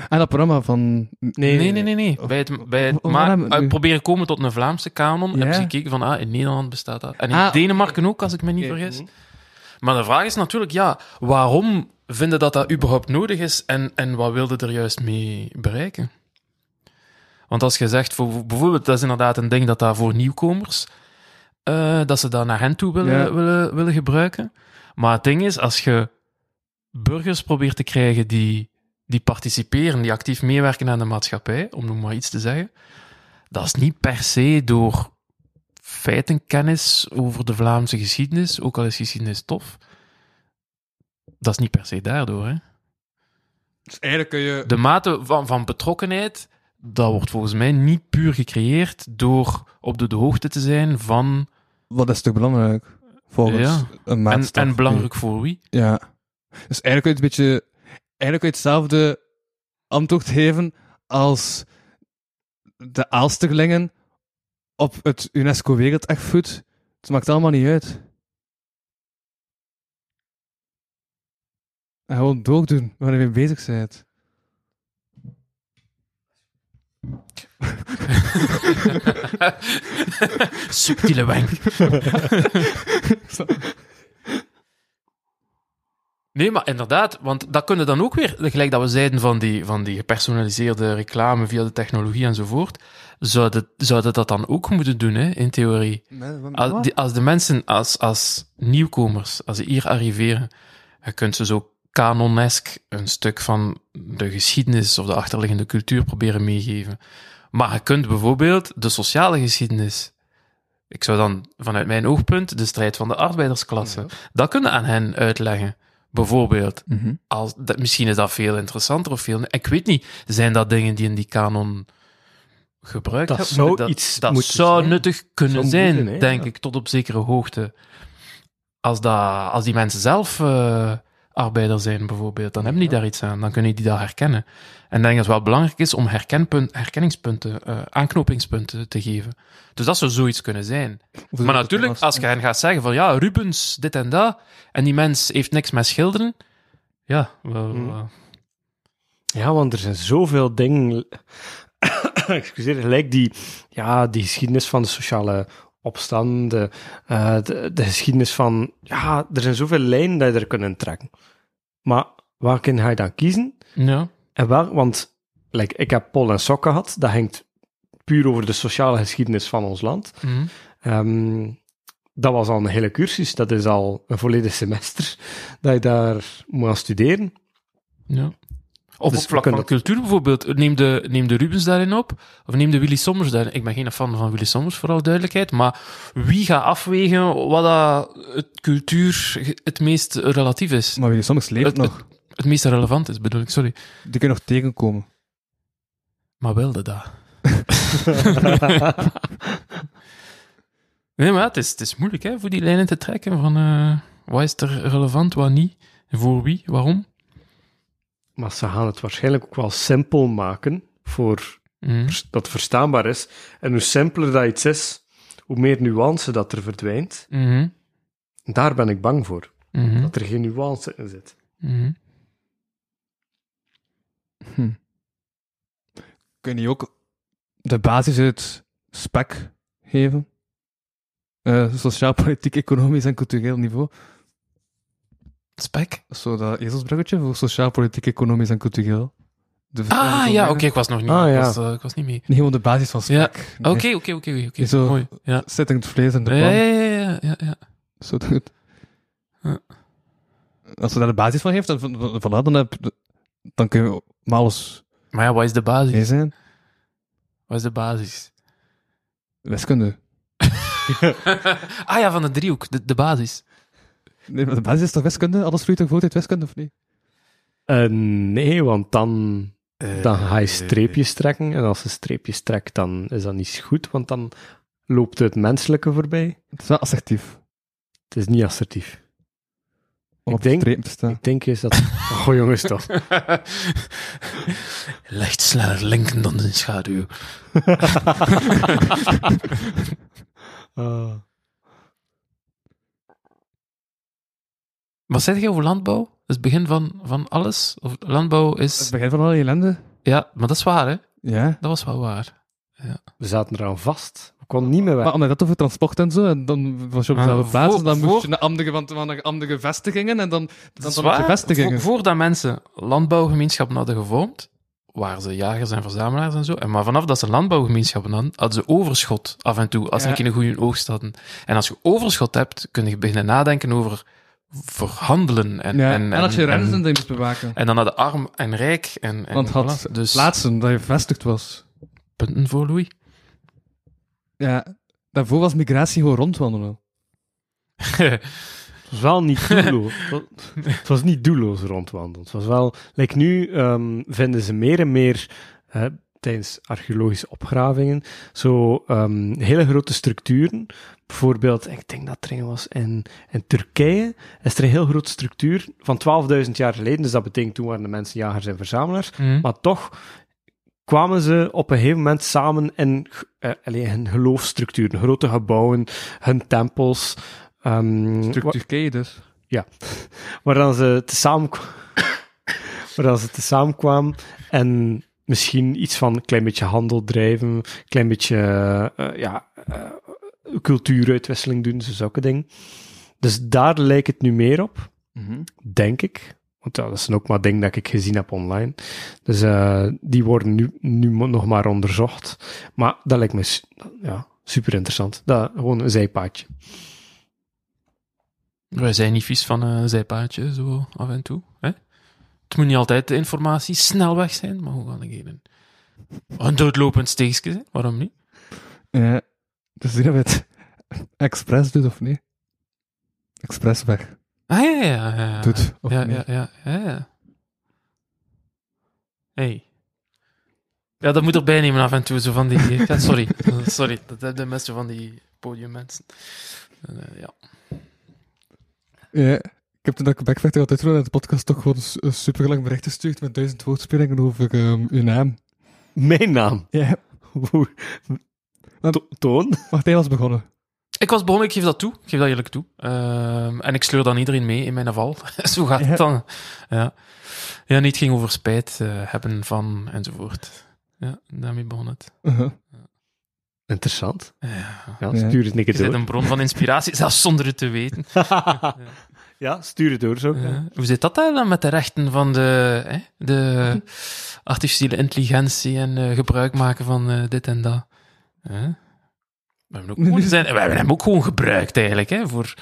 En dat programma van... Nee, Nee, nee, nee, nee. Of- Bij het, bij het of- of- ma- waarom- uit proberen komen tot een Vlaamse kanon, Ja. hebben ze gekeken van, ah, in Nederland bestaat dat. En in Ah. Denemarken ook, als ik me niet vergis. Maar de vraag is natuurlijk, ja, waarom vinden dat dat überhaupt nodig is en, en wat wilde er juist mee bereiken? Want als je zegt, voor, bijvoorbeeld, dat is inderdaad een ding dat daar voor nieuwkomers, eh, dat ze dat naar hen toe willen, Ja. willen, willen gebruiken. Maar het ding is, als je burgers probeert te krijgen die, die participeren, die actief meewerken aan de maatschappij, om nog maar iets te zeggen, dat is niet per se door feitenkennis over de Vlaamse geschiedenis, ook al is geschiedenis tof. Dat is niet per se daardoor, hè. Dus eigenlijk kun je... De mate van, van betrokkenheid, dat wordt volgens mij niet puur gecreëerd door op de, de hoogte te zijn van... Wat is toch belangrijk? Volgens Ja. een En, maatstaf. en belangrijk voor wie? Ja. Dus eigenlijk kun je het een beetje... Eigenlijk kun je hetzelfde antwoord geven als de Aalsterlingen op het UNESCO Werelderfgoed. Het maakt allemaal niet uit. En gewoon doordoen waar je bezig bent. [LAUGHS] Subtiele wenk. Nee, maar inderdaad, want dat kunnen dan ook weer, gelijk dat we zeiden van die, van die gepersonaliseerde reclame via de technologie enzovoort, zouden, zouden dat dan ook moeten doen, hè, in theorie. Als, die- als de mensen, als, als nieuwkomers, als ze hier arriveren, je kunt ze zo canonesk een stuk van de geschiedenis of de achterliggende cultuur proberen meegeven. Maar je kunt bijvoorbeeld de sociale geschiedenis, ik zou dan vanuit mijn oogpunt de strijd van de arbeidersklasse, dat kunnen aan hen uitleggen. Bijvoorbeeld, Mhm. als, dat, misschien is dat veel interessanter of veel. Ik weet niet, zijn dat dingen die in die kanon gebruikt Dat hebben? zou dat, iets dat zou zijn. nuttig kunnen Zou zijn, moeten, hè, denk ja. ik, tot op zekere hoogte. Als, dat, als die mensen zelf eh, arbeider zijn, bijvoorbeeld, dan hebben die daar iets aan. Dan kunnen die dat herkennen. En ik denk dat het wel belangrijk is om herkenpunt, herkenningspunten, eh, aanknopingspunten te geven. Dus dat zou zoiets kunnen zijn. Maar natuurlijk, als je hen gaat zeggen van ja, Rubens, dit en dat, en die mens heeft niks met schilderen, ja, wel, Hmm. Ja, want er zijn zoveel dingen. [COUGHS] Excuseer, gelijk die, ja, die geschiedenis van de sociale opstand, de, eh, de, de geschiedenis van. Ja, er zijn zoveel lijnen dat je er kunt trekken. Maar welke ga je dan kiezen? ja. En wel, want like, ik heb Pol en Sok gehad, dat hangt puur over de sociale geschiedenis van ons land. Mhm. Ehm, dat was al een hele cursus, dat is al een volledig semester dat je daar moet studeren. Ja. Of Dus op vlak van kunnen cultuur bijvoorbeeld. Neem de, neem de Rubens daarin op. Of neem de Willy Sommers daarin. Ik ben geen fan van Willy Sommers, voor alle duidelijkheid. Maar wie gaat afwegen wat dat het cultuur het meest relatief is? Maar wie soms leeft Het- nog. Het meest relevant is, bedoel ik, sorry. Die kun je nog tegenkomen. Maar wilde dat? [LAUGHS] nee, maar het is, het is moeilijk hè, voor die lijnen te trekken van eh, wat is er relevant, wat niet, voor wie, waarom. Maar ze gaan het waarschijnlijk ook wel simpel maken voor Mhm. dat het verstaanbaar is. En hoe simpeler dat iets is, hoe meer nuance dat er verdwijnt. Mhm. En daar ben ik bang voor, Mhm. dat er geen nuance in zit. Mhm. Kun je ook de basis uit spec geven? Eh, sociaal, [LAUGHS] politiek, economisch en cultureel niveau. Spek? Zo dat ezelsbruggetje voor sociaal, politiek, economisch en cultureel. De Ah, ja, oké, ik was nog niet. Ah, ik, ja. was, eh, ik was niet mee. Nee, gewoon de basis van Ja. spec. Oké, oké, oké, oké. Zo. Mooi. Ja. Zittend vlees in de pan. Ja, ja, ja, ja. Zo goed. Ja. Als je daar de basis van heeft, dan, van, van, dan, heb, dan kun je maar alles Maar ja, wat is de basis? zijn. Wat is de basis? Wiskunde. [LAUGHS] ah ja, van de driehoek, de, de basis. Nee, maar de basis is toch wiskunde? Alles vloeit toch voort uit wiskunde, of niet? Eh, nee, want dan, Eh, dan ga je streepjes trekken. En als je streepjes trekt, dan is dat niet goed, want dan loopt het menselijke voorbij. Het is wel assertief. Het is niet assertief. Om Ik denk- streep te staan. Ik denk eens dat... [LAUGHS] Oh, jongens, toch. [LAUGHS] Licht sneller linken dan de schaduw. [LAUGHS] Ah. Wat zeg je over landbouw? Dat is het begin van, van alles? Of landbouw Het is... begin van alle ellende. Ja, maar dat is waar, hè? Ja. Dat was wel waar. We zaten eraan vast. We konden niet meer weg. Maar omdat dat over transport en zo, en dan was je op Ah, dezelfde plaats, voor- dan moest voor- je naar andere, naar andere vestigingen, en dan, dan, Dat is dan op vestigingen. Vo- voordat mensen landbouwgemeenschappen hadden gevormd, waren ze jagers en verzamelaars en zo. En maar vanaf dat ze landbouwgemeenschappen hadden, hadden ze overschot af en toe, als ze Ja. een keer een goede oogst hadden. En als je overschot hebt, kun je beginnen nadenken over verhandelen. En, Ja, en, en, dat je en- renzen die moest bewaken. en dan had de arm en rijk. En, en Want het had voilà. dus plaatsen dat je bevestigd was. punten voor Louis. Ja, daarvoor was migratie gewoon rondwandelen. [LAUGHS] Het was wel niet doelloos. het was niet doelloos rondwandelen. Het was wel... Like nu ehm, vinden ze meer en meer hè, tijdens archeologische opgravingen zo ehm, hele grote structuren. Bijvoorbeeld, ik denk dat er een was in, in Turkije, is er een heel grote structuur van 12.000 jaar geleden. Dus dat betekent toen waren de mensen jagers en verzamelaars. Hm. Maar toch kwamen ze op een gegeven moment samen in eh, allee, hun geloofsstructuren, grote gebouwen, hun tempels. Turkije dus. [LAUGHS] waar dan ze tezamen [COUGHS] waar dan ze tezamen kwamen en misschien iets van een klein beetje handel drijven, een klein beetje eh, ja, eh, cultuuruitwisseling doen, zo zulke dingen. Dus daar lijkt het nu meer op, denk ik. Want ja, dat zijn ook maar dingen dat ik gezien heb online. Dus eh, die worden nu, nu nog maar onderzocht. Maar dat lijkt me ja, super interessant. Dat, gewoon een zijpaadje. Wij zijn niet vies van een zijpaadje, zo af en toe. Hè? Het moet niet altijd de informatie snelweg zijn, maar hoe kan ik een, een doodlopend steegje zijn? Waarom niet? Ja, dus die hebben het expres doet of niet? Expressweg Ah, ja, ja, ja. ja. doet of ja, niet? ja, ja, ja, ja. Hey. Ja, dat moet erbij nemen af en toe, zo van die... [LAUGHS] Ja, sorry, sorry, dat hebben de mensen van die podiummensen. Eh, ja. Ja, heb toen dat ik backfactor had uitgerold in de podcast toch gewoon een su- een superlang bericht gestuurd met duizend woordspelingen over ehm, uw naam. Mijn naam. Ja, Hoe- To- Toon? wacht, hij was begonnen. Ik was begonnen, ik geef dat toe. Ik geef dat eerlijk toe. Ehm, en ik sleur dan iedereen mee in mijn val. [LAUGHS] Zo gaat Ja. het dan. Ja. ja, niet ging over spijt eh, hebben van enzovoort. Ja, daarmee begon het. Uh-huh. Interessant. Ja. Ja, stuur het een Je keer door. een bron van inspiratie, zelfs zonder het te weten. [LAUGHS] ja, stuur het door zo. Ja. Hoe zit dat dan met de rechten van de, hè, de artificiële intelligentie en eh, gebruik maken van eh, dit en dat? Hè? We hebben, ook [LAUGHS] gewoon zijn, we hebben hem ook gewoon gebruikt eigenlijk, hè, voor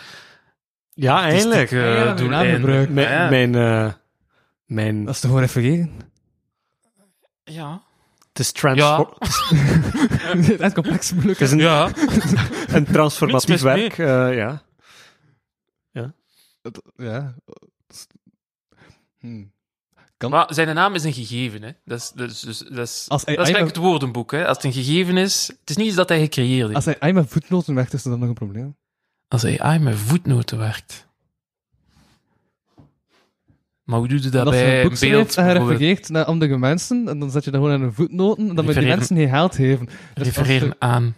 Ja, eigenlijk. Ja, ja, mijn. Mijn, Ja. mijn, eh, mijn, Dat is toch gewoon even gegeven? Ja. het is transfor- Het [LAUGHS] is complex moeilijk. Het is een, Ja. [LAUGHS] een transformatief werk. eh, ja. Ja. Hm. Maar zijn naam is een gegeven, hè. Dat is, dat is, dus, dat is, Als hij- dat is hij- het woordenboek, hè. Als het een gegeven is... Het is niet iets dat hij gecreëerd heeft. Als hij ai met voetnoten werkt, is er dan nog een probleem. Als AI met voetnoten werkt. Maar hoe doe je dat als bij een een schrijft beeld? bijvoorbeeld? refereert naar andere mensen, en dan zet je dat gewoon in een voetnoten, en dan moet je die mensen geen geld geven. Dus Refereren aan.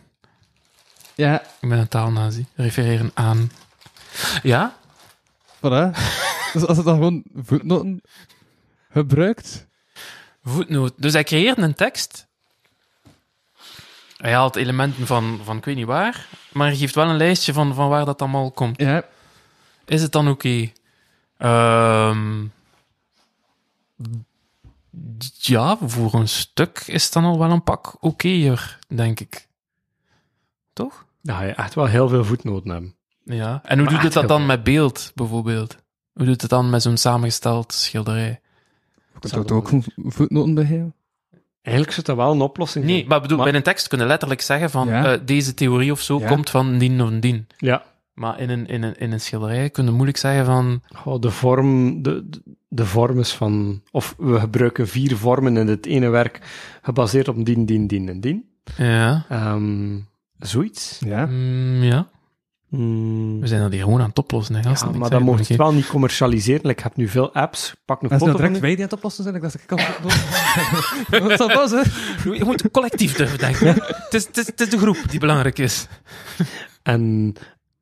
Ja, Ik ben een taalnazi. Refereren aan. Ja? Voilà. [LAUGHS] dus als het dan gewoon voetnoten gebruikt, Voetnoot. Dus hij creëert een tekst. Hij haalt elementen van, van ik weet niet waar, maar hij geeft wel een lijstje van, van waar dat allemaal komt. ja, Is het dan oké? Ehm, ja, voor een stuk is het dan al wel een pak okéer, denk ik. Toch? Ga je echt wel heel veel voetnoten hebben. Ja. En hoe Maar doet het dat dan met beeld, bijvoorbeeld? Hoe doet het dan met zo'n samengesteld schilderij? je kunt er ook voetnoten bij. Eigenlijk zou dat wel een oplossing Nee, zijn. maar ik bedoel, Maar- bij een tekst kunnen letterlijk zeggen van Ja. eh, deze theorie of zo Ja. komt van dien of dien. Ja. Maar in een, in een, in een schilderij kunnen moeilijk zeggen van... Goh, de vorm, de, de- de vorm is van... Of we gebruiken vier vormen in het ene werk gebaseerd op dien, dien, dien en dien. Ja, Ehm, zoiets. Ja. mm, ja. Hmm. we zijn dat hier gewoon aan het oplossen. Hè, Ja, gasten. Maar dan het mocht het wel niet commercialiseren. Ik heb nu veel apps. Pak een En is foto nou van direct je. wij die aan het oplossen zijn? Ik dacht, ik kan. Wat zal pas, hè? Je moet collectief durven denken. het, is, het, is, het is de groep die belangrijk is. En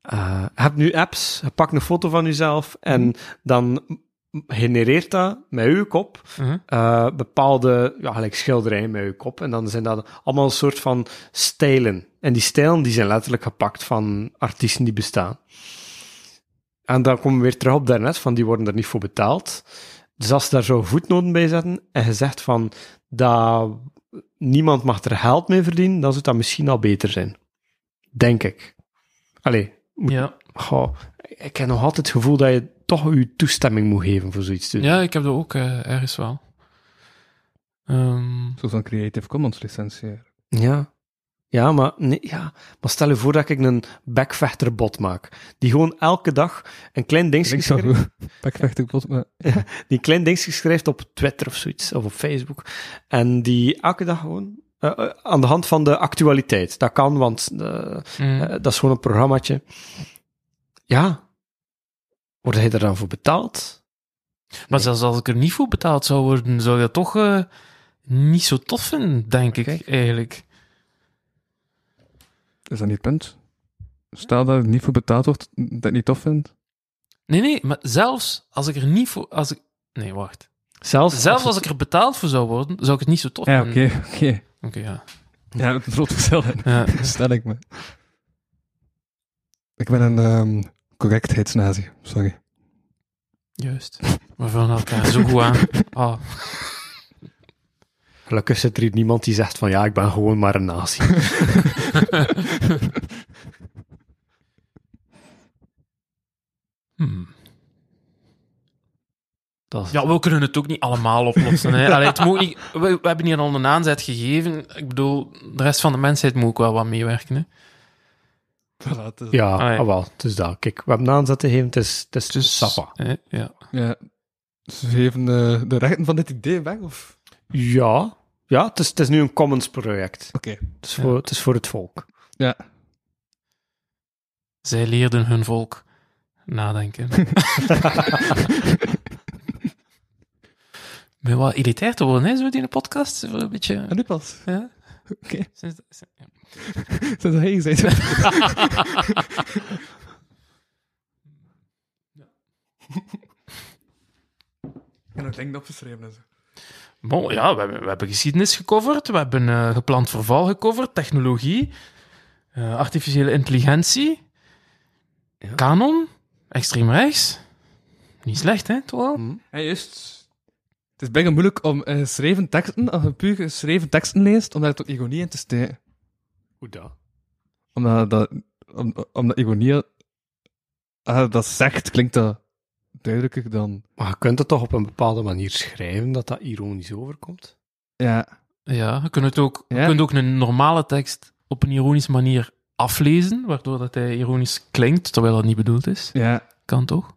eh, je hebt nu apps. Je pakt een foto van jezelf. En dan genereert dat met uw kop Mhm. eh, bepaalde ja, gelijk schilderijen met uw kop. En dan zijn dat allemaal een soort van stijlen. En die stijlen die zijn letterlijk gepakt van artiesten die bestaan. En dan komen we weer terug op daarnet, van die worden er niet voor betaald. Dus als ze daar zo voetnoten bij zetten en je zegt van dat niemand mag er geld mee verdienen, dan zou dat misschien al beter zijn. Denk ik. Allee, moet- Ja. goh, ik heb nog altijd het gevoel dat je toch je toestemming moet geven voor zoiets te doen. ja, ik heb dat ook eh, ergens wel. Ehm, Zo van Creative Commons licentie. Ja. Ja, maar, nee, ja, maar stel je voor dat ik een backvechterbot maak, die gewoon elke dag een klein dingetje zou schrijft, Backvechten kapot, maar... [LAUGHS] die een klein dingetje schrijft op Twitter of zoiets, of op Facebook, en die elke dag gewoon eh, eh, aan de hand van de actualiteit. Dat kan, want mm. eh, dat is gewoon een programmaatje. Ja. Word hij er dan voor betaald? Maar zelfs als ik er niet voor betaald zou worden, zou je dat toch eh, niet zo tof vinden, denk ik, Kijk. eigenlijk. Is dat niet het punt? Stel dat het niet voor betaald wordt, dat niet tof vindt. Nee, nee, maar zelfs als ik er niet voor... Als ik, nee, wacht. Zelfs, Zelfs als ik er betaald voor zou worden, zou ik het niet zo tof Ja, oké, vinden. oké. Oké, ja. Ja, het groot verschil in. ja. [LAUGHS] Stel ik me. Ik ben een ehm correctheidsnazi, sorry. Juist. We vullen elkaar zo goed aan. Ah. Gelukkig zit er hier niemand die zegt van ja, ik ben gewoon maar een nazi. Hmm. Dat Ja, we kunnen het ook niet allemaal oplossen. Hè. Allee, het moet niet, we, we hebben hier al een aanzet gegeven. Ik bedoel, de rest van de mensheid moet ook wel wat meewerken. Hè. Voilà, het is- Ja, Ah, ja. ah, wel, het is dat. Kijk, we hebben een aanzet gegeven, het is, het is Dus, sappa. hè, ja. Ja. Ze geven eh, de rechten van dit idee weg, of? Ja, ja het, is, het is nu een commons project. Oké. Het, is voor, het is voor het volk. Ja. Zij leerden hun volk nadenken. [LAUGHS] Ben wel irriteerd te worden, hè, zo in de podcast. Een beetje... En nu pas. Ja. Oké. Sinds- [LAUGHS] Dat is hij gezegd. [LAUGHS] En dat ding opgeschreven en zo. Bon, ja, we hebben, we hebben geschiedenis gecoverd, we hebben eh, gepland verval gecoverd, technologie, eh, artificiële intelligentie, Ja. kanon, extreem rechts. Niet slecht, hè, toch wel? Hm. Ja, juist. Het is bijna moeilijk om eh, geschreven teksten, als je puur geschreven teksten leest, om daar toch ironie in te steken. Hoe dat? Omdat dat, om, omdat ironie, je dat zegt, klinkt dat duidelijker dan... Maar je kunt het toch op een bepaalde manier schrijven dat dat ironisch overkomt? Ja, Ja, je kunt, het ook, je Ja. kunt ook een normale tekst op een ironische manier aflezen, waardoor dat hij ironisch klinkt, terwijl dat niet bedoeld is. ja. Kan toch?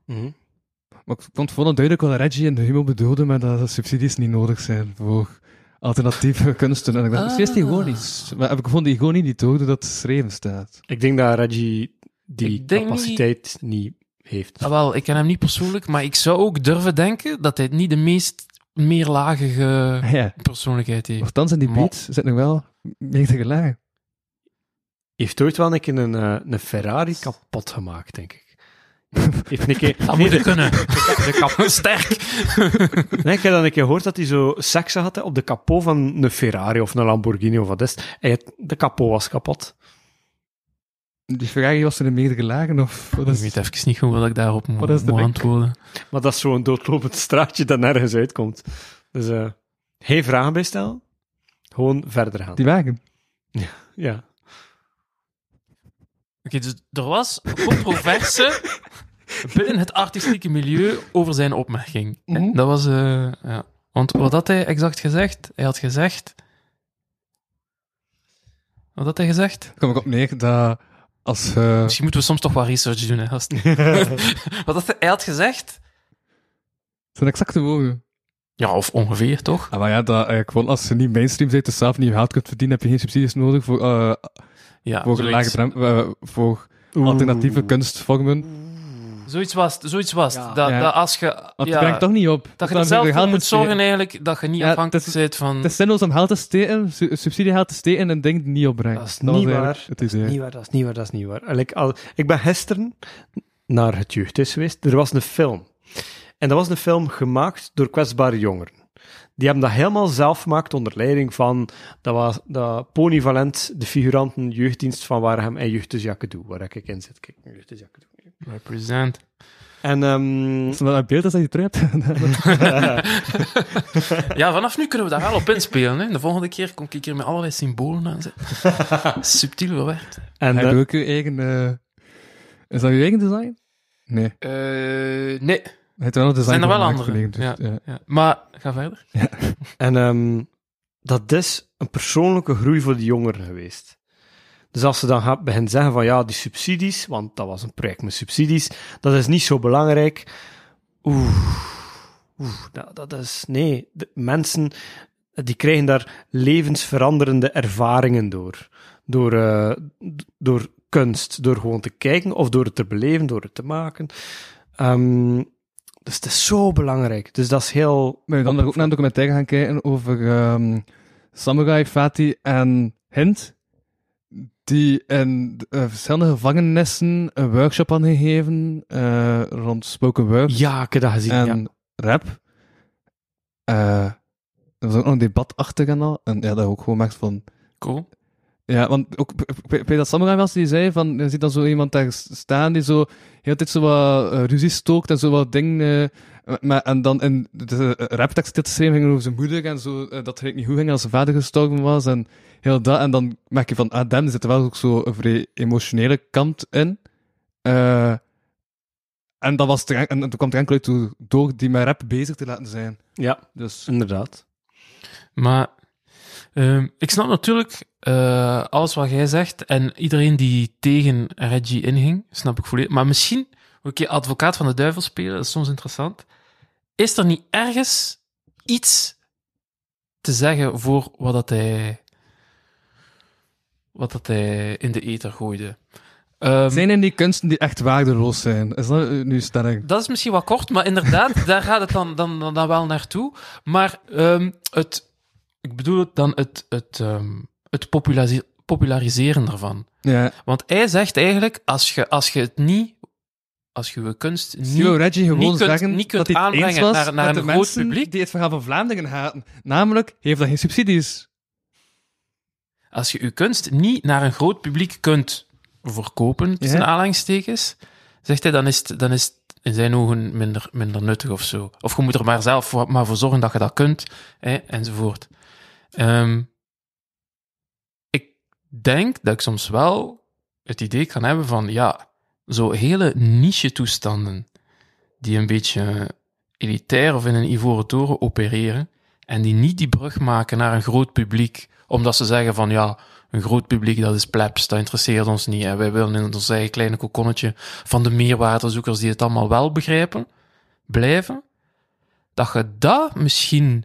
Maar ik vond vooral duidelijk wat Reggie en de humor bedoelden met dat subsidies niet nodig zijn voor alternatieve [LAUGHS] kunsten. En ik dacht, misschien is het Ah. ironisch. Maar heb ik gevonden ironie niet door, dat het geschreven staat. Ik denk dat Reggie die capaciteit niet, heeft. Ah, wel, ik ken hem niet persoonlijk, maar ik zou ook durven denken dat hij niet de meest meerlagige [LAUGHS] Ja. persoonlijkheid heeft. Nochtans, in die Maar- beats zit nog wel meerdere lagen. heeft ooit wel een keer een, eh, een Ferrari kapot gemaakt, denk ik. Heeft een keer... Dat nee, moet je de- kunnen. de kap- [LAUGHS] Sterk. Nee, ik heb dan een keer gehoord dat hij zo seks had hè, op de kapot van een Ferrari of een Lamborghini of wat is het. De kapot was kapot. Die Ferrari was er in meerdere lagen, of wat Ik weet even niet goed wat ik daarop moet, link? antwoorden. Maar dat is zo'n doodlopend straatje dat nergens uitkomt. Dus eh geen vragen bij stellen. Gewoon verder gaan. die wagen? Ja. Oké, dus er was controverse binnen het artistieke milieu over zijn opmerking. Mhm. Dat was... eh, ja. Want wat had hij exact gezegd? Hij had gezegd... Wat had hij gezegd? Kom ik op neer dat als... eh, Misschien moeten we soms toch wat research doen, hè, gast. [LAUGHS] Wat had hij, hij had gezegd? zijn exacte woorden. Ja, of ongeveer, toch? Ah, maar ja, dat eigenlijk gewoon als je niet mainstream bent, dus zelf niet geld kunt verdienen, heb je geen subsidies nodig voor, eh Ja, voor, lage eh, voor alternatieve kunstvormen. Zoiets was het. Zoiets was het. Ja. Dat, Ja. dat als je... Want het brengt toch niet op. dat je Dan er zelf voor moet zorgen eigenlijk, dat je niet Ja, afhankelijk bent van... Het is zinloos om geld te steken, su- subsidiegeld te steken en dingen die niet opbrengt. Dat is niet waar. Het Dat is, niet waar, dat is niet waar, dat is niet waar. Ik ben gisteren naar het jeugdhuis geweest. Er was een film. En dat was een film gemaakt door kwetsbare jongeren. Die hebben dat helemaal zelf gemaakt onder leiding van, dat was dat Ponyvalent, de figuranten jeugddienst van Waregem en Jeugdhuis Jacquedoe, waar ik in zit. Kijk, Jeugdhuis. Represent. En ehm, Is dat een beeld dat je terug hebt? Ja, vanaf nu kunnen we daar wel op inspelen. Hè. De volgende keer kom ik hier met allerlei symbolen aan zitten. [LAUGHS] Subtiel verwerkt. en Heb eh, je ook je eigen... eh, Is dat je eigen design? Nee. Eh, nee, Het wel een design zijn er wel andere. gelegen, dus, ja, ja. ja. Maar, ga verder. En ehm, dat is een persoonlijke groei voor die jongeren geweest. Dus als ze dan gaat beginnen zeggen van ja, die subsidies, want dat was een project met subsidies, dat is niet zo belangrijk. Oeh, oeh dat, dat is... Nee, de mensen die krijgen daar levensveranderende ervaringen door. Door, eh, door kunst, door gewoon te kijken of door het te beleven, door het te maken. Ehm, dus het is zo belangrijk. Dus dat is heel... Ben je dan ook naar een documentaire gaan kijken over ehm, Samurai, Fatih en Hint, die in eh, verschillende gevangenissen een workshop hadden gegeven eh, rond spoken word Ja, ik heb dat gezien. en ja. rap. Eh, er was ook nog een debat achter en al. En ja, dat ook gewoon merkt van... Cool. Ja, want ook bij- bij bij dat samurai was die zei van, je ziet dan zo iemand daar staan die zo heel tijd zo wat ruzie stookt en zo wat dingen, maar, en dan in de raptekst dit schreven ging over zijn moeder en zo, eh, dat het niet goed ging als zijn vader gestorven was en heel dat, en dan merk je van, ah damn, er zit er wel ook zo een vrij emotionele kant in. Eh, en dat was er, en, en toen kwam er enkel uit door, door die met rap bezig te laten zijn. ja, Dus, inderdaad. Maar ehm, ik snap natuurlijk eh, alles wat jij zegt en iedereen die tegen Reggie inging, snap ik volledig. Maar misschien, keer advocaat van de duivel spelen, dat is soms interessant. Is er niet ergens iets te zeggen voor wat dat hij, wat dat hij in de ether gooide? Ehm, zijn er die kunsten die echt waardeloos zijn? Is dat nu stelling? Dat is misschien wat kort, maar inderdaad, [LAUGHS] daar gaat het dan, dan, dan, wel naartoe. Maar ehm, het, ik bedoel het dan het, het, ehm, het populari- populariseren ervan. Ja. Want hij zegt eigenlijk, als je, als je het niet, als je je kunst niet... Reggie gewoon niet kunt- zeggen niet kunt dat hij eens was naar- naar met een de groot publiek? die het verhaal van Vlaanderen haten. Namelijk, heeft dat geen subsidies. Als je je kunst niet naar een groot publiek kunt verkopen, tussen Ja. aanhalingstekens, zegt hij, dan is het, dan is het in zijn ogen minder, minder nuttig of zo. Of je moet er maar zelf voor, maar voor zorgen dat je dat kunt, hè, enzovoort. Ehm, ik denk dat ik soms wel het idee kan hebben van, ja, zo hele niche-toestanden die een beetje elitair of in een ivoren toren opereren, en die niet die brug maken naar een groot publiek, omdat ze zeggen van ja, een groot publiek dat is plebs, dat interesseert ons niet. En wij willen in ons eigen kleine kokonnetje van de meerwaardezoekers die het allemaal wel begrijpen, blijven. Dat je dat misschien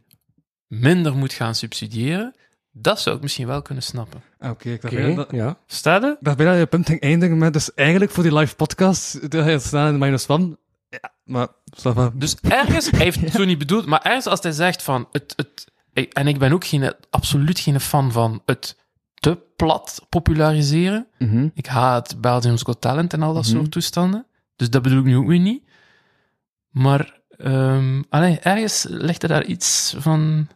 minder moet gaan subsidiëren, dat zou ik misschien wel kunnen snappen. Ah, Oké, ik dacht Oké, bijna dat- ja. Staat je? ik dacht bijna dat je punt ging eindigen met, dus eigenlijk voor die live podcast, dat hij staan in de minus one. Ja, maar. Dus ergens, hij heeft het [LAUGHS] zo niet bedoeld, maar ergens als hij zegt van het, het, en ik ben ook geen, absoluut geen fan van het te plat populariseren. Mhm. Ik haat Belgium's Got Talent en al dat Mhm. soort toestanden. Dus dat bedoel ik nu ook weer niet. Maar ehm allee, ergens ligt er daar iets van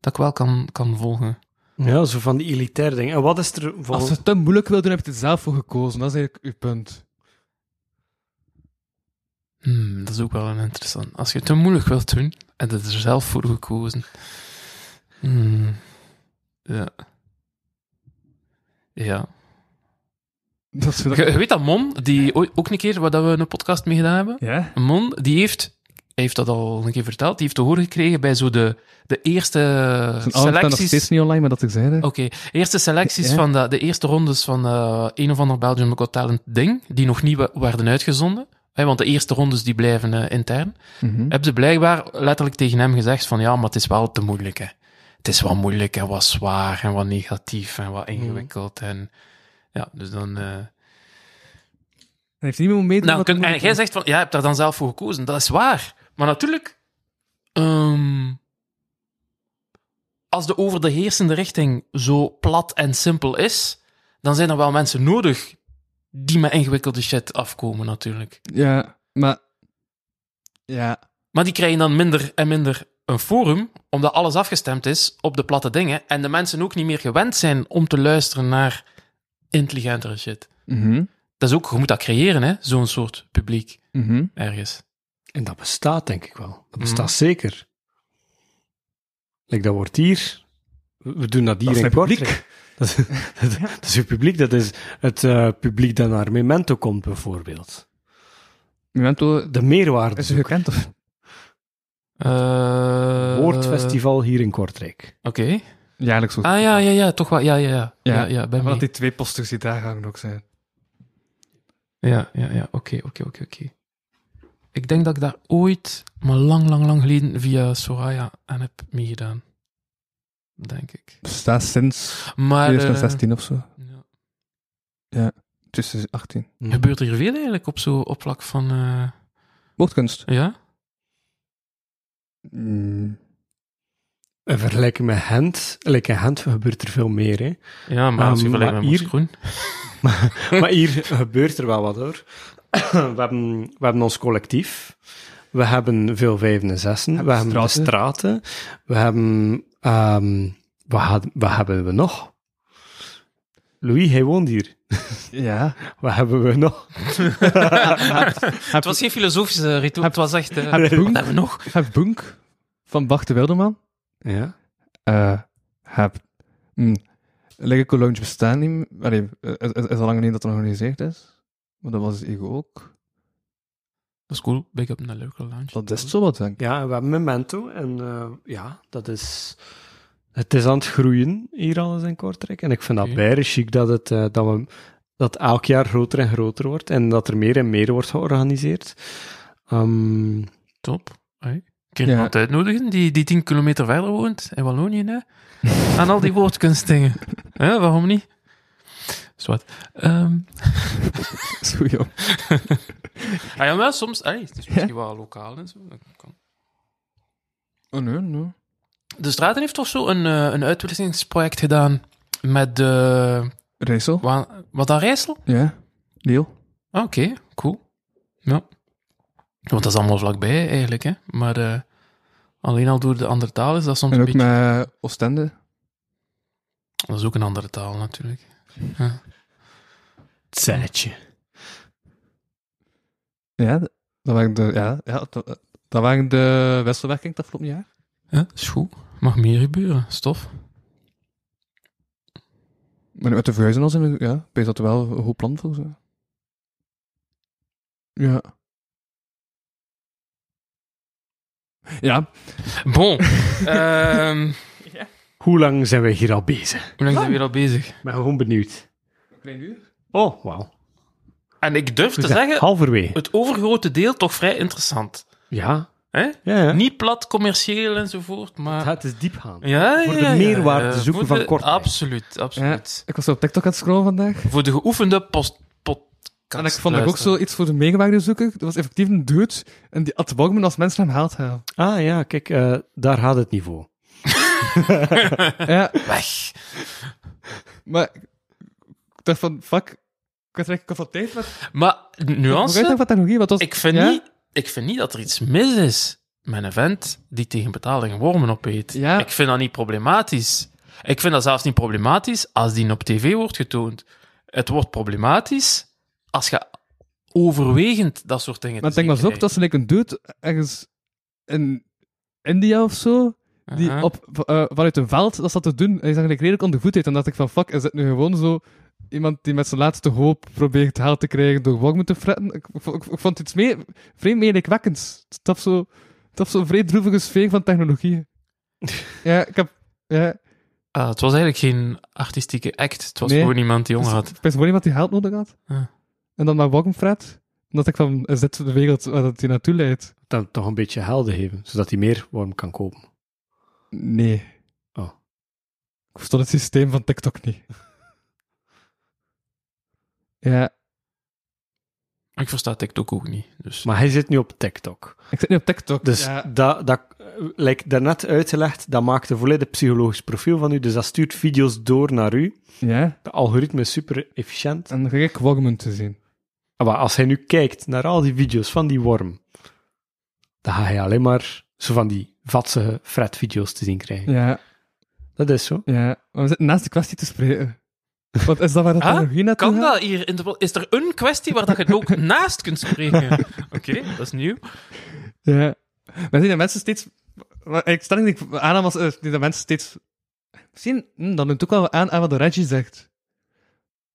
dat ik wel kan, kan volgen. Ja, zo van die elitaire dingen. En wat is er Als je het te moeilijk wil doen, heb je er zelf voor gekozen. Dat is eigenlijk uw punt. Hmm, dat is ook wel een interessant. Als je het te moeilijk wilt doen, en het er zelf voor gekozen. Hmm, ja. Ja. Dat is Je, je weet dat Mon, die ook een keer, waar dat we een podcast mee gedaan hebben, Ja? Mon, die heeft, heeft dat al een keer verteld, die heeft te horen gekregen bij zo de, de eerste Zijn staan nog selecties. steeds niet online, maar dat ik zei. Oké, eerste selecties Ja. van de, de eerste rondes van eh, een of ander Belgium Got Talent ding, die nog niet werden uitgezonden. Want de eerste rondes die blijven eh, intern. Mhm. Hebben ze blijkbaar letterlijk tegen hem gezegd van ja, maar het is wel te moeilijk. Hè. Het is wel moeilijk en wat zwaar en wat negatief en wat ingewikkeld. En ja, dus dan... Hij heeft niemand mee nou, kun- en jij zegt van, ja, je hebt daar dan zelf voor gekozen. Dat is waar. Maar natuurlijk, ehm, als de over de heersende richting zo plat en simpel is, dan zijn er wel mensen nodig die met ingewikkelde shit afkomen, natuurlijk. Ja, maar... Ja. Maar die krijgen dan minder en minder een forum, omdat alles afgestemd is op de platte dingen en de mensen ook niet meer gewend zijn om te luisteren naar intelligentere shit. Mhm. dat is ook, je moet dat creëren, hè, zo'n soort publiek, Mhm. ergens. En dat bestaat, denk ik wel. Dat bestaat Mhm. zeker. Like, dat wordt hier... We doen dat hier Dat in mijn Kortrijk. [LAUGHS] Dat is, dat, [LAUGHS] dat is uw publiek. Dat is het eh, publiek dat naar Memento komt, bijvoorbeeld. Memento, De meerwaarde. is je gekend of? Eh, Woordfestival hier in Kortrijk. Oké. Jaarlijks ook. Ah, ja, ja, ja, toch wel. Ja, ja, ja. Ja, Ja. ja, dat die twee posters die daar hangen ook zijn. Ja, ja, ja. Oké, oké, oké, oké. Ik denk dat ik daar ooit, maar lang, lang, lang geleden, via Soraya aan heb meegedaan. Denk ik. Bestaat sinds Maar... eh, 2016 of zo. ja. 2018. Gebeurt er veel eigenlijk op zo op vlak van... eh, Woordkunst. ja? Mm. In vergelijking met Gent, like in Gent gebeurt er veel meer. Hè. Ja, maar als je Um, vergelijkt maar met hier- Moesgroen... [LAUGHS] maar hier gebeurt er wel wat hoor. We, hebben, we hebben ons collectief. We hebben veel vijven en zessen. We hebben straten. straten. We hebben... ehm, wat, had- wat hebben we nog? Louis, hij woont hier. [LAUGHS] Ja. Wat hebben we nog? [LAUGHS] Het was geen filosofische ritueel, het was echt... eh, Heb wat Boenk, hebben we nog? heb Boenk van Bart de Wilderman. Ja. eh heb... Mm, Lekker Lounge bestaan niet meer. Allee, eh, is, is, al lang geleden dat het georganiseerd is. Maar dat was het ego ook. Dat is cool, big up naar Local Lounge. Dat is zo wat, denk ik. ja, we hebben Memento. En eh, ja, dat is... Het is aan het groeien hier alles in Kortrijk. En ik vind dat bijna chic dat het, eh, dat, we, dat elk jaar groter en groter wordt. En dat er meer en meer wordt georganiseerd. Ehm, Top. Hey. Kun je Ja. iemand uitnodigen die, die 10 kilometer verder woont, in Wallonië, hè? [LAUGHS] Aan al die woordkunstdingen. Hè, waarom niet? Zwart. Ehm [LAUGHS] Zo, [LAUGHS] ah ja, maar soms... Hey, het is misschien wel lokaal en zo. dat kan. Oh, nee, nee. De Straten heeft toch zo een, eh, een uitwisselingsproject gedaan met de... Rijssel? Wa- Wat dan Rijssel? Ja. Deel. Ah, Oké, cool. Ja. Want dat is allemaal vlakbij eigenlijk, hè. Maar eh, alleen al door de andere taal is dat soms En een ook beetje... met Oostende. Dat is ook een andere taal, natuurlijk. Ja, d- dat waren de, ja, ja, dat, dat waren de wisselwerking het afgelopen jaar. Ja, is goed. Mag meer gebeuren, stof. Maar met de verhuizen al zijn we, ja, ik weet dat er wel een goed plan voor zo. Ja. Ja, Bon. [LAUGHS] Ehm, Hoe lang zijn we hier al bezig? hoe lang zijn we weer al bezig? Ik ben gewoon benieuwd. klein uur. Oh, wauw. En ik durf te zeggen, halverwege. het overgrote deel toch vrij interessant. Ja. Hè? Ja, ja. Niet plat, commercieel enzovoort, maar... Het is diep gaan. Ja, Voor ja, de ja, meerwaarde ja. zoeken van Kortrijk. Absoluut, absoluut. Ik was op TikTok aan het scrollen vandaag. Voor de geoefende post. En ik vond dat ook zo iets voor de meegewaarde zoeken. Dat was effectief een dude. En die had Bogman als mensen hem haalt. Ah ja, kijk, eh, daar gaat het niveau. Ja, Weg. maar ik dacht van, fuck. Ik was recht geconfronteerd met... Maar, nuance, van technologie? Wat was... ik vind, Ja? niet, ik vind niet dat er iets mis is met een vent die tegen betaling wormen opeet. Ja. Ik vind dat niet problematisch. Ik vind dat zelfs niet problematisch als die op tv wordt getoond. Het wordt problematisch als je overwegend dat soort dingen Maar was zien ook dat ze like, een dude ergens in India of zo, die op, eh, vanuit een veld dat zat te doen. En die zag like, redelijk onder voet uit. En dacht ik van, fuck, is het nu gewoon zo iemand die met zijn laatste hoop probeert haal te krijgen door Wogman te fretten? Ik, ik, ik, ik vond het mee, vreemd meelijkwekkends. Het zo, het zo'n vrij droevige sfeer van technologie. [LAUGHS] ja, ik heb... Ja, Ah, het was eigenlijk geen artistieke act. Het was Nee. gewoon iemand die honger had. Ik ben gewoon iemand die geld nodig had. Ja. En dan maar Wogman fret. Dat ik van, is dit de wereld waar dat hij naartoe leidt? Dan toch een beetje helden geven, zodat hij meer worm kan kopen. Nee. Oh. Ik verstond het systeem van TikTok niet. [LAUGHS] ja, Ik versta TikTok ook niet. Dus. Maar hij zit nu op TikTok. ik zit nu op TikTok. Dus ja, dat, dat eh, like daarnet uitgelegd, dat maakt een volledig psychologisch profiel van u. Dus dat stuurt video's door naar u. ja, De algoritme is super efficiënt. en dan ga ik Wogman te zien. Maar als hij nu kijkt naar al die video's van die worm, dan ga hij alleen maar zo van die vatsige fret-video's te zien krijgen. Ja, Dat is zo. ja. Maar we zitten naast de kwestie te spreken. Want is dat waar de Ah, naartoe Kan gaat? dat hier? In de, is er een kwestie waar dat je het ook [LAUGHS] naast kunt spreken? Oké, dat is nieuw. Ja. Maar zien dat mensen steeds... Ik aannam was, eh, dat mensen steeds... Misschien, hm, dat doet ook wel aan, aan wat de Reggie zegt.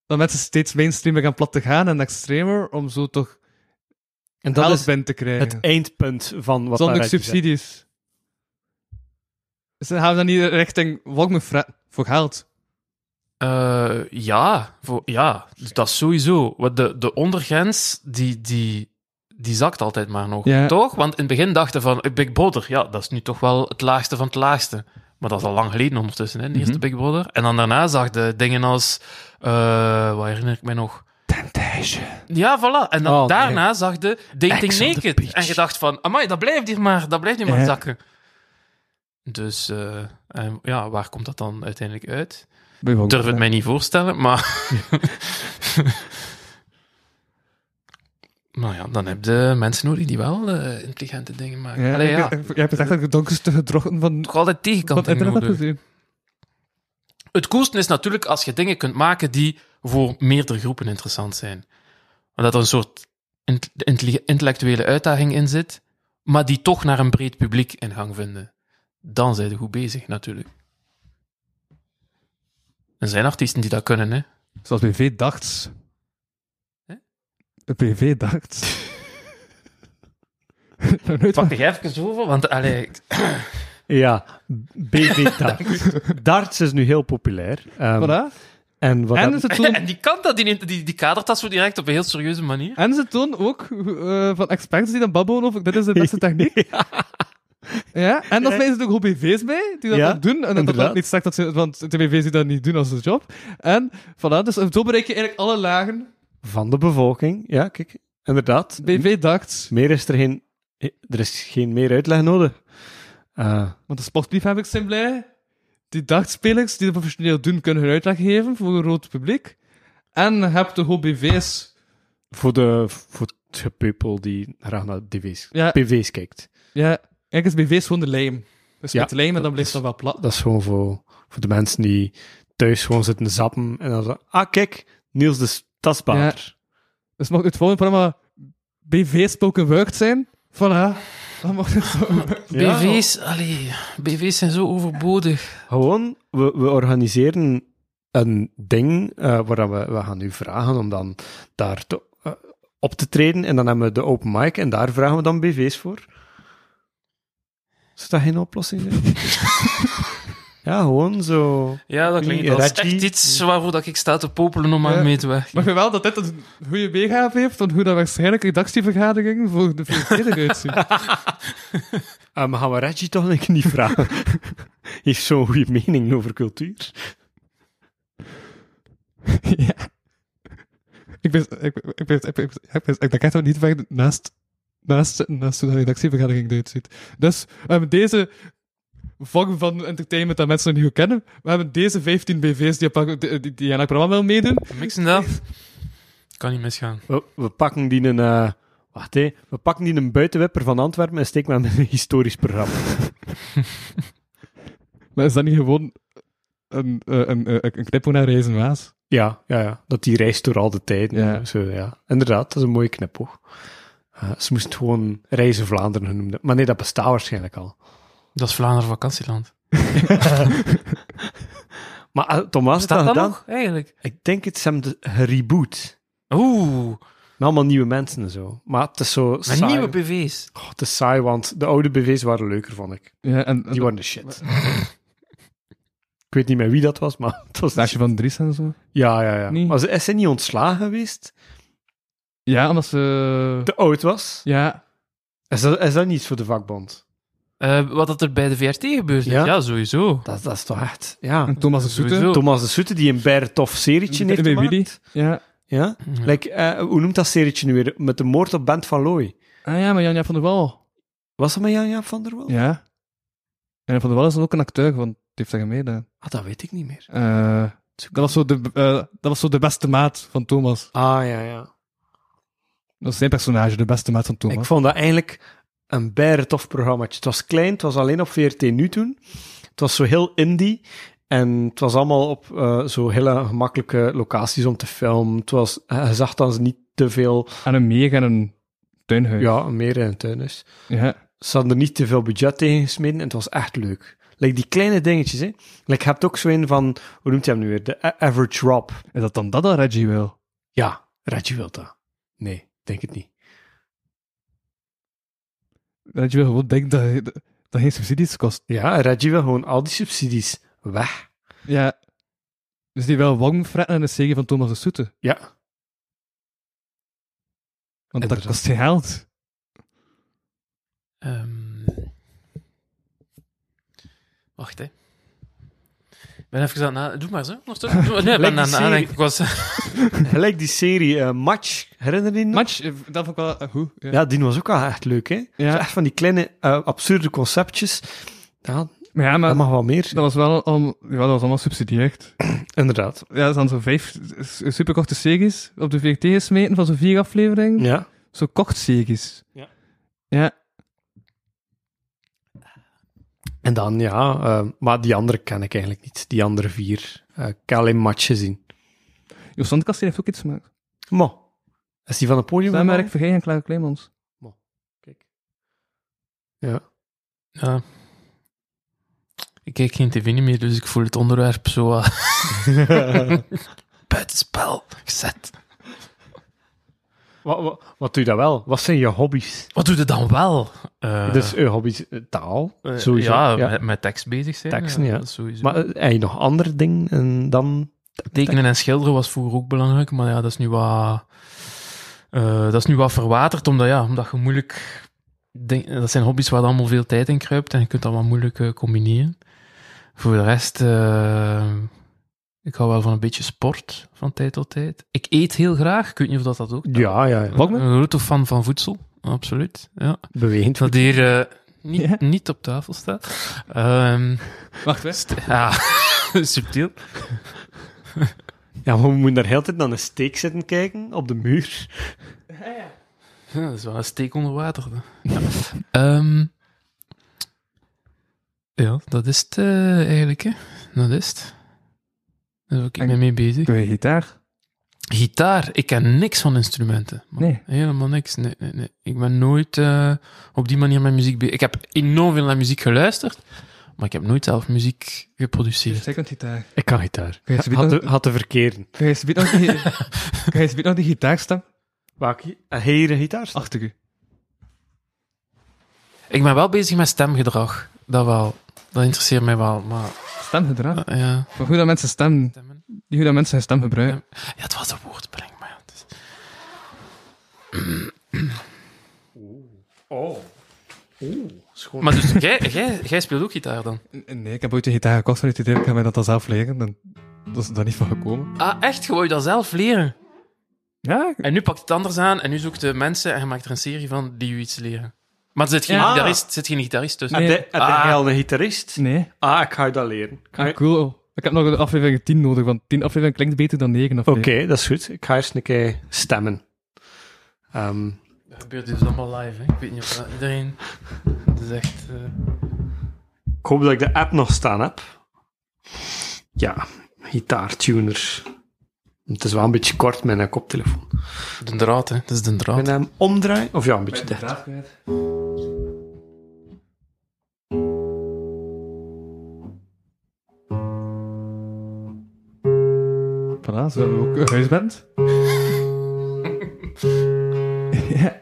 Dat mensen steeds mainstreamer gaan plat te gaan en extremer, om zo toch En dat geld is te krijgen. het eindpunt van wat Zonder subsidies. Dus dan gaan we dan niet richting Walkman voor geld. Eh, ja, voor, ja, dus dat is sowieso. De, de ondergrens, die, die, die zakt altijd maar nog. Ja. Toch? Want in het begin dachten van, eh, Big Brother, ja, dat is nu toch wel het laagste van het laagste. Maar dat is al lang geleden ondertussen, hè, de eerste Big Brother. En dan daarna zag de dingen als, eh wat herinner ik mij nog? Temptation. Ja, voilà. En dan Oh, nee. daarna zag de Dating Ex Naked. En je dacht van, amai, dat blijft hier maar, dat blijft hier maar Ja. zakken. Dus, eh, en ja, waar komt dat dan uiteindelijk uit? Durf het mij niet voorstellen, maar... [LAUGHS] nou ja, dan heb je mensen nodig die wel eh, intelligente dingen maken. Ja, Allee, ja. Jij hebt echt het donkerste gedrochten van, Toch altijd tegenkant het. Het coolste is natuurlijk als je dingen kunt maken die voor meerdere groepen interessant zijn. Omdat er een soort intellectuele uitdaging in zit, maar die toch naar een breed publiek in gang vinden. Dan zijn ze goed bezig, natuurlijk. Er zijn artiesten die dat kunnen, hè. Zoals BV dacht. Hè? BV dacht. [LAUGHS] Nog nooit Pak jij even over, want allee, Ja, BV [LAUGHS] darts. darts is nu heel populair. Ehm, Voilà. En wat En ze, [LAUGHS] En die kan dat, die, die, die kadert dat zo direct op een heel serieuze manier. en ze tonen ook eh, van experts die dan babbelen over dit is de beste techniek. Ja, en dan smijten ze ook BV's bij, die dat Ja, ook doen. En dat dat inderdaad. niet zegt dat ze, want de BV's die dat niet doen als hun job. En voilà, dus zo bereik je eigenlijk alle lagen. van de bevolking. Ja, kijk, inderdaad. BV dacht, Meer is er geen... Er is geen meer uitleg nodig. Eh, want de sportliefhebbers zijn blij. Die dagspelers die dat professioneel doen, kunnen hun uitleg geven voor een groot publiek. En je hebt de HBV's. voor, de, voor het gepeupel die graag naar DV's, Ja, PV's kijkt. ja eigenlijk is BV's gewoon de lijm. Dus Ja, met de lijm en dan blijft dat wel plat. Dat is gewoon voor, voor de mensen die thuis gewoon zitten zappen en dan zo, ah kijk, Niels de Tasbader. Dus mocht het volgende programma BV spoken word zijn, voilà. Dan het zo. [LAUGHS] Ja. BV's, allee, BV's zijn zo overbodig. Gewoon, we, we organiseren een ding eh, waar we, we gaan u vragen om dan daar te, eh, op te treden en dan hebben we de open mic en daar vragen we dan BV's voor. Is dat geen oplossing? zijn? [LAUGHS] ja, gewoon zo. Ja, dat klinkt als Reggie. echt iets waarvoor dat ik sta te popelen om aan mee te werken. Maar ik vind wel dat dit een goede weergave heeft van hoe dat waarschijnlijk redactievergaderingen voor de VVD eruit [LAUGHS] zien. Ah, maar gaan we Reggie toch niet vragen? [LAUGHS] Heeft zo'n goede mening over cultuur? ja. Ik ben, ik, ben- ik, ben, ik, ben, ik, ben, ik denk echt wel niet ver naast, naast, naast hoe de redactievergadering eruit ziet. Dus we hebben deze vorm van entertainment dat mensen nog niet goed kennen. We hebben deze 15 BV's die, die, die, die aan het programma willen meedoen. Mixen dat? Kan niet misgaan. We, we pakken die een... eh, wacht, hé. We pakken die een buitenwipper van Antwerpen en steken hem in een historisch programma. [LAUGHS] Maar is dat niet gewoon een, eh, een, een, een knipoog naar Reizen Waas? Ja, ja, ja. Dat die reist door al de tijden. Ja. Zo, ja. Inderdaad, dat is een mooie knipoog. Eh, ze moest het gewoon Reizen Vlaanderen noemen. Maar nee, dat bestaat waarschijnlijk al. Dat is Vlaanderen vakantieland. [LAUGHS] Maar uh, Thomas Staat dat nog, eigenlijk? Ik denk het, ze hebben de gereboot. Oeh, Met allemaal nieuwe mensen en zo. Maar het is zo met saai. nieuwe BV's. Oh, het is saai, want de oude BV's waren leuker, vond ik. Ja, en, en Die waren de shit. ik weet niet meer wie dat was, maar [LAUGHS] het was shit. van Dries en zo. Ja, ja, ja. Maar ze, is ze niet ontslagen geweest? Ja, omdat ze... Te oud was? Ja, Is dat, is dat niet iets voor de vakbond? Eh, wat dat er bij de VRT gebeurt. Ja? Ja, sowieso. Dat, dat is toch echt... Ja. en Thomas de Soete. Sowieso. Thomas de Soete, die een bijna tof serietje heeft Bij gemaakt. Willy. Ja. Ja? Ja. Like, eh, hoe noemt dat serietje nu weer? Met de moord op Bent van Looy. Ah ja, maar Janja van der Wal. Was dat met Jan-Jaap van der Wel? Ja. En van der Wal is dan ook een acteur, want die heeft daar meegedaan. Ah, dat weet ik niet meer. Eh dat, was zo de, eh, dat was zo de beste maat van Thomas. Ah, ja, ja. Dat was zijn personage, de beste maat van Thomas. Ik vond dat eigenlijk een bijna tof programmaatje. Het was klein, het was alleen op VRT Nu toen. Het was zo heel indie. En het was allemaal op eh, zo hele gemakkelijke locaties om te filmen. Het was, je zag ze niet te veel, Aan een meer en een tuinhuis. ja, meer in het tuin is. Ja. Ze hadden er niet te veel budget tegen gesmeden en het was echt leuk. Like die kleine dingetjes, hè. Like, je hebt ook zo een van, hoe noemt hij hem nu weer? De Average Rob. Is dat dan dat dat Reggie wil? Ja, Reggie wil dat. Nee, denk het niet. Reggie wil gewoon denken dat, dat, dat geen subsidies kost. Ja, Reggie wil gewoon al die subsidies weg. Ja. Dus die wil wangfretten en een serie van Thomas de Soete. Ja. Want dat kost geen geld. Ehm, Wacht, hè. Ik ben even aan het na- Doe maar zo. ondertussen. [LAUGHS] Maar. Nee, ik ben Lijkt aan die het nadenken. serie. Ik was... [LAUGHS] [LAUGHS] Gelijk die serie eh, Match, herinner je die nog? Match, eh, dat vond ik wel eh, goed. Ja. Ja, die was ook wel echt leuk, hè? Ja. Zo echt van die kleine, eh, absurde conceptjes. Ja, Maar ja, maar dat mag wel meer. dat was wel al, ja, dat was allemaal subsidieerd. [CLEARS THROAT] Inderdaad. Ja, dat zijn zo vijf s- superkorte series op de VRT gesmeten van zo'n vier afleveringen. Ja. Zo kort series. Ja. Ja. En dan, ja, eh, maar die andere ken ik eigenlijk niet. Die andere vier. Eh, ik heb alleen Match gezien. Jos Sandkast heeft ook iets gemaakt. Mo. Is die van het podium? Met gevallen? Rick Vergeen en Klaar Kleemans. Kijk. Ja. Ja. Ik kijk geen tv niet meer, dus ik voel het onderwerp zo... eh, [LAUGHS] [LAUGHS] buitenspel gezet. Wat, wat, wat doe je dan wel? Wat zijn je hobby's? Wat doe je dan wel? Eh, dus je hobby's, eh, taal, eh, sowieso. Ja, ja. Met, met tekst bezig zijn. Teksten, ja. sowieso. Maar eh, heb je nog andere dingen en dan... Tekenen en schilderen was vroeger ook belangrijk, maar ja, dat is nu wat, eh, dat is nu wat verwaterd, omdat, ja, omdat je moeilijk... Denk, dat zijn hobby's waar allemaal veel tijd in kruipt en je kunt dat wat moeilijk eh, combineren. Voor de rest, eh, ik hou wel van een beetje sport van tijd tot tijd. Ik eet heel graag, ik weet niet of dat, dat ook... Ja, ja, ja. Wat Een grote fan van voedsel, absoluut. Ja. Bewegend. Dat hier eh, niet, Ja. niet op tafel staat. Ehm, Wacht, hè. ja, [LAUGHS] subtiel. Ja, maar we moeten daar heel tijd naar een steek zitten kijken, op de muur. Ja, dat is wel een steek onder water. Ja, Ehm, ja dat is het eh, eigenlijk, hè. Dat is het. Daar ben ik En- mee mee bezig. Doe je gitaar? Gitaar, ik ken niks van instrumenten. Man. Nee. Helemaal niks. Nee, nee, nee. Ik ben nooit eh, op die manier met muziek bezig. Ik heb enorm veel naar muziek geluisterd, maar ik heb nooit zelf muziek geproduceerd. Gitaar. Ik kan gitaar. Kan je ze Had bieden- de, had de verkeerde. Kan je ze nog die, [LAUGHS] kan je nog die gitaarstem Welke? Een hele gitaar? achter u? Ik ben wel bezig met stemgedrag. Dat wel. Dat interesseert mij wel, maar... Stemgedrag. eh, ja. Maar hoe dat mensen stem, Stemmen. hoe dat mensen hun stem gebruiken. Ja, het was een woordspeling, maar ja, het is- Oh. Oeh, schoon. Maar dus, jij, jij, jij speelt ook gitaar dan? Nee, ik heb ooit een gitaar gekocht van het idee, ik ga mij dat dan zelf leren. Dan, dat is daar niet van gekomen. Ah, echt? Je wou je dat zelf leren? Ja, En nu pakt het anders aan en nu zoekt de mensen en je maakt er een serie van die je iets leren. Maar zit geen, gitarist, zit geen gitarist tussen? Heb Nee. heb Ah. jij al een gitarist? nee. Ah, ik ga je dat leren. Ik ga je- Ah, cool. Ik heb nog een aflevering 10 nodig, want 10 afleveringen klinkt beter dan 9 Oké, afleveringen. dat is goed. Ik ga eerst een keer stemmen. Ehm, Dat gebeurt dus allemaal live, hè? Ik weet niet of dat iedereen... Het is echt... eh, ik hoop dat ik de app nog staan heb. Ja, gitaartuner. Het is wel een beetje kort met een koptelefoon. de draad, hè? Dat is de draad. je hem omdraaien? Of ja, een beetje dicht. Voilà, zo hebben we ook een huisband. [LAUGHS] ja.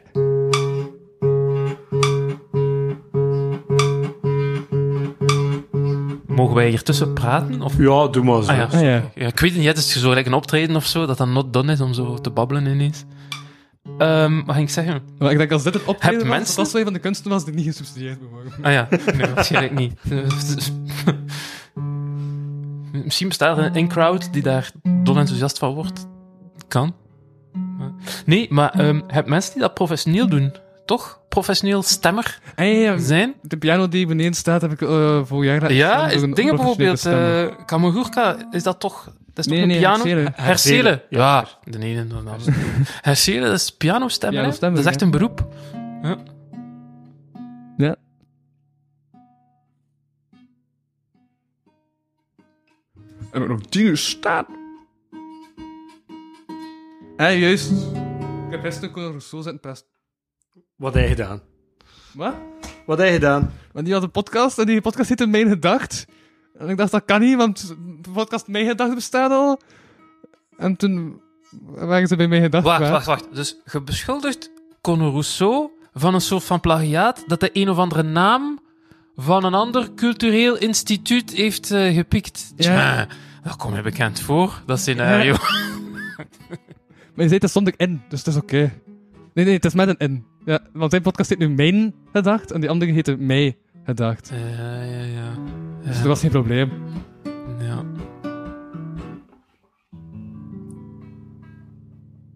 Wij hier tussen praten? Of... Ja, doe maar zo. Ah ja. Ah, ja. ja. Ik weet het niet, het is zo gelijk een optreden of zo, dat dan not done is om zo te babbelen ineens. Ehm wat ging ik zeggen? Maar ik denk als dit het optreden Heb was, mensen- dat was van de kunsten was die niet gesubsidieerd worden. Ah ja, nee, waarschijnlijk niet. Misschien bestaat er een in-crowd die daar dol enthousiast van wordt. Kan. Nee, maar ehm heb mensen die dat professioneel doen? Toch? Professioneel stemmer En zijn? de piano die beneden staat heb ik eh vorig jaar Ja, stemmen is een dingen professionele bijvoorbeeld... stemmer. eh Kamagurka, is dat toch... Dat is Nee, toch nee, een piano? Hercele. Hercele. Ja. Ja, de ene en de andere. Hercele, dat is pianostemmer, hè? Pianostemmer, Dat is echt een beroep. Ja. Ja. ik nog dingen staan. Eh, juist. Ik heb gisteren Conor Rousseau zitten pest. Wat heb je gedaan? Wat? Wat heb je gedaan? Want die had een podcast en die podcast heette Mijn Gedacht. En ik dacht, dat kan niet, want de podcast Mijn Gedacht bestaat al. En toen waren ze bij Mijn Gedacht. Wacht, wacht, wacht. Dus je beschuldigt Conor Rousseau van een soort van plagiaat dat de een of andere naam van een ander cultureel instituut heeft eh, gepikt. Ja. Tja, dat komt mij bekend voor, dat scenario. [LAUGHS] Maar je zei, dat stond ik in, dus het is oké. Nee, nee, het is met een in. Ja, want zijn podcast heet nu Mijn Gedacht en die andere heette Mij Gedacht. Ja, ja, ja. Dus dat was geen probleem. ja.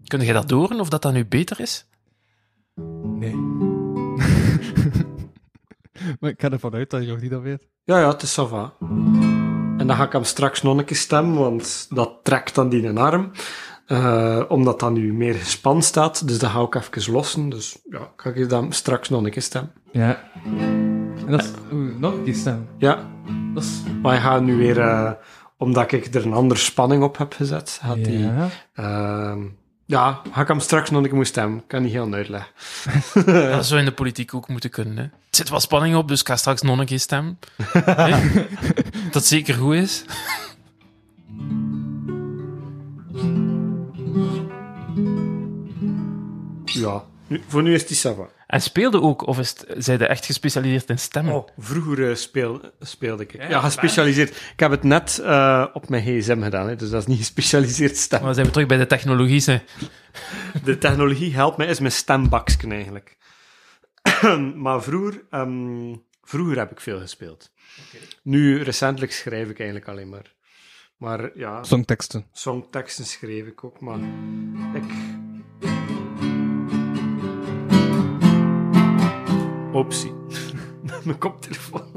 Kun je dat doren of dat dat nu beter is? Nee. [LAUGHS] maar ik ga ervan uit dat je nog niet dat weet. Ja, ja, het is ça va. En dan ga ik hem straks nog een keer stemmen, want dat trekt dan die een arm. Eh, omdat dat nu meer gespannen staat, dus dat ga ik even lossen. Dus ja, ga ik dan straks nog een keer stemmen. Ja. En dat is... Nog een keer stem. Ja, Dat is... maar hij gaat nu weer, eh, omdat ik er een andere spanning op heb gezet, gaat die, Ja. ehm, ja, ga ik hem straks nog een keer moeten stemmen. Ik kan niet heel uitleggen. [LAUGHS] Dat zou in de politiek ook moeten kunnen. Hè. Het zit wel spanning op, dus ik ga straks nog een keer stemmen. [LAUGHS] Dat zeker goed is. Ja, nu, voor nu is die ça va. En speelde ook, of is het, zij de echt gespecialiseerd in stemmen? Oh, vroeger eh, speel, speelde ik. Ja, Ja, gespecialiseerd. Ik heb het net eh, op mijn gsm gedaan, hè, dus dat is niet gespecialiseerd stem. Maar zijn we terug bij de technologie. Hè. De technologie helpt mij, is mijn stembaksken eigenlijk. [CLEARS THROAT] maar vroeger, ehm, vroeger heb ik veel gespeeld. Nu, recentelijk schrijf ik eigenlijk alleen maar. Maar ja, Songteksten. songteksten schreef ik ook, maar ik... Optie. [LAUGHS] mijn koptelefoon.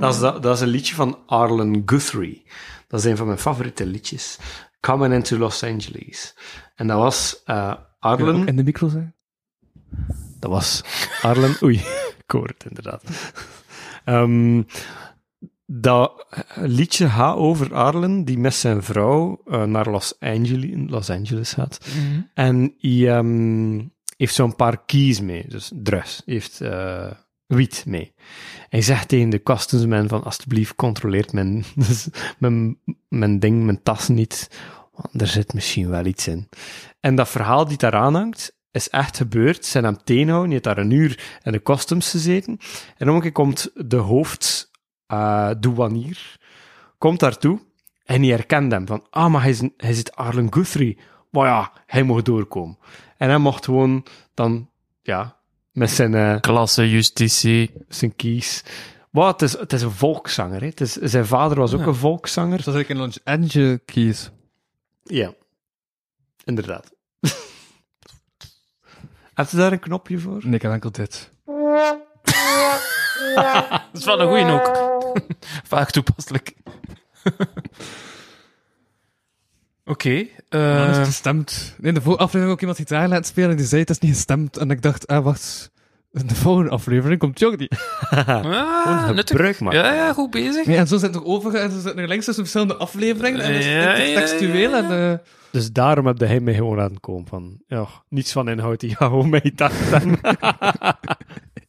dat, is dat, dat is een liedje van Arlen Guthrie. Dat is een van mijn favoriete liedjes. Coming into Los Angeles. En dat was eh Arlen... In de micro zijn? Dat was Arlen. [LAUGHS] Oei, het inderdaad. Ehm, dat liedje gaat over Arlen, die met zijn vrouw eh, naar Los Angeles, Los Angeles gaat. En hij ehm, heeft zo'n paar keys mee, dus drugs. Heeft eh, wiet mee. Hij zegt tegen de customersman van, alsjeblieft, controleert mijn, [LAUGHS] dus mijn, mijn ding, mijn tas niet, want er zit misschien wel iets in. En dat verhaal die daaraan hangt, is echt gebeurd. Ze zijn hem tegenhouden, hij heeft daar een uur in de customs gezeten. En keer komt de hoofd eh, douanier, komt daartoe en die herkent hem van, ah, maar hij, is, hij zit Arlen Guthrie. Maar ja, hij mocht doorkomen. En hij mocht gewoon dan, ja, met zijn, eh, Klasse, justitie. zijn keys. Wat, het is, het is een volkszanger. Hè. Het is, zijn vader was ook Ja. een volkszanger. Dus dat is eigenlijk een Los Angeles keys. Ja, inderdaad. [LAUGHS] Heb je daar een knopje voor? Nee, ik heb enkel dit. [LAUGHS] Dat is wel een goeie ook. [LAUGHS] Vaak toepasselijk. [LAUGHS] Oké. Dan eh, is het gestemd. Nee, in de vorige aflevering ook iemand gitaar laten spelen en die zei het is niet gestemd. En ik dacht, ah, wacht. In de volgende aflevering komt Jong [LAUGHS] niet. ah, nuttig. gebruik. Ja, ja, goed bezig. Nee, en zo zit het nog over en zo zit er links tussen verschillende afleveringen. En dus Ja, het is ja, textueel ja, en... eh, Dus daarom heb hij mij gewoon laten komen van, ja, niets van inhoud, die gaat gewoon mee dachten.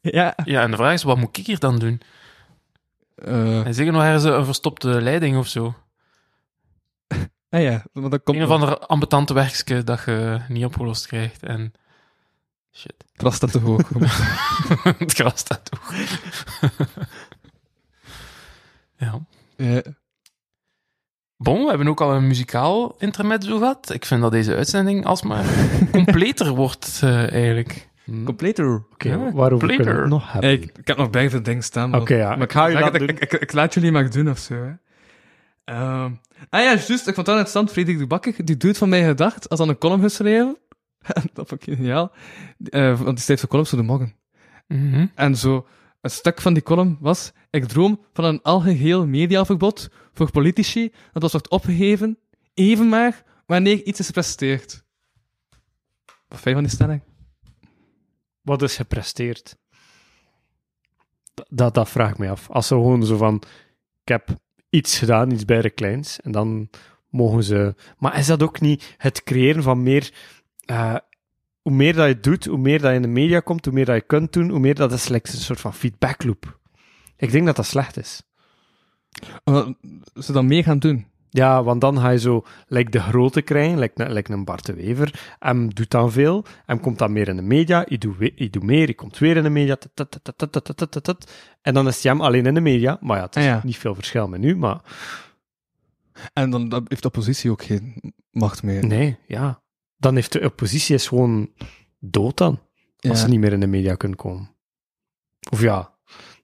ja. Ja, en de vraag is, wat moet ik hier dan doen? Eh, En zeker nog ergens een verstopte leiding of zo. [LAUGHS] ah ja, want dat komt Een of ander ambetante werkje dat je niet opgelost krijgt. En shit. klas staat te hoog. het gras staat toch. [LAUGHS] [LAUGHS] ja. ja. Bon, we hebben ook al een muzikaal intermezzo gehad. Ik vind dat deze uitzending alsmaar completer wordt, eh, eigenlijk. Completer. Oké, Ja, waarover completer. kunnen we het nog hebben? Ik, ik heb nog bij veel dingen staan. maar- Oké, ja. Maar Ik ga je zeg laten het, doen. ik, ik, ik laat jullie maar doen of zo. Hè. Ehm, ah ja, juist. Ik vond dat interessant. Frederik de Bakker, die doet van mij gedacht, als dan een column geschreven. [LAUGHS] dat vond ik geniaal. Uh, want die schrijft zo columns voor de morgen. Mhm. En zo, een stuk van die column was: Ik droom van een algeheel mediaverbod voor politici, dat was wordt opgeheven, even maar wanneer iets is gepresteerd. Wat vind je van die stelling? Wat is gepresteerd? Dat, dat vraag ik me af. Als ze gewoon zo van, ik heb iets gedaan, iets bij de kleins, en dan mogen ze... Maar is dat ook niet het creëren van meer... eh, hoe meer dat je doet, hoe meer dat je in de media komt, hoe meer dat je kunt doen, hoe meer dat is like, een soort van feedback loop. Ik denk dat dat slecht is. Omdat ze dan meer gaan doen. Ja, want dan ga je zo like de grote krijgen, like, like een Bart de Wever. Hem doet dan veel, hem komt dan meer in de media, je doet, we- je doet meer, je komt weer in de media. tut, tut, tut, tut, tut, tut, tut, tut. En dan is hij hem alleen in de media. Maar ja, het is Ah, ja. niet veel verschil met nu, maar En dan dan heeft de oppositie ook geen macht meer. nee, ja. Dan heeft de oppositie is gewoon dood dan, als Ja. ze niet meer in de media kunnen komen. Of ja,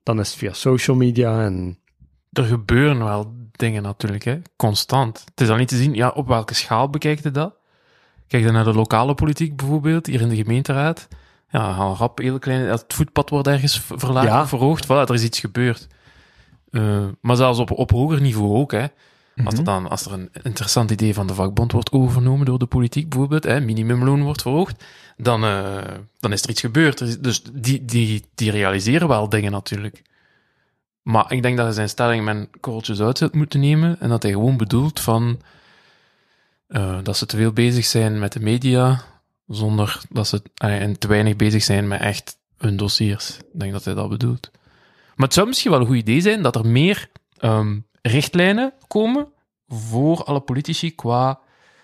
dan is het via social media en... Er gebeuren wel dingen natuurlijk, hè. constant. Het is al niet te zien, ja, op welke schaal bekijkt je dat? Kijk dan naar de lokale politiek bijvoorbeeld, hier in de gemeenteraad. Ja, al rap, heel klein, het voetpad wordt ergens verlaagd, Ja. of verhoogd, voilà, er is iets gebeurd. Eh, maar zelfs op, op hoger niveau ook, hè. Als, er dan, als er een interessant idee van de vakbond wordt overgenomen door de politiek, bijvoorbeeld, hè, minimumloon wordt verhoogd, dan, eh, dan is er iets gebeurd. Dus die, die, die realiseren wel dingen natuurlijk. Maar ik denk dat hij zijn stelling met een korreltje zout zou moeten nemen en dat hij gewoon bedoelt van eh, dat ze te veel bezig zijn met de media, zonder dat ze eh, en te weinig bezig zijn met echt hun dossiers. Ik denk dat hij dat bedoelt. Maar het zou misschien wel een goed idee zijn dat er meer ehm, richtlijnen komen voor alle politici qua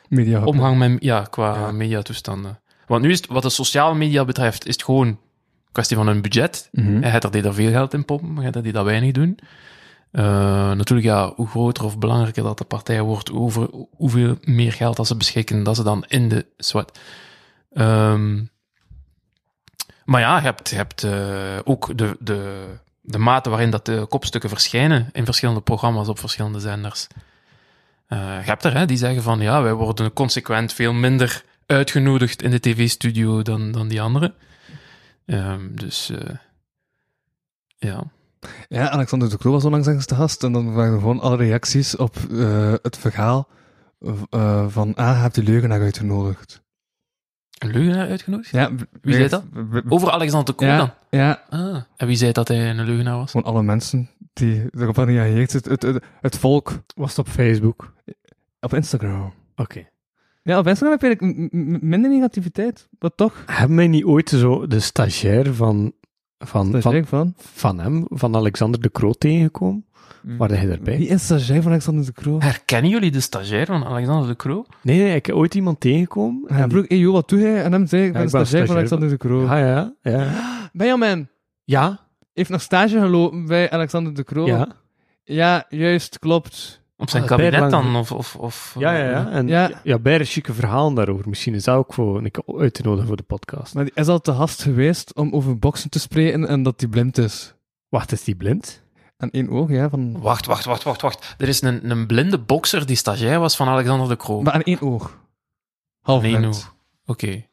Media. omgang met ja, qua Ja. mediatoestanden. Want nu is het, wat de sociale media betreft, is het gewoon kwestie van een budget. Hij had er veel geld in pompen, maar hij had die dat weinig doen. Eh, natuurlijk, ja, hoe groter of belangrijker dat de partij wordt, over hoeveel meer geld dat ze beschikken, dat ze dan in de zwart. Ehm, maar ja, je hebt, je hebt eh, ook de, de, de mate waarin dat de kopstukken verschijnen in verschillende programma's op verschillende zenders. Eh, je hebt er hè, die zeggen van ja, wij worden consequent veel minder uitgenodigd in de tv-studio dan, dan die anderen. Ehm, dus eh, ja. Ja, Alexander de Croo was onlangs ergens te gast en dan waren er gewoon alle reacties op eh, het verhaal eh, van, ah, heb die leugenaar uitgenodigd. Een leugenaar uitgenodigd? Ja, Wie zei dat? Over Alexander de Croo dan? Ja, Ah, en wie zei dat hij een leugenaar was? gewoon alle mensen die erop hadden gereageerd. Het, het, het, het volk Was het op Facebook? op Instagram. Oké. Ja, op Instagram heb je eigenlijk minder negativiteit, maar toch. Hebben wij niet ooit zo de stagiair van, van, van, van. van hem, van Alexander de Croo tegengekomen? Waar hij erbij? Wie is stagiair van Alexander de Croo? Herkennen jullie de stagiair van Alexander de Croo? Nee, nee, ik heb ooit iemand tegengekomen. Ja, en die- broer, hey, joh, wat doe jij? En hem zei, ik ben ik stagiair van Alexander de Croo. Ah, ja, ja. [GASPS] Benjamin Ja, heeft nog stage gelopen bij Alexander de Croo. ja. Ja, juist, klopt. Op zijn Ah, kabinet dan? Of, of, of, Ja, ja, ja. En Ja. ja, bijna chique verhalen daarover. Misschien is dat ook voor een keer uit te nodigen voor de podcast. Maar die is al te gast geweest om over boksen te spreken en dat hij blind is. Wacht, is die blind? Aan één oog, ja. Van... Wacht, wacht, wacht, wacht, wacht. Er is een, een blinde bokser die stagiair was van Alexander de Croo. Maar aan één oog. Half Aan één blind. oog. Oké.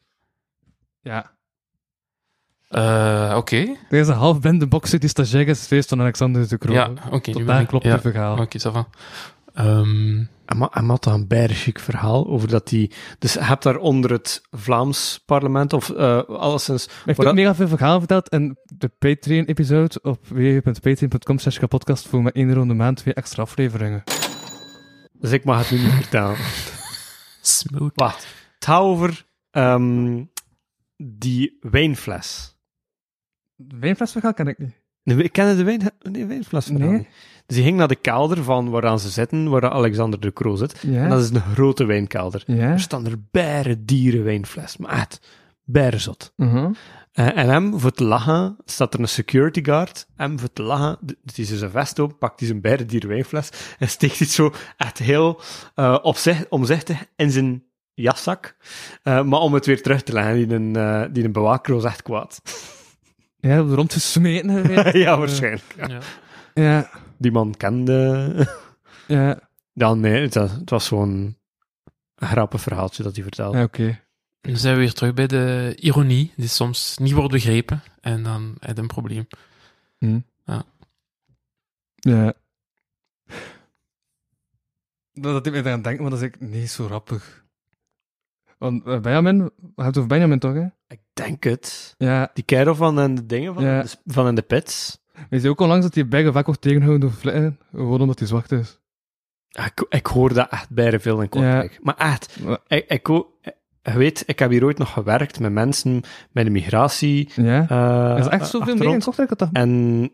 Ja. Eh, Oké. Er is een half blinde bokser die stagiair is geweest van Alexander de Croo. Ja, oké. Tot ben daar ik- klopt ja. het verhaal. Oké, ça Ehm, Hij had een bijna chic verhaal over dat hij... Dus je hebt daar onder het Vlaams parlement, of eh alleszins... Heeft ook dat- mega veel verhalen verteld in de Patreon-episode op www.patreon.com slash kapodcast voor met één ronde maand twee extra afleveringen. Dus ik mag het nu niet vertellen. [LAUGHS] smooth. Wacht. Het gaat over ehm, die wijnfles. De wijnflesverhaal ken ik niet. Nee, we kennen de wijn, nee, wijnfles verhaal Nee. niet. Dus die ging naar de kelder van waaraan ze zitten, waar Alexander de Croo zit. Ja. En dat is een grote wijnkelder. Ja. Er staan er bijre dieren wijnfles. Maar echt, bijre zot. Mhm. Eh, en hem, voor te lachen, staat er een security guard. Hem, voor te lachen, doet hij zijn vest op, pakt hij zijn beide dieren wijnfles en steekt het zo echt heel eh opzicht, omzichtig in zijn jaszak. Eh, maar om het weer terug te leggen, die een, die een bewaker was echt kwaad. Ja, rond gesmeten geweest. [LAUGHS] ja, waarschijnlijk. ja. Ja. ja. Die man kende... Ja. ja, nee, het was, het was gewoon een grappig verhaaltje dat hij vertelde. Ja, oké. Dan zijn we weer terug bij de ironie, die soms niet wordt begrepen. En dan heb je een probleem. Hm. Ja. Ja. Dat dat deed mij eraan denken, maar dat is ik niet zo rappig. Want eh, Benjamin, we hebben het over Benjamin toch, hè? Ik denk het. Ja, Die kerel van in de dingen van, Ja. van in de pits. Hij zei ook al langs dat hij Bergen vaak wordt tegengehouden door vlekken, gewoon omdat hij zwart is. Ja, Ik, ik hoor dat echt bijna veel in Kortrijk. Maar echt, ik, ik, weet, ik heb hier ooit nog gewerkt met mensen met een migratie. Ja? eh, is echt zoveel meer in. Kortrijk? dat dat- En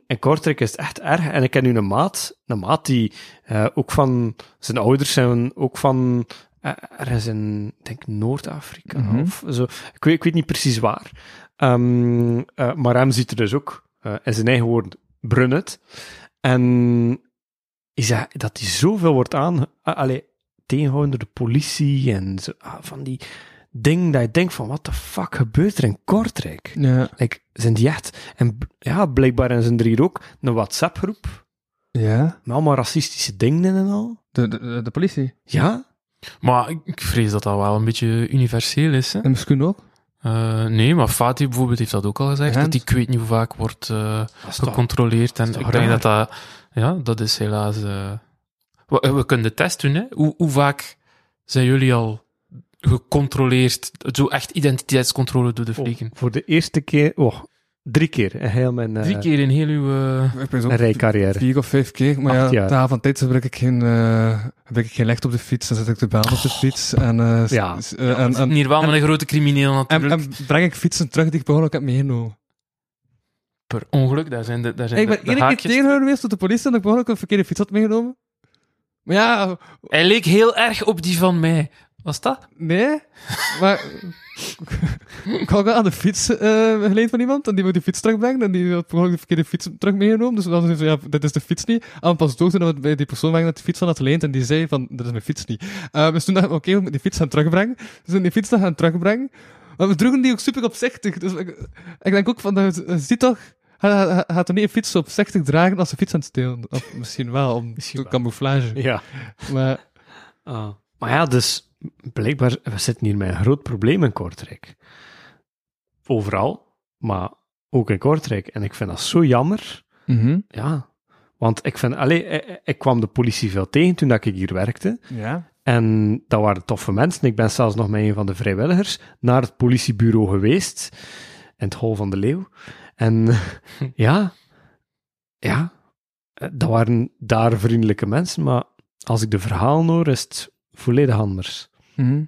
in Kortrijk is het echt erg. En ik ken nu een maat, een maat die eh, ook van, zijn ouders zijn ook van, ergens in, denk Noord-Afrika Mhm. of zo. Ik weet, ik weet niet precies waar. Ehm, eh, maar hem ziet er dus ook, eh, in zijn eigen woord, brunnet. En is dat, dat hij zoveel wordt aan, ah, allee, tegengehouden door de politie en zo, ah, van die dingen dat je denkt van, wat de fuck gebeurt er in Kortrijk? Ja. Like, zijn die echt... En ja, blijkbaar zijn er hier ook een WhatsApp-groep Ja? met allemaal racistische dingen in en al. De, de, de, de politie. Ja? Maar ik- ik vrees dat dat wel een beetje universeel is. Hè? En misschien ook. Eh, nee, maar Fatih bijvoorbeeld heeft dat ook al gezegd, dat hij, ik weet niet hoe vaak wordt eh, toch- gecontroleerd. En ik denk dat dat... Ja, dat is helaas... eh, we, we kunnen de test doen, hè. Hoe, hoe vaak zijn jullie al gecontroleerd, zo echt identiteitscontrole door de Oh, vliegen? voor de eerste keer... Oh, drie keer in heel mijn eh, Drie keer in heel uw... eh, zo rijcarrière. vier of vijf keer. Maar Acht ja, jaar. de avond tijd heb ik geen, eh, heb ik geen licht op de fiets. Dan zet ik de baan op de fiets. En, eh, Ja. eh, en, en, hier wel met een grote crimineel en, natuurlijk. en breng ik fietsen terug die ik ongeluk heb meegenomen. per ongeluk, daar zijn de, daar zijn Ik ben één keer haakjes. tegengehouden geweest door de politie dat ik ongeluk een verkeerde fiets had meegenomen. Maar ja, Hij leek heel erg op die van mij. Was dat? nee. Maar ik had aan de fiets eh geleend van iemand en die wil die fiets terugbrengen en die had ongeluk de verkeerde fiets terug meegenomen. Dus dan zei ze, ja, dit is de fiets niet. En pas door toen we bij die persoon waren dat die fiets van had geleend en die zei van, dit is mijn fiets niet. Eh, dus toen dachten we, oké, we moeten die fiets gaan terugbrengen. Dus we zijn die fiets gaan terugbrengen. Maar we droegen die ook super opzichtig. Dus ik, ik denk ook van, je je ziet toch, hij gaat toch niet een fiets opzichtig dragen als ze fiets aan het stelen? Of misschien wel, om Misschien wel. camouflage. Ja. Maar Ah. Maar ja, dus blijkbaar, we zitten hier met een groot probleem in Kortrijk. Overal, maar ook in Kortrijk. En ik vind dat zo jammer. mhm. Ja. Want ik vind, allee, ik, ik kwam de politie veel tegen toen dat ik hier werkte. ja. En dat waren toffe mensen. Ik ben zelfs nog met een van de vrijwilligers naar het politiebureau geweest. In het Hol van de Leeuw. En [LAUGHS] ja, ja, eh, dat waren daar vriendelijke mensen. Maar als ik de verhalen hoor, is het volledig anders. Mhm.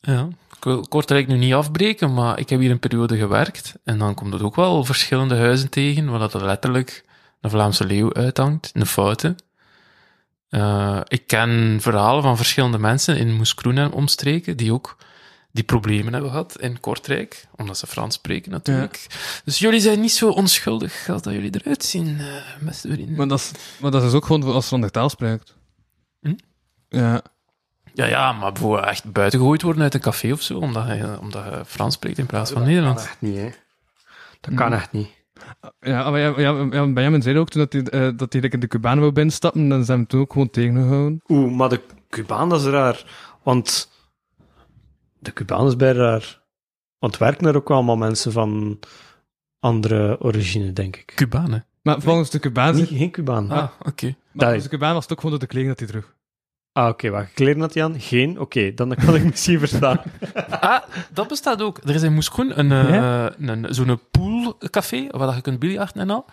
Ja. Ik wil Kortrijk nu niet afbreken, maar ik heb hier een periode gewerkt. En dan komt het ook wel verschillende huizen tegen, waar dat er letterlijk een Vlaamse leeuw uithangt, een fouten. Eh, ik ken verhalen van verschillende mensen in Moeskroen en omstreken, die ook die problemen hebben gehad in Kortrijk, omdat ze Frans spreken natuurlijk. Dus jullie zijn niet zo onschuldig als dat jullie eruit zien, eh beste vrienden. Maar, dat is, maar dat is ook gewoon als je van de taal spreekt. Ja. Ja, ja, maar bijvoorbeeld echt buiten gegooid worden uit een café of zo, omdat je, omdat je Frans spreekt in plaats van Dat Nederlands. kan echt niet, hè. Dat kan echt niet. Ja, maar ja, ja, ja, Benjamin zei ook toen dat hij, eh, dat hij like, in de Cubanen wou binnenstappen, dan zijn we hem toen ook gewoon tegengehouden. Oeh, maar de Cubaan dat is raar. Want de Cubaan is bij raar. Want werken er ook allemaal mensen van andere origine, denk ik. Cubanen. Maar volgens de Cubanen, Niet, geen Cubaan. Ah, oké. maar dat volgens is- de Cubanen was het ook gewoon door de kleding dat hij droeg. Ah, oké, wacht. Kleren had hij aan? Geen? Oké, dan kan ik misschien verstaan. [LAUGHS] Ah, dat bestaat ook. Er is in Moeskroen een, eh, Ja? een, zo'n poolcafé, waar dat je kunt biljarten en al.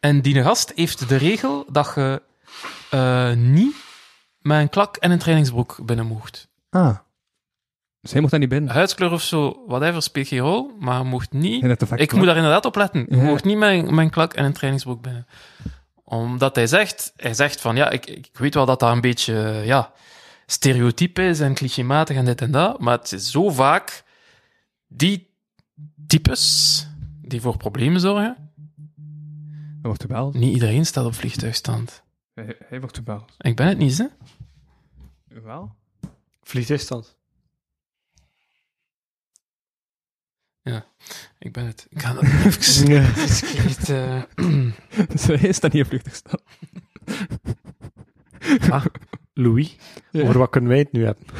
En die gast heeft de regel dat je eh, niet met een klak en een trainingsbroek binnen mocht. Ah. Dus hij mocht daar niet binnen. Huidskleur of zo, whatever, speelt geen rol, maar je mocht niet... Ik moet daar inderdaad op letten. Je Ja. mocht niet met, met een klak en een trainingsbroek binnen. Omdat hij zegt, hij zegt van, ja, ik, ik weet wel dat dat een beetje, ja, stereotyp is en clichématig en dit en dat, maar het is zo vaak die types die voor problemen zorgen. Hij wordt gebeld. Niet iedereen staat op vliegtuigstand. Hij, hij wordt gebeld. Ik ben het niet, hè? Wel? Vliegtuigstand. Ik ben het. Ik ga [LAUGHS] [CLEARS THROAT] dat even discreet... eh, Dus hij staat niet op vluchtig [LAUGHS] Ah, Louis, Ja. over wat kunnen wij het nu hebben? [LAUGHS]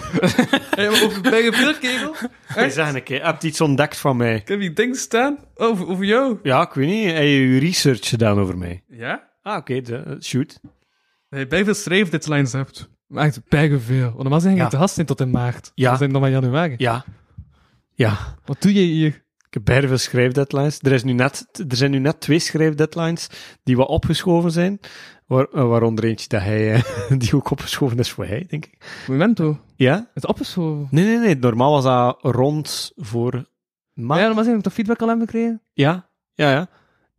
Hey, over bij je veelkegel? Hey, zeg een keer, heb je iets ontdekt van mij? Ik heb die ding staan over, over jou. Ja, ik weet niet. Heb je je research gedaan over mij? Ja? Ah, oké, de- shoot. Dat je bij veel schrijfdeadlines hebt. Maar echt bijna veel. Want normaal zijn je Ja. te gast tot in maart. Ja. We zijn nog maar januari. Ja. Ja. Wat doe je hier? Ik heb bijna veel schrijfdeadlines. Er, is nu net, er zijn nu net twee schrijfdeadlines die wat opgeschoven zijn. Waar, eh, waaronder eentje dat hij, eh, [LAUGHS] die ook opgeschoven is voor hij, denk ik. Momento. Ja? Het opgeschoven. Nee, nee, nee. Normaal was dat rond voor maart. ja, normaal heb ik toch feedback al hebben gekregen? Ja, ja, ja.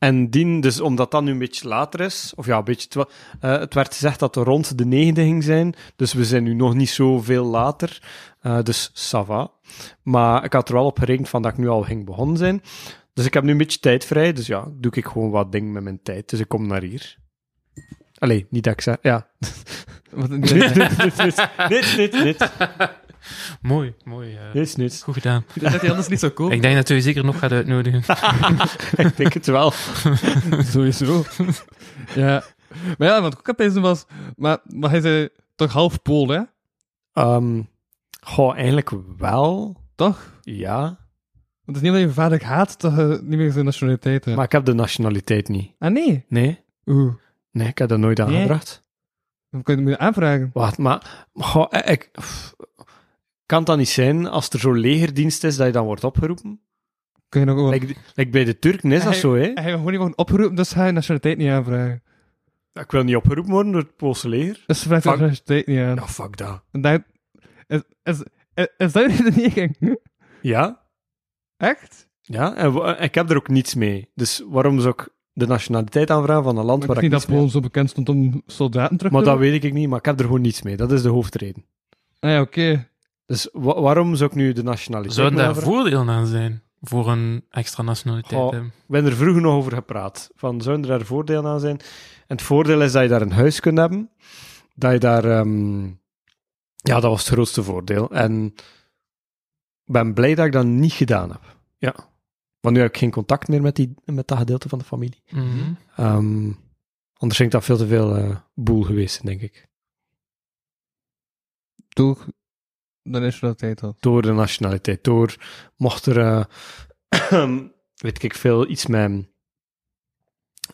En dien, dus omdat dat nu een beetje later is, of ja, een beetje, eh, het werd gezegd dat het rond de negende ging zijn, dus we zijn nu nog niet zoveel later, Eh, dus ça va. Maar ik had er wel op gerekend van dat ik nu al ging begonnen zijn. Dus ik heb nu een beetje tijd vrij, dus ja, doe ik gewoon wat dingen met mijn tijd. Dus ik kom naar hier. Allee, niet dat ik zeg, ja. Wat, Nut, nut, nut, nut. Nut, nut, nut. [LAUGHS] Mooi, mooi. eh, Nut, nut. Goed gedaan. dat hij anders niet zou komen. Ik denk dat u zeker nog gaat uitnodigen. [LAUGHS] Ik denk het wel. [LAUGHS] Sowieso. ja. Maar ja, wat ik ook heb deze was... Maar, maar hij zei toch half Pool, hè? Ehm goh, eigenlijk wel. Toch? Ja. Want het is niet omdat je vader haat dat je niet meer zijn nationaliteit hebt. Maar ik heb de nationaliteit niet. Ah, nee. Nee? Oeh. Nee, ik heb dat nooit aangebracht. Dan kun je het aanvragen. Wacht, maar... goh, eh, ik, pff, kan dat niet zijn als er zo'n legerdienst is dat je dan wordt opgeroepen? Kun je nog gewoon... Like, like bij de Turken is dat Hij- zo, hè? Hij heeft gewoon niet gewoon opgeroepen, dus ga je nationaliteit niet aanvragen. Ik wil niet opgeroepen worden door het Poolse leger. Dus vraagt Fuck. de nationaliteit niet aan. Ja, fuck dat. En dat... Is, is, is, is dat je redenering? Ja? Echt? Ja, en ik heb er ook niets mee. Dus waarom zou ik de nationaliteit aanvragen van een land Maar waar ik ik niet dat Polen zo bekend stond om soldaten terug Maar te dat roepen? weet ik niet, maar ik heb er gewoon niets mee. Dat is de hoofdreden. Ah ja, oké. Dus wa- waarom zou ik nu de nationaliteit Zouden daar voordelen aan zijn? Voor een extra nationaliteit hebben? Ik ben er vroeger nog over gepraat. Van, zouden er daar voordelen aan zijn? En het voordeel is dat je daar een huis kunt hebben. Dat je daar... ehm, Ja, dat was het grootste voordeel. En ik ben blij dat ik dat niet gedaan heb. Ja. Want nu heb ik geen contact meer met, die, met dat gedeelte van de familie. Ehm, anders ging dat veel te veel eh, boel geweest, denk ik. Door de nationaliteit had. Door de nationaliteit. Door, mocht er, eh, [CLEARS THROAT] weet ik veel, iets met...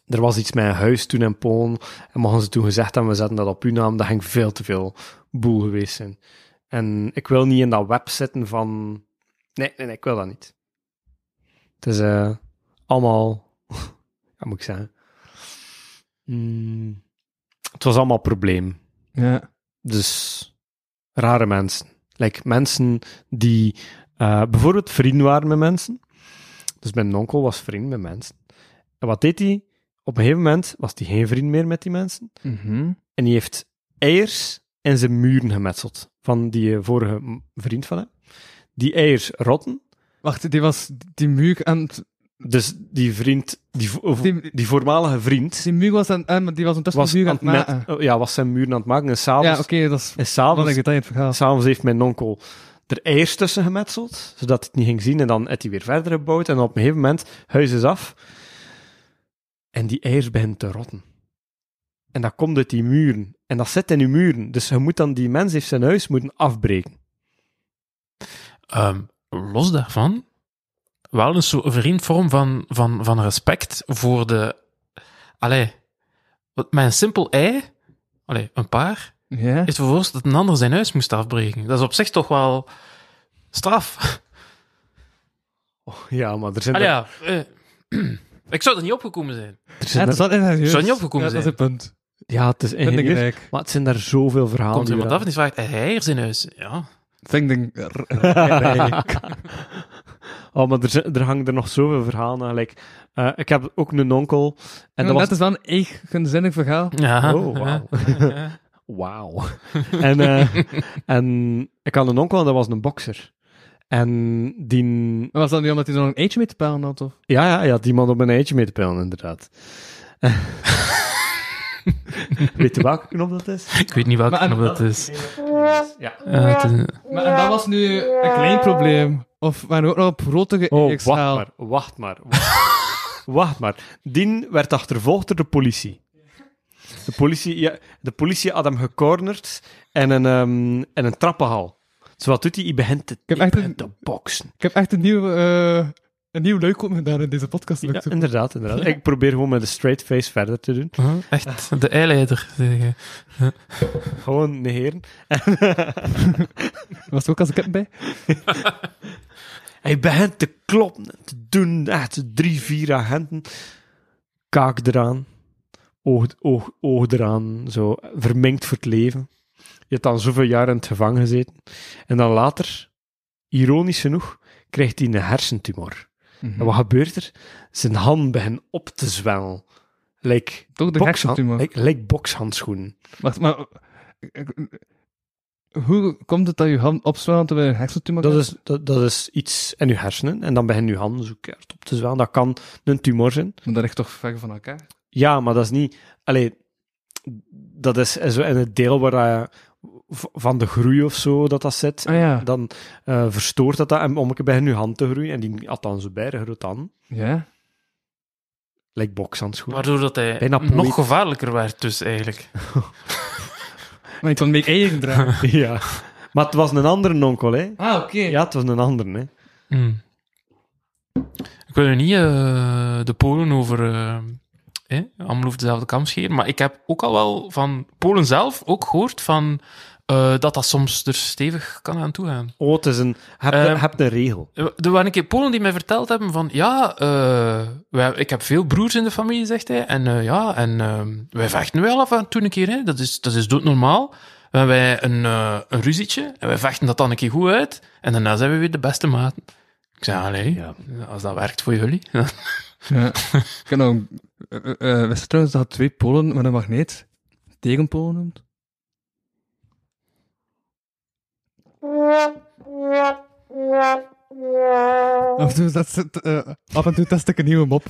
Er was iets met een huis toen in Polen. En mochten ze toen gezegd hebben, we zetten dat op uw naam. Dat ging veel te veel boel geweest zijn. En ik wil niet in dat web zitten van... Nee, nee, nee, ik wil dat niet. Het is eh, allemaal... [LAUGHS] Wat moet ik zeggen? Mm, het was allemaal probleem. Ja. Dus rare mensen. Like mensen die eh, bijvoorbeeld vrienden waren met mensen. Dus mijn onkel was vriend met mensen. En wat deed hij? Op een gegeven moment was hij geen vriend meer met die mensen. Mhm. En die heeft eiers in zijn muren gemetseld. Van die eh, vorige vriend van hem. Die eiers rotten. Wacht, die was die muur aan het... Dus die vriend, die, Die- die voormalige vriend, Die muur was aan, maar die was ondertussen was, de muur aan het maken. met- ja, was zijn muren aan het maken. En s'avonds Ja, oké, dat is... en Dan s'avonds denk ik dat in het verhaal. S'avonds heeft mijn onkel er eiers tussen gemetseld, zodat hij het niet ging zien. En dan heeft hij weer verder gebouwd. En op een gegeven moment, huis is af. En die eiers beginnen te rotten. En dat komt uit die muren. En dat zit in die muren. Dus je moet dan, die mens heeft zijn huis moeten afbreken. Ehm, los daarvan, wel een soort vriendvorm van, van, van respect voor de... Allee, wat- met een simpel ei, allee, een paar, Ja. is vervolgens dat een ander zijn huis moest afbreken. Dat is op zich toch wel straf. Oh, ja, maar er zijn, Allee, er, ja, eh, [CLEARS THROAT] ik zou er niet opgekomen zijn. er Ja, zijn dat is er- wel inderdaad Zou niet opgekomen ja, Dat is zijn. het punt. ja, het is gelijk. maar het zijn daar zoveel verhalen. Komt er iemand af en die vraagt, heb hij hier zijn huis? Ja. Vind ik... [LAUGHS] [LAUGHS] oh, maar er, er hangen er nog zoveel verhalen aan. Like, eh, ik heb ook een onkel. En Ja, dat dat was is wel een eigenzinnig verhaal. Ja. Oh, [LAUGHS] wauw. Ja. [LAUGHS] Wauw. en, eh, en ik had een onkel en dat was een bokser. En die... Was dat niet omdat hij zo een eentje mee te pellen had, of? Ja, ja, ja, die man op een eitje mee te pellen, inderdaad. [LAUGHS] [LAUGHS] Weet je welke knop dat is? Ik weet niet welke Maar knop dat is. Ja. Ja, het is- Maar en dat was nu een klein probleem. Of waren we ook nog op grotere Oh, wacht maar, wacht maar. Wacht, [LAUGHS] wacht maar. Dien werd achtervolgd door de politie. De politie, ja, de politie had hem gecornerd in een, ehm, in een trappenhal. Zo wat doet hij? Hij begint te, heb hij echt begint een- te boksen. Ik heb echt een nieuw, eh een nieuw leuk op gedaan in deze podcast. Ja, inderdaad, inderdaad. Ik probeer gewoon met een straight face verder te doen. Echt, de eileider. Gewoon negeren. [LAUGHS] Was er ook als een kip bij? [LAUGHS] Hij begint te kloppen en te doen. Echt drie, vier agenten. Kaak eraan. Oog, oog, oog eraan. Zo verminkt voor het leven. Je hebt dan zoveel jaar in het gevangen gezeten. En dan later, ironisch genoeg, krijgt hij een hersentumor. En wat gebeurt er? Zijn hand begint op te zwellen. Like, Toch de hersentumor. like, like bokshandschoenen. Wacht, maar... Hoe komt het dat je hand opzwelt terwijl je een hersentumor Dat is, dat, dat is iets in je hersenen. En dan beginnen je handen zo keihard op te zwellen. Dat kan een tumor zijn. Maar dat ligt toch ver van elkaar? Ja, maar dat is niet... Allee, dat is zo in het deel waar je van de groei of zo dat dat zit. Ah ja. Dan eh, verstoort dat dat en om een keer begint je hand te groeien. En die had dan zo bij, grote hand. Ja? Like bokshandschoenen. Waardoor dat hij Bijna nog gevaarlijker werd, dus eigenlijk. [LAUGHS] Maar kan meer eigen dragen. [LAUGHS] ja. Maar het was een andere onkel, hè. Ah, oké. Ja, het was een andere, hè. Hmm. Ik wil nu niet eh, de Polen over eh eh, allemaal over dezelfde kam scheren, maar ik heb ook al wel van Polen zelf ook gehoord van, eh, dat dat soms er stevig kan aan toe gaan. Oh, het is een... Heb, Ehm, heb een regel. Er waren een keer Polen die mij verteld hebben van, ja, eh, wij, ik heb veel broers in de familie, zegt hij, en eh, ja, en eh, wij vechten wel af en toe een keer, hè. Dat, is, dat is doodnormaal. We hebben wij een, eh, een ruzietje, en wij vechten dat dan een keer goed uit, en daarna zijn we weer de beste maten. Ik zei, allee, Ja. als dat werkt voor jullie. [LAUGHS] Ja. Ik eh, eh, wist je trouwens dat twee polen met een magneet tegenpolen noemt? Af en toe, dat, zit, eh, af en toe test ik een nieuwe mop.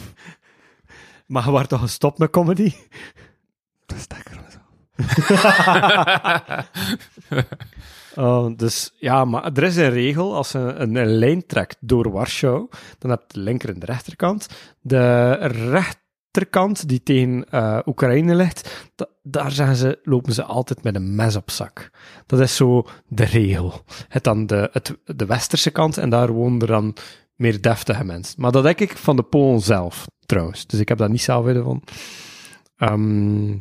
Maar je wordt toch gestopt met comedy? Dat is lekker. zo. [LAUGHS] Oh, dus ja, maar er is een regel. Als je een, een lijn trekt door Warschau, dan heb je de linker en de rechterkant. De rechterkant, die tegen eh, Oekraïne ligt, da- daar zijn ze, lopen ze altijd met een mes op zak. Dat is zo de regel. Het dan de, het, de westerse kant, en daar wonen er dan meer deftige mensen. Maar dat denk ik van de Polen zelf, trouwens. Dus ik heb dat niet zelf weten van. Ehm,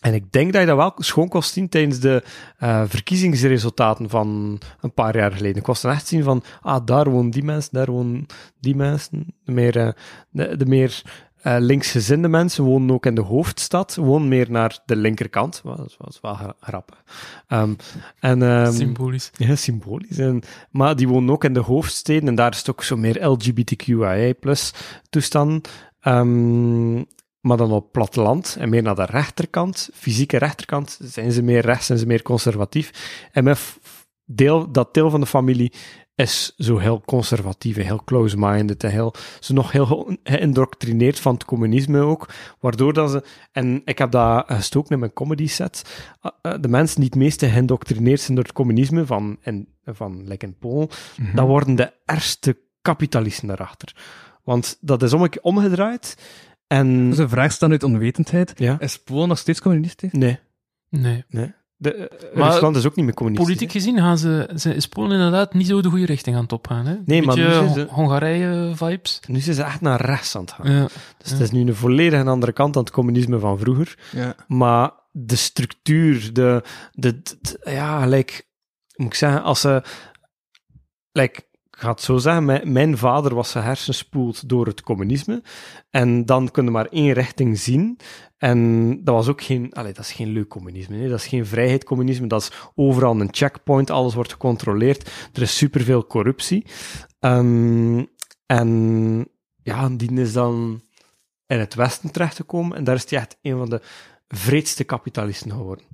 en ik denk dat je dat wel schoon kon zien tijdens de eh, verkiezingsresultaten van een paar jaar geleden. Ik was dan echt zien van, ah, daar wonen die mensen, daar wonen die mensen. De meer, eh, de meer eh, linksgezinde mensen wonen ook in de hoofdstad, wonen meer naar de linkerkant. Dat was wel gra- grappig. Ehm, en, ehm, Symbolisch. ja, symbolisch. En, maar die wonen ook in de hoofdsteden en daar is het ook zo meer LGBTQIA plus toestanden. Ehm, maar dan op platteland en meer naar de rechterkant, fysieke rechterkant, zijn ze meer rechts, zijn ze meer conservatief. En f- deel, dat deel van de familie is zo heel conservatief en heel close-minded en heel, zo nog heel ge- geïndoctrineerd van het communisme ook, waardoor dat ze, en ik heb dat gestoken in mijn comedy set, uh, uh, de mensen die het meeste geïndoctrineerd zijn door het communisme van, en, van like in Polen, dat worden de ergste kapitalisten daarachter. Want dat is om, omgedraaid en... Dat is een vraag staan uit onwetendheid. Ja? Is Polen nog steeds communistisch? Nee, Nee. nee. De, eh, Maar Rusland is ook niet meer communistisch. Politiek gezien gaan ze, ze, is Polen inderdaad niet zo de goede richting aan het opgaan. Hè? Nee, maar nu Beetje zijn ze- Hon- Hongarije-vibes. Nu zijn ze echt naar rechts aan het gaan. Ja. Dus het is nu een volledig een andere kant dan het communisme van vroeger. Ja. Maar de structuur, de, de, de- de- ja, like, moet ik zeggen, als ze, like, ik ga het zo zeggen, mijn, vader was hersenspoeld door het communisme. En dan kun je maar één richting zien. En dat was ook geen, allee, dat is geen leuk communisme. Dat is geen vrijheidscommunisme. Dat is overal een checkpoint. Alles wordt gecontroleerd. Er is superveel corruptie. Ehm, en ja, die is dan in het Westen terechtgekomen. En daar is hij echt een van de vreedste kapitalisten geworden.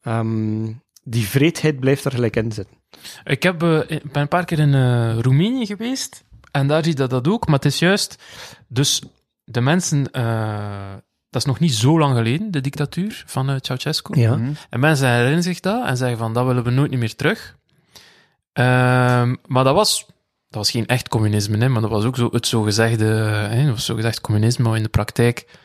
Ehm, die vreedheid blijft er gelijk in zitten. Ik heb, eh, ben een paar keer in eh, Roemenië geweest. En daar zie je dat, dat ook. Maar het is juist... Dus de mensen... eh, dat is nog niet zo lang geleden, de dictatuur van Ceausescu. Ja. En mensen herinneren zich dat en zeggen van, dat willen we nooit niet meer terug. Ehm, maar dat was, dat was geen echt communisme, hè, maar dat was ook zo, het zogezegde, hè, zogezegd communisme, maar in de praktijk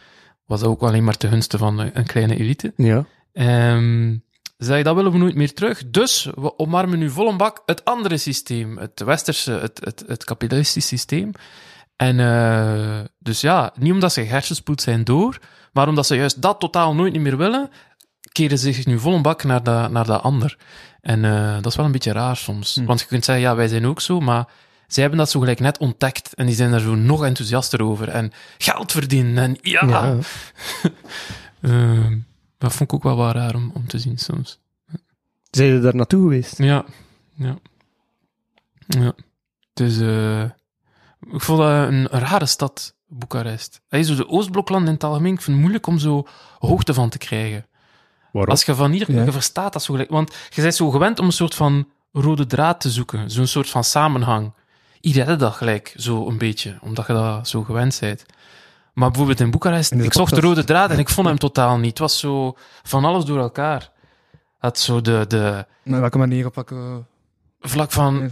was dat ook alleen maar te gunste van een, een kleine elite. Ja. Ehm ze zeggen, dat willen we nooit meer terug, dus we omarmen nu vol een bak het andere systeem, het westerse, het, het, het kapitalistische systeem. En eh, dus ja, niet omdat ze hersenspoed zijn door, maar omdat ze juist dat totaal nooit niet meer willen, keren ze zich nu vol een bak naar dat, naar dat ander. En eh, dat is wel een beetje raar soms. Hm. Want je kunt zeggen, ja, wij zijn ook zo, maar zij hebben dat zo gelijk net ontdekt en die zijn daar zo nog enthousiaster over. En geld verdienen en ja. Ja. [LAUGHS] Ehm, dat vond ik ook wel wat raar om, om te zien soms. Zijn je daar naartoe geweest? Ja, ja. Ja. Dus eh, ik vond dat een rare stad, Boekarest. Hey, zo de Oostbloklanden in het algemeen, ik vind het moeilijk om zo hoogte van te krijgen. Waarom? Als je van hier, Ja. je verstaat dat zo gelijk. Want je bent zo gewend om een soort van rode draad te zoeken. Zo'n soort van samenhang. Hier redde dat gelijk, zo een beetje. Omdat je dat zo gewend bent. Maar bijvoorbeeld in Boekarest, ik zocht de rode draad en ik vond hem totaal niet. Het was zo van alles door elkaar. Het zo de, de Maar welke manier op welke... vlak van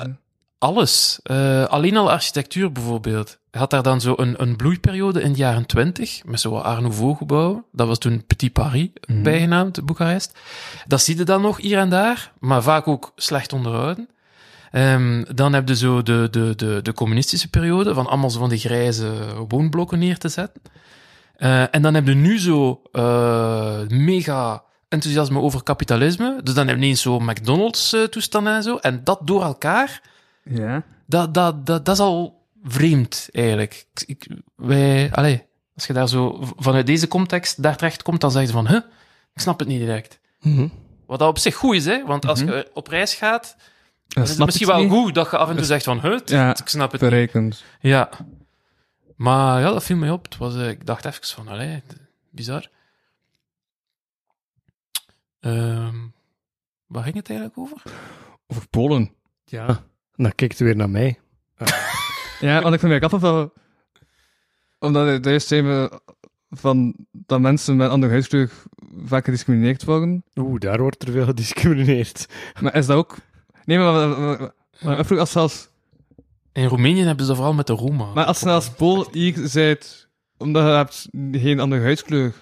alles. Eh, alleen al architectuur bijvoorbeeld. Had daar dan zo een, een bloeiperiode in de jaren twintig, met zo'n Art Nouveau gebouw. Dat was toen Petit Paris Mhm. bijgenaamd, Boekarest. Dat zie je dan nog hier en daar, maar vaak ook slecht onderhouden. Ehm, dan heb je zo de, de, de, de communistische periode, van allemaal zo van die grijze woonblokken neer te zetten. Eh, en dan heb je nu zo eh, mega enthousiasme over kapitalisme. Dus dan heb je ineens zo McDonald's-toestanden en zo. En dat door elkaar Ja. dat, dat, dat, dat is al vreemd, eigenlijk. Ik, ik- wij, allez, als je daar zo vanuit deze context daar terecht komt, dan zeg je van, huh, ik snap het niet direct. Mhm. Wat dat op zich goed is, hè? want als Mhm. je op reis gaat, Dan is het misschien wel niet. goed dat je af en toe zegt van, huh, t- Ja, ik snap het niet. Berekend. Ja. Maar ja, dat viel mij op. Het was, eh, ik dacht even van, allee, bizar. Ehm waar ging het eigenlijk over? Over Polen. Ja. Dan kijkt het weer naar mij. [LAUGHS] Ja, want ik vind mij af of dat... Omdat je juist zei van dat mensen met andere huidskleur vaak gediscrimineerd worden. Oeh, daar wordt er veel gediscrimineerd. Maar is dat ook... Nee, maar, maar, maar, maar, maar ik vroeg als, In Roemenië hebben ze dat vooral met de Roma. maar als je als Pool hier zijt, omdat je hebt geen andere huidskleur,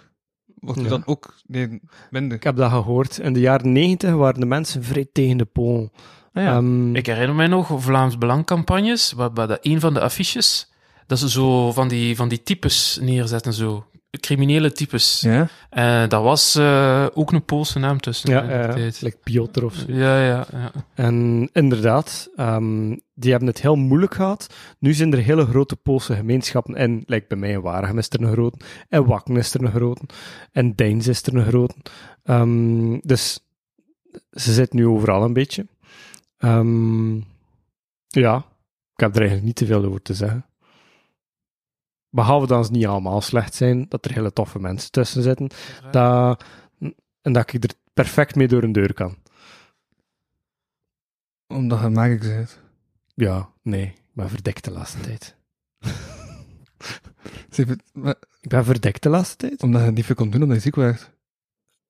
wordt je Ja. dan ook nee, minder. Ik heb dat gehoord. In de jaren negentig waren de mensen vrij tegen de Polen. Ah, ja. Ehm, Ik herinner mij nog Vlaams Belangcampagnes, waar, waar dat een van de affiches, dat ze zo van die, van die types neerzetten, zo. Criminele types. ja? En dat was eh, ook een Poolse naam tussen. ja, eh, tijd. like Piotr of zo. ja, ja, ja. En inderdaad, ehm, die hebben het heel moeilijk gehad. Nu zijn er hele grote Poolse gemeenschappen. En like bij mij in Waregem is er een grote. En Wakken is er een grote. En Deins is er een grote. Ehm, dus ze zitten nu overal een beetje. Ehm, ja, ik heb er eigenlijk niet te veel over te zeggen. Behalve dat ze niet allemaal slecht zijn, dat er hele toffe mensen tussen zitten. Dat, en dat ik er perfect mee door een deur kan. Omdat je magic bent. Ja, nee, ik ben verdekt de laatste tijd. [LAUGHS] Ik ben verdekt de laatste tijd? Omdat je niet veel kon doen, omdat je ziek werd.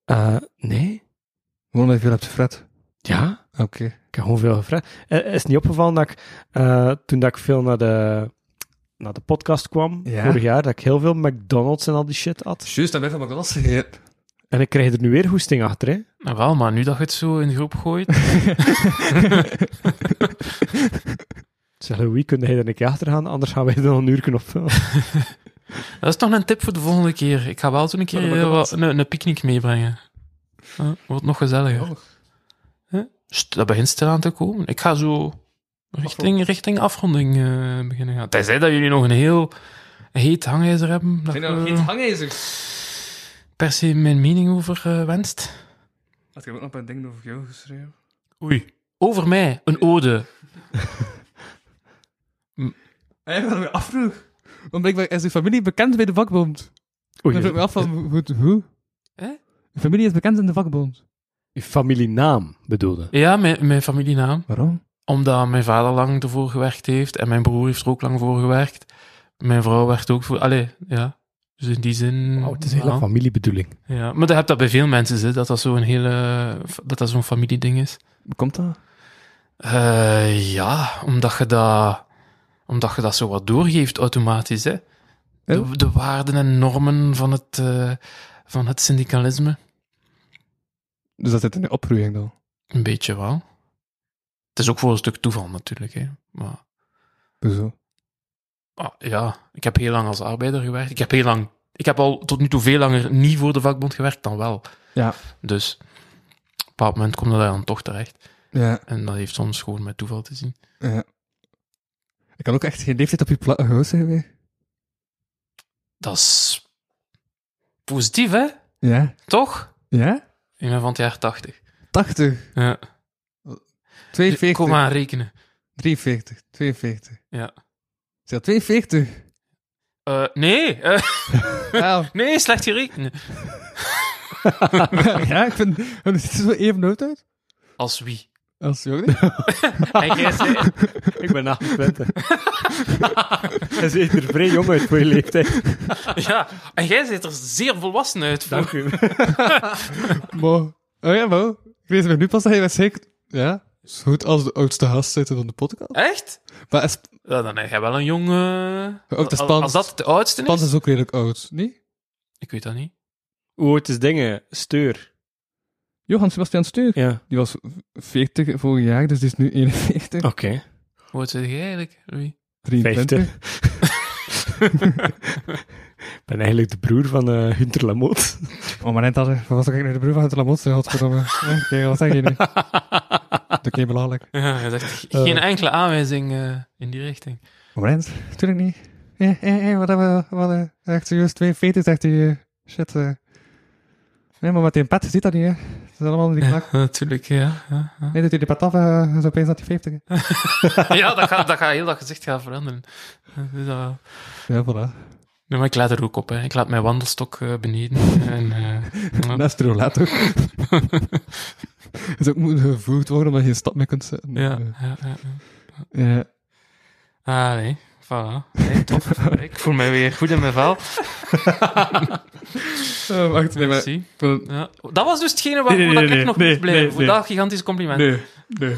Eh, nee. Gewoon omdat je veel hebt gefret. Ja, Oké. ik heb gewoon veel gevraagd. Eh, is het niet opgevallen dat ik, eh, toen dat ik veel naar de, naar de podcast kwam, Ja. vorig jaar, dat ik heel veel McDonald's en al die shit had. Juist, dan ben je van McDonald's gegeten. En ik krijg er nu weer hoesting achter, hè. Nou wel, maar nu dat je het zo in de groep gooit... [LAUGHS] Zeg, Louis, kun jij er een keer achter gaan? Anders gaan wij er nog een uur op vullen. [LAUGHS] Dat is toch een tip voor de volgende keer. Ik ga wel toen een keer wat- een, een picknick meebrengen. Wordt nog gezelliger. Dat begint stil aan te komen. Ik ga zo richting, richting afronding eh, beginnen gaan. Tenzij dat jullie nog een heel heet hangijzer hebben. Zijn er nog geen hangijzer? per se mijn mening over eh, wenst. Had ik ook nog een ding over jou geschreven? Oei. Over mij, een ode. Jij gaat me afvroeg. Want blijkbaar is de familie bekend bij de vakbond. Oei, Dan ik me af van, hoe? hoe? Hè? De familie is bekend in de vakbond. je familienaam bedoelde. Ja, mijn, mijn familienaam. Waarom? Omdat mijn vader lang ervoor gewerkt heeft en mijn broer heeft er ook lang voor gewerkt. Mijn vrouw werkt ook voor... Allee, ja. Dus in die zin... Het is een hele familiebedoeling. Ja, maar dat heb dat bij veel mensen, hè, dat dat zo'n hele... Dat dat zo'n familieding is. Hoe komt dat? Eh, ja, omdat je dat... Omdat je dat zo wat doorgeeft automatisch, hè. De, de waarden en normen van het, eh, van het syndicalisme. Dus dat zit in de opgroeiing dan. Een beetje wel. Het is ook voor een stuk toeval natuurlijk, hè. Maar... Hoezo? Ah, ja, ik heb heel lang als arbeider gewerkt. Ik heb heel lang... Ik heb al tot nu toe veel langer niet voor de vakbond gewerkt dan wel. Ja. Dus op een bepaald moment komt dat dan toch terecht. Ja. En dat heeft soms gewoon met toeval te zien. ja. Ik kan ook echt geen leeftijd op je pla- huis zijn weer. Dat is positief, hè? Ja. Toch? Ja? Ik ben van het jaar 80. 80, Ja. 42, Kom maar rekenen. 43, 42. Ja. Is dat 42? Eh, nee, eh, [LAUGHS] Ja, [LAUGHS] nee, slecht gerekend. [LAUGHS] ja, ik vind... Het ziet er zo even oud uit. Als wie? Als Jordi. En jij zei... Ik ben 28. Hij ziet er vrij jong uit voor je leeftijd. Ja, en jij ziet er zeer volwassen uit. Voor. Dank u. Maar... Oh ja, maar... Ik weet me nu pas dat je was zeker... Ja? Zo goed als de oudste gast zitten van de podcast. Echt? Maar is, Ja, dan heb je wel een jong... Ook de als, Spans- als dat de oudste Pans is? is ook redelijk oud, niet? Ik weet dat niet. Hoe oud is dingen? Steur. Johan Sebastian Steur. Ja. Die was 40 vorig jaar, dus die is nu 41. Oké. Hoe oud zeg jij eigenlijk, Louis? 23. [LAUGHS] [LAUGHS] 50. Ik ben eigenlijk de broer van eh Hunter Lamotte. Oh, maar net dat was ook eigenlijk de broer van het Lamotte, godverdomme. [LAUGHS] Ja, Kijk, wat zeg je nu? Dat is belangrijk. Ja, je zegt geen enkele aanwijzing eh, in die richting. Oh, net, natuurlijk niet. Ja, ja, ja, wat hebben we, wat, eh, echt serieus, 42 zegt hij, eh, shit. eh. Nee, maar met die pet, je ziet dat niet, hè. Het is allemaal die knak. [LAUGHS] Natuurlijk, ja. Ja, ja. Nee, doet hij de pet af, eh, is opeens dat hij 50 is. ja dat, gaat, dat gaat heel dat gezicht gaan veranderen. Dus, dat- Ja, voilà. Nee, maar ik laat er ook op. Hè. Ik laat mijn wandelstok eh, beneden. [LAUGHS] en, eh. Dat is roulette ook. Het [LAUGHS] is ook moeten gevoerd worden omdat je een stap mee kunt zetten. Ja, Eh, ja, ja, ja. ja. Ah, nee. Voilà. Nee, tof. [LAUGHS] ik voel mij weer goed in mijn vel. Oh, wacht, nee, maar... Ja. Dat was dus hetgene waar, Nee, nee, ik nog moest blijven. voor nee. dat gigantische compliment. Nee, nee.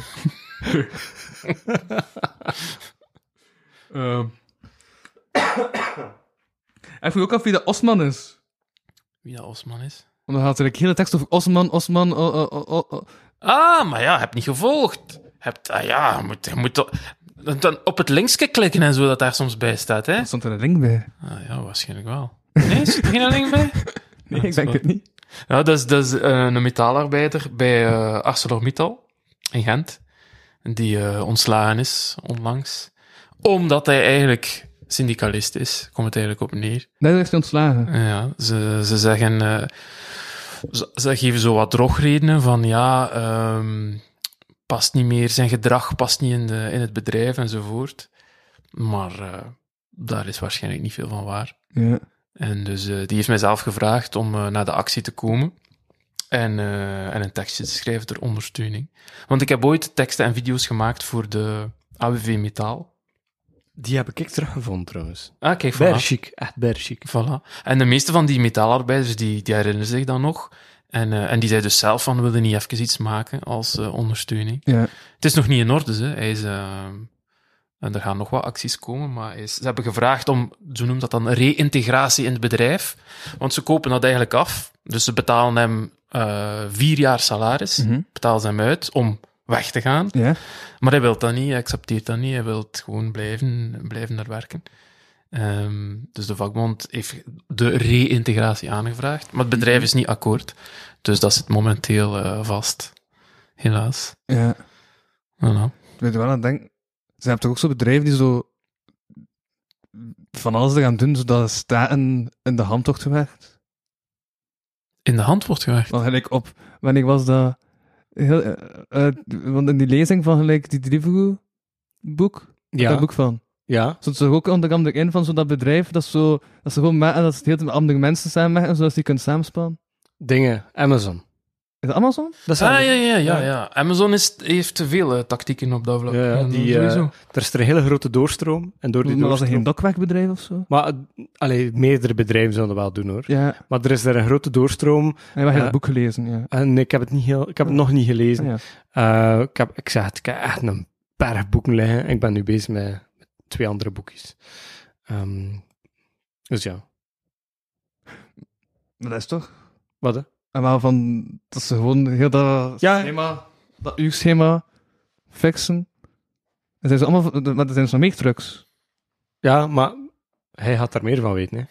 Ik vroeg ook af wie de Osman is. Wie dat Osman is. Want dan gaat er een hele tekst over Osman, Osman, oh, oh, oh. Ah, maar ja, heb niet gevolgd. Hebt, ah ja, je moet, je moet dan op het linkje klikken en zo dat daar soms bij staat, hè? Er stond er een ring bij. Ah, ja, waarschijnlijk wel. Nee, is er geen link bij? [LAUGHS] Nee, Ja, ik denk het niet. Ja, dat is, dat is eh, een metaalarbeider bij eh ArcelorMittal in Gent. Die eh, ontslagen is onlangs. Omdat hij eigenlijk syndicalist is. Komt het eigenlijk op neer. Daar is hij ontslagen. Ja, ze, ze zeggen... eh, ze, ze geven zo wat drogredenen van ja, ehm, past niet meer, zijn gedrag past niet in, de, in het bedrijf enzovoort. Maar eh, daar is waarschijnlijk niet veel van waar. Ja. En dus eh, die heeft mij zelf gevraagd om naar de actie te komen. En, en een tekstje te schrijven ter ondersteuning. Want ik heb ooit teksten en video's gemaakt voor de AWV Metaal. Die heb ik teruggevonden trouwens. Ah, kijk, voilà. Berg chic. Echt berg chic. Voilà. En de meeste van die metaalarbeiders, die, die herinneren zich dan nog. En, eh, en die zei dus zelf van, wilde niet even iets maken als eh, ondersteuning. Ja. Het is nog niet in orde, hè. Hij is... eh, en er gaan nog wat acties komen, maar is- ze hebben gevraagd om, zo noemt dat dan, reïntegratie in het bedrijf. Want ze kopen dat eigenlijk af. Dus ze betalen hem vier jaar salaris, Mhm. betalen ze hem uit om weg te gaan. Ja. Maar hij wil dat niet, hij accepteert dat niet, hij wil gewoon blijven, blijven daar werken. Ehm, dus de vakbond heeft de reïntegratie aangevraagd, maar het bedrijf is niet akkoord. Dus dat zit momenteel eh, vast. Helaas. Ja. Voilà. Ik weet wel aan het denken. Ze hebben toch ook zo'n bedrijven die zo van alles te gaan doen, zodat de staten in de hand wordt gewerkt. In de hand wordt gewerkt. Want gelijk op, wanneer was dat? Heel, eh, want in die lezing van gelijk die Deliveroo boek, Ja. daar boek van. Ja. Stond ze ook onder andere in van zo dat bedrijf, dat, zo, dat ze gewoon maken, dat ze het heel met andere mensen samen maken, zodat ze die kunnen samenspannen. Dingen. Amazon. Is dat Amazon? Dat is Ah, Amazon. ja, ja, ja, Ja. ja. Amazon is, heeft te veel eh, tactieken op dat vlak. Ja, ja, die, eh, sowieso. Er is er een hele grote doorstroom. En door die Maar was dat geen doorstroom... dokwerkbedrijf of zo? Maar, eh, allee, meerdere bedrijven zullen dat wel doen, hoor. Ja, Maar er is er een grote doorstroom. ik heb heel Ja. het boek gelezen, ja. En ik heb het, niet heel, ik heb het nog niet gelezen. Ah, ja. Eh, ik, heb, ik zeg het, ik heb echt een berg boeken liggen. Ik ben nu bezig met, met twee andere boekjes. Ehm, dus ja. Maar dat is toch? Wat, hè? En wel van, dat ze gewoon heel dat Ja. schema, dat uurschema fixen. En zijn ze allemaal, maar er zijn zo meer trucks. Ja, maar hij gaat daar meer van weten, hè.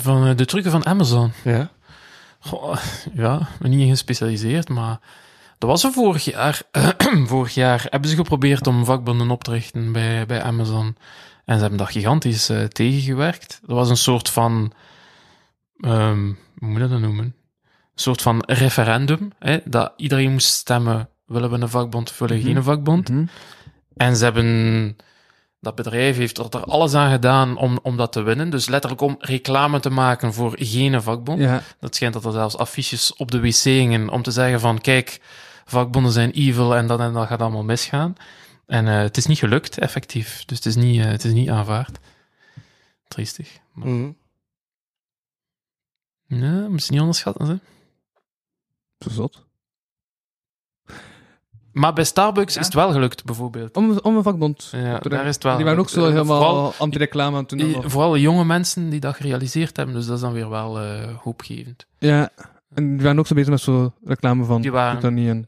Van eh, de trucken van Amazon. Ja. Goh, ja, niet in gespecialiseerd, maar Dat was er vorig jaar. [CLEARS THROAT] vorig jaar hebben ze geprobeerd om vakbonden op te richten bij, bij Amazon. En ze hebben dat gigantisch eh, tegengewerkt. Dat was een soort van... ehm, hoe moet je dat noemen? Soort van referendum. Hè? Dat iedereen moest stemmen. Willen we een vakbond of willen we geen vakbond? Mhm. En ze hebben... Dat bedrijf heeft er alles aan gedaan om, om dat te winnen. Dus letterlijk om reclame te maken voor geen vakbond. Ja, Dat schijnt dat er zelfs affiches op de wc hingen om te zeggen van kijk, vakbonden zijn evil en dat en dat gaat allemaal misgaan. En eh, het is niet gelukt, effectief. Dus het is niet, eh, het is niet aanvaard. Triestig. Maar, Mhm. nee, moet je niet onderschatten. Hè? Zo zot. Maar bij Starbucks is het wel gelukt, bijvoorbeeld. Om, om een vakbond. Ja, daar is het wel. Die waren ook zo. Eh, helemaal anti-reclame aan het doen. vooral jonge mensen die dat gerealiseerd hebben, dus dat is dan weer wel eh, hoopgevend. Ja, en die waren ook zo bezig met zo reclame van... Die waren- dat niet in.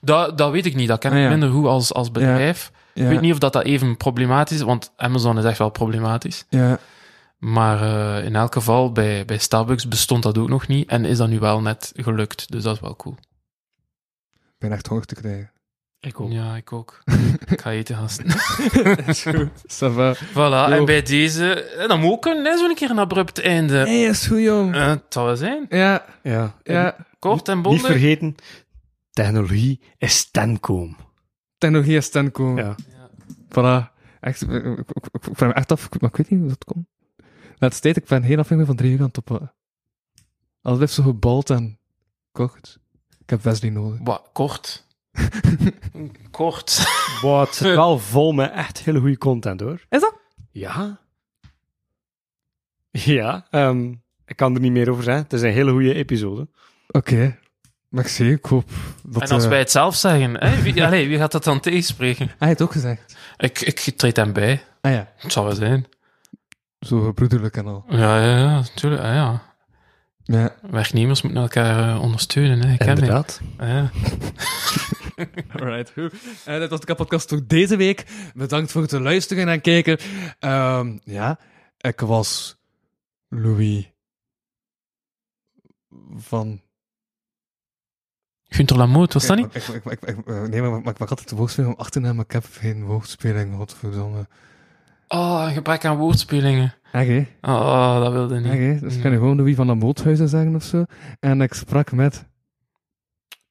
Dat, dat weet ik niet, dat ken ik Ah, ja. minder goed als, als bedrijf. Ik weet niet of dat, dat even problematisch is, want Amazon is echt wel problematisch. Ja, Maar eh, in elk geval, bij, bij Starbucks bestond dat ook nog niet en is dat nu wel net gelukt. Dus dat is wel cool. ik ben echt honger te krijgen. Ik ook. Ja, ik ook. [LAUGHS] ik ga eten, gasten. [LAUGHS] is goed. Ça va. Voilà, Yo. en bij deze, eh, dan moet ook een, zo'n keer een abrupt einde. Hey, is goed, jong. Eh, het zal wel zijn. Ja, Ja. ja. Kort en Niet bondig. vergeten, technologie is Stenkoom. Technologie is ten komen. Ja. Voilà. Echt, ik, ik, ik- ik vraag me echt af, maar ik weet niet hoe dat komt. Laatste tijd, ik ben geen aflevering van drie uur aan het oppakken. Alles blijft zo gebald en kort. Ik heb Wesley nodig. Wat, kort. [LAUGHS] kort. Het zit [LAUGHS] wel vol met echt hele goede content, hoor. Is dat? Ja. Ja, ehm, ik kan er niet meer over zeggen. Het is een hele goede episode. Oké. Merci, ik hoop dat... en als eh, wij het zelf zeggen, hè, wie, allee, wie gaat dat dan tegenspreken? Hij heeft het ook gezegd. Ik, ik treed hem bij. Ah ja, Het zal wel zijn. Zo broederlijk en al. Ja, ja, ja, natuurlijk. Ah, ja. Ja. Werknemers moeten elkaar eh, ondersteunen. Hè. Ik. Inderdaad. Ah, ja. [LAUGHS] Alright, goed. En dat was de podcast voor deze week. Bedankt voor het luisteren en kijken. Ehm, ja, ik was Louis van... Gunther Lamoot, was dat niet? Ik, ik, ik, ik- eh, nee, maar, ik mag altijd de woordspeling om achternaam, maar ik heb geen woordspeling. Godverdomme. Oh, een gebrek aan woordspelingen. Echt, hè? Oh, dat wilde niet. Echt, hè? Dus ik kan je gewoon Louis van de Moothuizen zeggen of zo. En ik sprak met...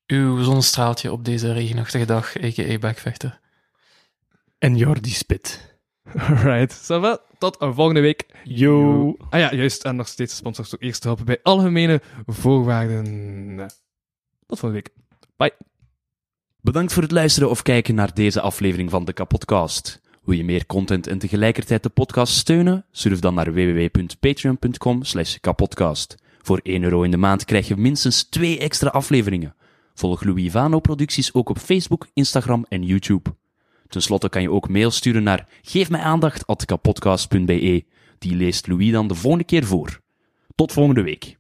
Uw zonnestraaltje op deze regenachtige dag, a.k.a. Backvechter. En Jordi Spit. Alright, ça va? Tot een volgende week. Yo. Ah ja, juist. En nog steeds de sponsors ook eerst te helpen bij algemene voorwaarden. Tot volgende week. Bye. Bedankt voor het luisteren of kijken naar deze aflevering van de Kapodcast. Wil je meer content en tegelijkertijd de podcast steunen? Surf dan naar www.patreon.com slash kapodcast. Voor 1 euro in de maand krijg je minstens 2 extra afleveringen. Volg Louis Vano producties ook op Facebook, Instagram en YouTube. Ten slotte kan je ook mail sturen naar geefmijaandacht.kapodcast.be. Die leest Louis dan de volgende keer voor. Tot volgende week.